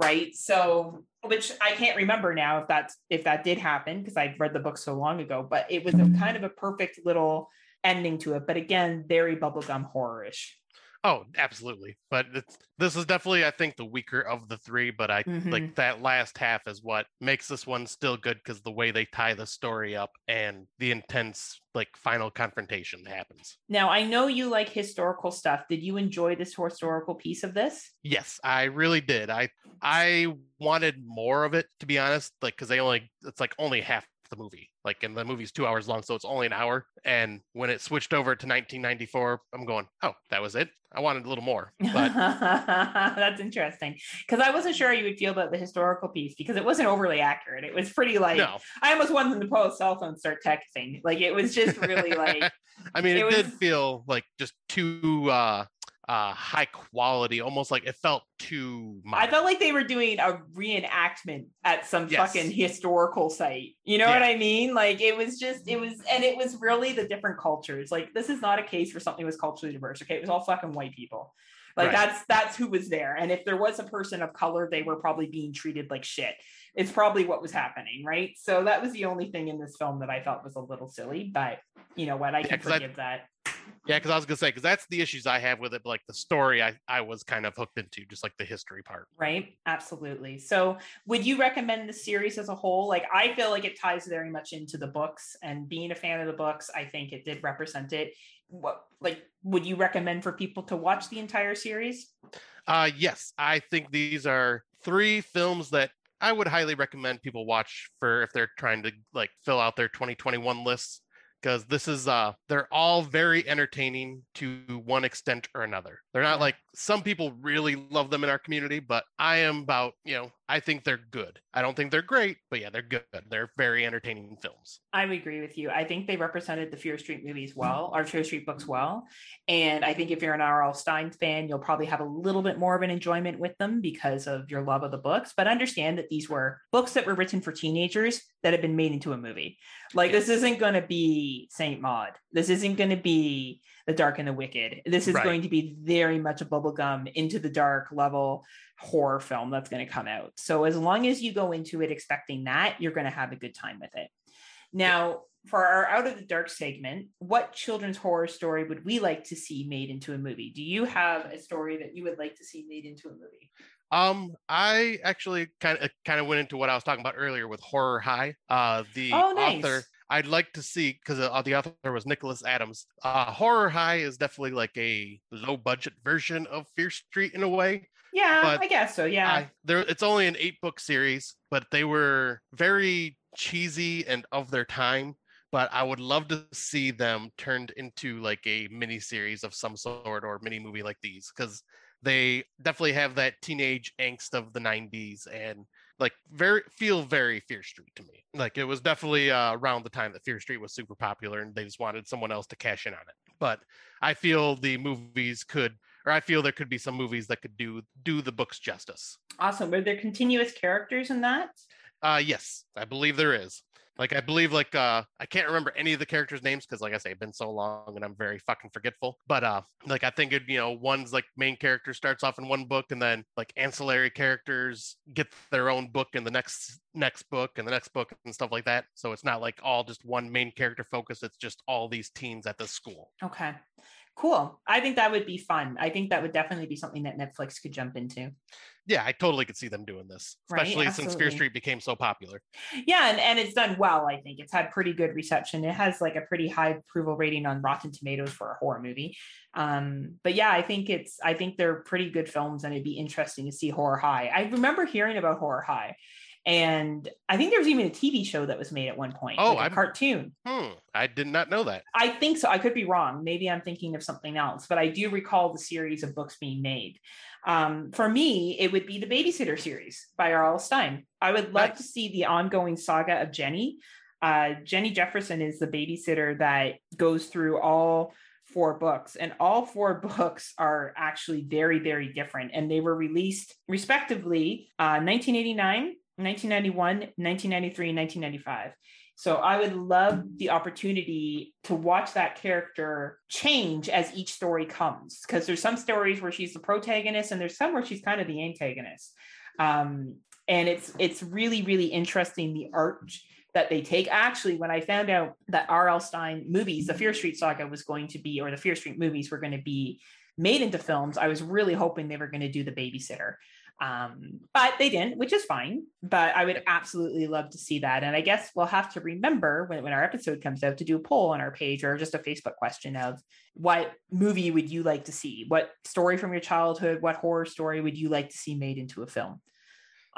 right? So which i can't remember now if that's if that did happen because i read the book so long ago but it was a kind of a perfect little ending to it. But again very bubblegum horror-ish Oh, absolutely. But it's, this is definitely, I think, the weaker of the three. But I Mhm. like that last half is what makes this one still good because the way they tie the story up and the intense, like, final confrontation happens. Now, I know you like historical stuff. Did you enjoy this historical piece of this? Yes, I really did. I I wanted more of it to be honest, like because they only it's like only half the movie. Like and the movie's two hours long, so it's only an hour. And when it switched over to 1994, I'm going, oh, that was it. I wanted a little more, but That's interesting because I wasn't sure how you would feel about the historical piece because it wasn't overly accurate. It was pretty like no. I almost wanted them to pull a cell phone, and start texting. Like it was just really like I mean, it it, did feel like just too uh uh high quality, almost like it felt too. Much I felt like they were doing a reenactment at some Yes. fucking historical site. You know what I mean? Like it was just it was and it was really the different cultures. Like this is not a case where something was culturally diverse. Okay, it was all fucking white people. Like Right. that's that's who was there. And if there was a person of color, they were probably being treated like shit. It's probably what was happening, right? So that was the only thing in this film that I felt was a little silly, but you know what? I can 'cause I- forgive that. Yeah, because I was gonna say because that's the issues I have with it. But like the story, I I was kind of hooked into, just like the history part. Right. Absolutely. So, would you recommend the series as a whole? Like, I feel like it ties very much into the books, and being a fan of the books, I think it did represent it. What, like, would you recommend for people to watch the entire series? Uh yes, I think these are three films that I would highly recommend people watch for if they're trying to like fill out their 2021 lists because this is uh they're all very entertaining to one extent or another. They're not like some people really love them in our community, but I am about, you know, I think they're good. I don't think they're great, but yeah, they're good. They're very entertaining films. I would agree with you. I think they represented the Fear Street movies mm-hmm. well, or Fear Street books well. And I think if you're an R.L. Stine fan, you'll probably have a little bit more of an enjoyment with them because of your love of the books. But understand that these were books that were written for teenagers that have been made into a movie. Like this isn't going to be Saint Maud. This isn't going to be The Dark and the Wicked. This is Right. going to be very much a bubblegum into the dark level horror film that's going to come out. So as long as you go into it expecting that, you're going to have a good time with it. Now, for our out of the dark segment, what children's horror story would we like to see made into a movie? Do you have a story that you would like to see made into a movie? Um, I actually kind of kind of went into what I was talking about earlier with Horror High. Uh, the Oh, nice. author I'd like to see because uh, the author was Nicholas Adams. Uh, Horror High is definitely like a low budget version of Fear Street in a way. Yeah, But I guess so. Yeah. I, there, it's only an eight book series, but they were very cheesy and of their time. But I would love to see them turned into like a mini series of some sort or mini movie like these because they definitely have that teenage angst of the 90s and like very feel very Fear Street to me. Like it was definitely uh, around the time that Fear Street was super popular and they just wanted someone else to cash in on it. But I feel the movies could or I feel there could be some movies that could do do the books justice. awesome. Were there continuous characters in that? Uh yes, I believe there is. Like I believe like uh I can't remember any of the characters' names because like I say, it's been so long and I'm very fucking forgetful. But uh like I think it, you know, one's like main character starts off in one book and then like ancillary characters get their own book in the next next book and the next book and stuff like that. So it's not like all just one main character focus, it's just all these teens at the school. Okay. Cool. I think that would be fun. I think that would definitely be something that Netflix could jump into. Yeah, I totally could see them doing this, Right, especially since Fear. Street became so popular. Yeah, and, and it's done well, I think. It's had pretty good reception. It has like a pretty high approval rating on Rotten Tomatoes for a horror movie. Um, but yeah, I think it's I think they're pretty good films and it'd be interesting to see Horror High. I remember hearing about Horror High. And I think there was even a TV show that was made at one point. Oh, like a cartoon. Hmm, I did not know that. I think so. I could be wrong. Maybe I'm thinking of something else, but I do recall the series of books being made. Um, for me, it would be the Babysitter series by R.L. Stine. I would love to see the ongoing saga of Jenny. Uh, Jenny Jefferson is the babysitter that goes through all four books, and all four books are actually very, very different. And they were released respectively uh, 1989, 1991, 1993, 1995. So I would love the opportunity to watch that character change as each story comes, because there's some stories where she's the protagonist, and there's some where she's kind of the antagonist. Um, and it's it's really really interesting the arch that they take. Actually, when I found out that R.L. Stine movies, the Fear Street saga was going to be, or the Fear Street movies were going to be made into films, I was really hoping they were going to do the babysitter. Um, but they didn't, which is fine. But I would absolutely love to see that. And I guess we'll have to remember when, when our episode comes out to do a poll on our page or just a Facebook question of what movie would you like to see? What story from your childhood, what horror story would you like to see made into a film?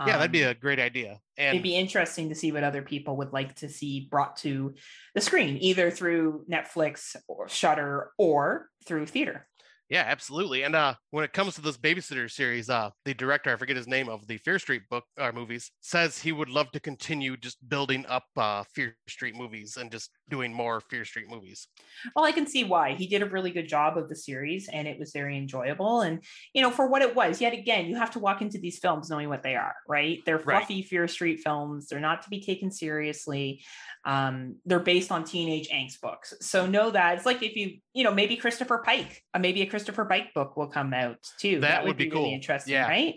Yeah, that'd be Um, a great idea. And it'd be interesting to see what other people would like to see brought to the screen, either through Netflix or Shudder or through theater. Yeah, absolutely. And uh, when it comes to this babysitter series, uh, the director, I forget his name of the Fear Street book uh, movies, says he would love to continue just building up uh, Fear Street movies and just doing more Fear Street movies. Well, I can see why. He did a really good job of the series and it was very enjoyable. And, you know, for what it was, yet again, you have to walk into these films knowing what they are, right? They're Right. fluffy Fear Street films. They're not to be taken seriously. Um, they're based on teenage angst books. So know that it's like if you, you know, maybe Christopher Pike, uh, maybe a Christopher Pike book will come out too. That would be really cool. interesting, Yeah. right?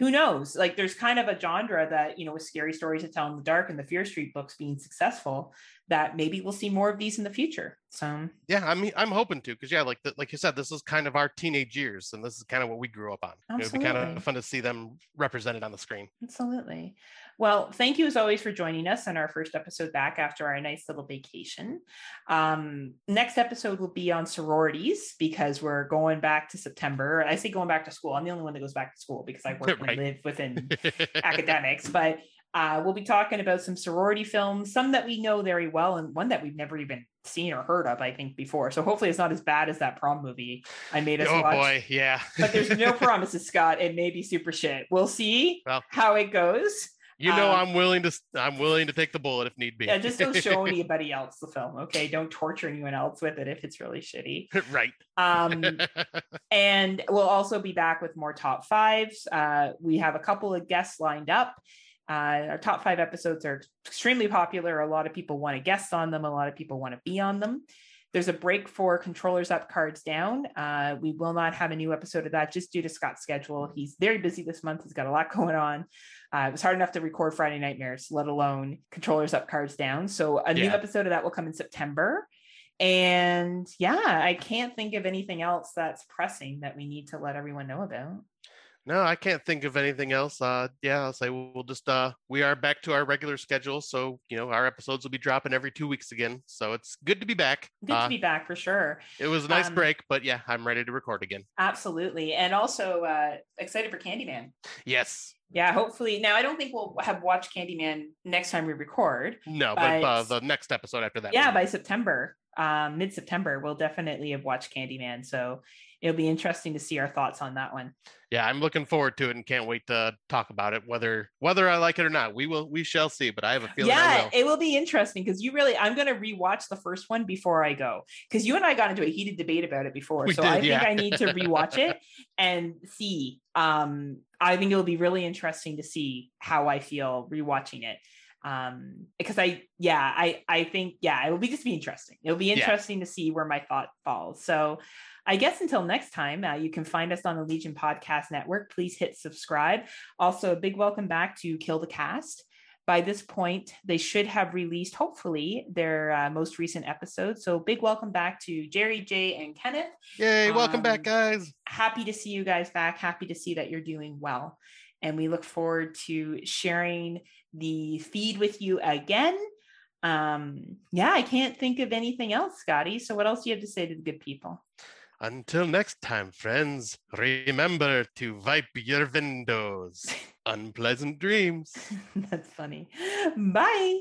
Who knows? Like there's kind of a genre that, you know, with scary stories to tell in the dark and the Fear Street books being successful, that maybe we'll see more of these in the future. So Yeah, I mean, I'm hoping to, because yeah, like the, like you said, this is kind of our teenage years, and this is kind of what we grew up on. It would be kind of fun to see them represented on the screen. Absolutely. Well, thank you as always for joining us on our first episode back after our nice little vacation. Um, next episode will be on sororities because we're going back to September. I say going back to school. I'm the only one that goes back to school because I work Right. and live within academics, but uh, we'll be talking about some sorority films, some that we know very well, and one that we've never even seen or heard of, I think, before. So hopefully it's not as bad as that prom movie I made us watch. oh watch boy, yeah. but there's no promises, Scott. It may be super shit. We'll see Well, how it goes. you know, um, I'm willing to, I'm willing to take the bullet if need be. Yeah, just don't show anybody else the film, okay? Don't torture anyone else with it if it's really shitty. right. Um, and we'll also be back with more top fives. Uh, we have a couple of guests lined up. Uh, our top five episodes are extremely popular. A lot of people want to guest on them. A lot of people want to be on them. There's a break for controllers up, cards down. Uh, we will not have a new episode of that just due to Scott's schedule. He's very busy this month. He's got a lot going on. Uh, it was hard enough to record Friday Nightmares, let alone controllers up, cards down. So a new episode of that will come in September. And yeah, I can't think of anything else that's pressing that we need to let everyone know about. No, I can't think of anything else. Uh, yeah, I'll say we'll just uh, we are back to our regular schedule, so you know our episodes will be dropping every two weeks again. So it's good to be back. Good Uh, to be back for sure. it was a nice um, break, but yeah, I'm ready to record again. Absolutely. And also uh, excited for Candyman. Yes. Yeah, hopefully. Now, I don't think we'll have watched Candyman next time we record. No, but uh, the next episode after that. yeah, one. by September, um, mid September, we'll definitely have watched Candyman. So it'll be interesting to see our thoughts on that one. yeah, I'm looking forward to it and can't wait to talk about it. Whether whether I like it or not, we will we shall see. But I have a feeling yeah, will. it will be interesting because you really, I'm going to rewatch the first one before I go because you and I got into a heated debate about it before. We so did, I think. I need to rewatch it and see. Um, I think it'll be really interesting to see how I feel rewatching it. Um, because I, yeah, I, I think, yeah, it'll be just be interesting. It'll be Yeah. interesting to see where my thought falls. So, I guess until next time, uh, you can find us on the Legion Podcast Network. Please hit subscribe. Also, a big welcome back to Kill the Cast. By this point, they should have released, hopefully, their uh, most recent episode. So, big welcome back to Jerry, Jay, and Kenneth. Yay! Welcome um, back, guys. Happy to see you guys back. Happy to see that you're doing well. And we look forward to sharing the feed with you again. Um, yeah, I can't think of anything else, Scotty. So, what else do you have to say to the good people? Until next time, friends, remember to wipe your windows. Unpleasant dreams. That's funny. Bye.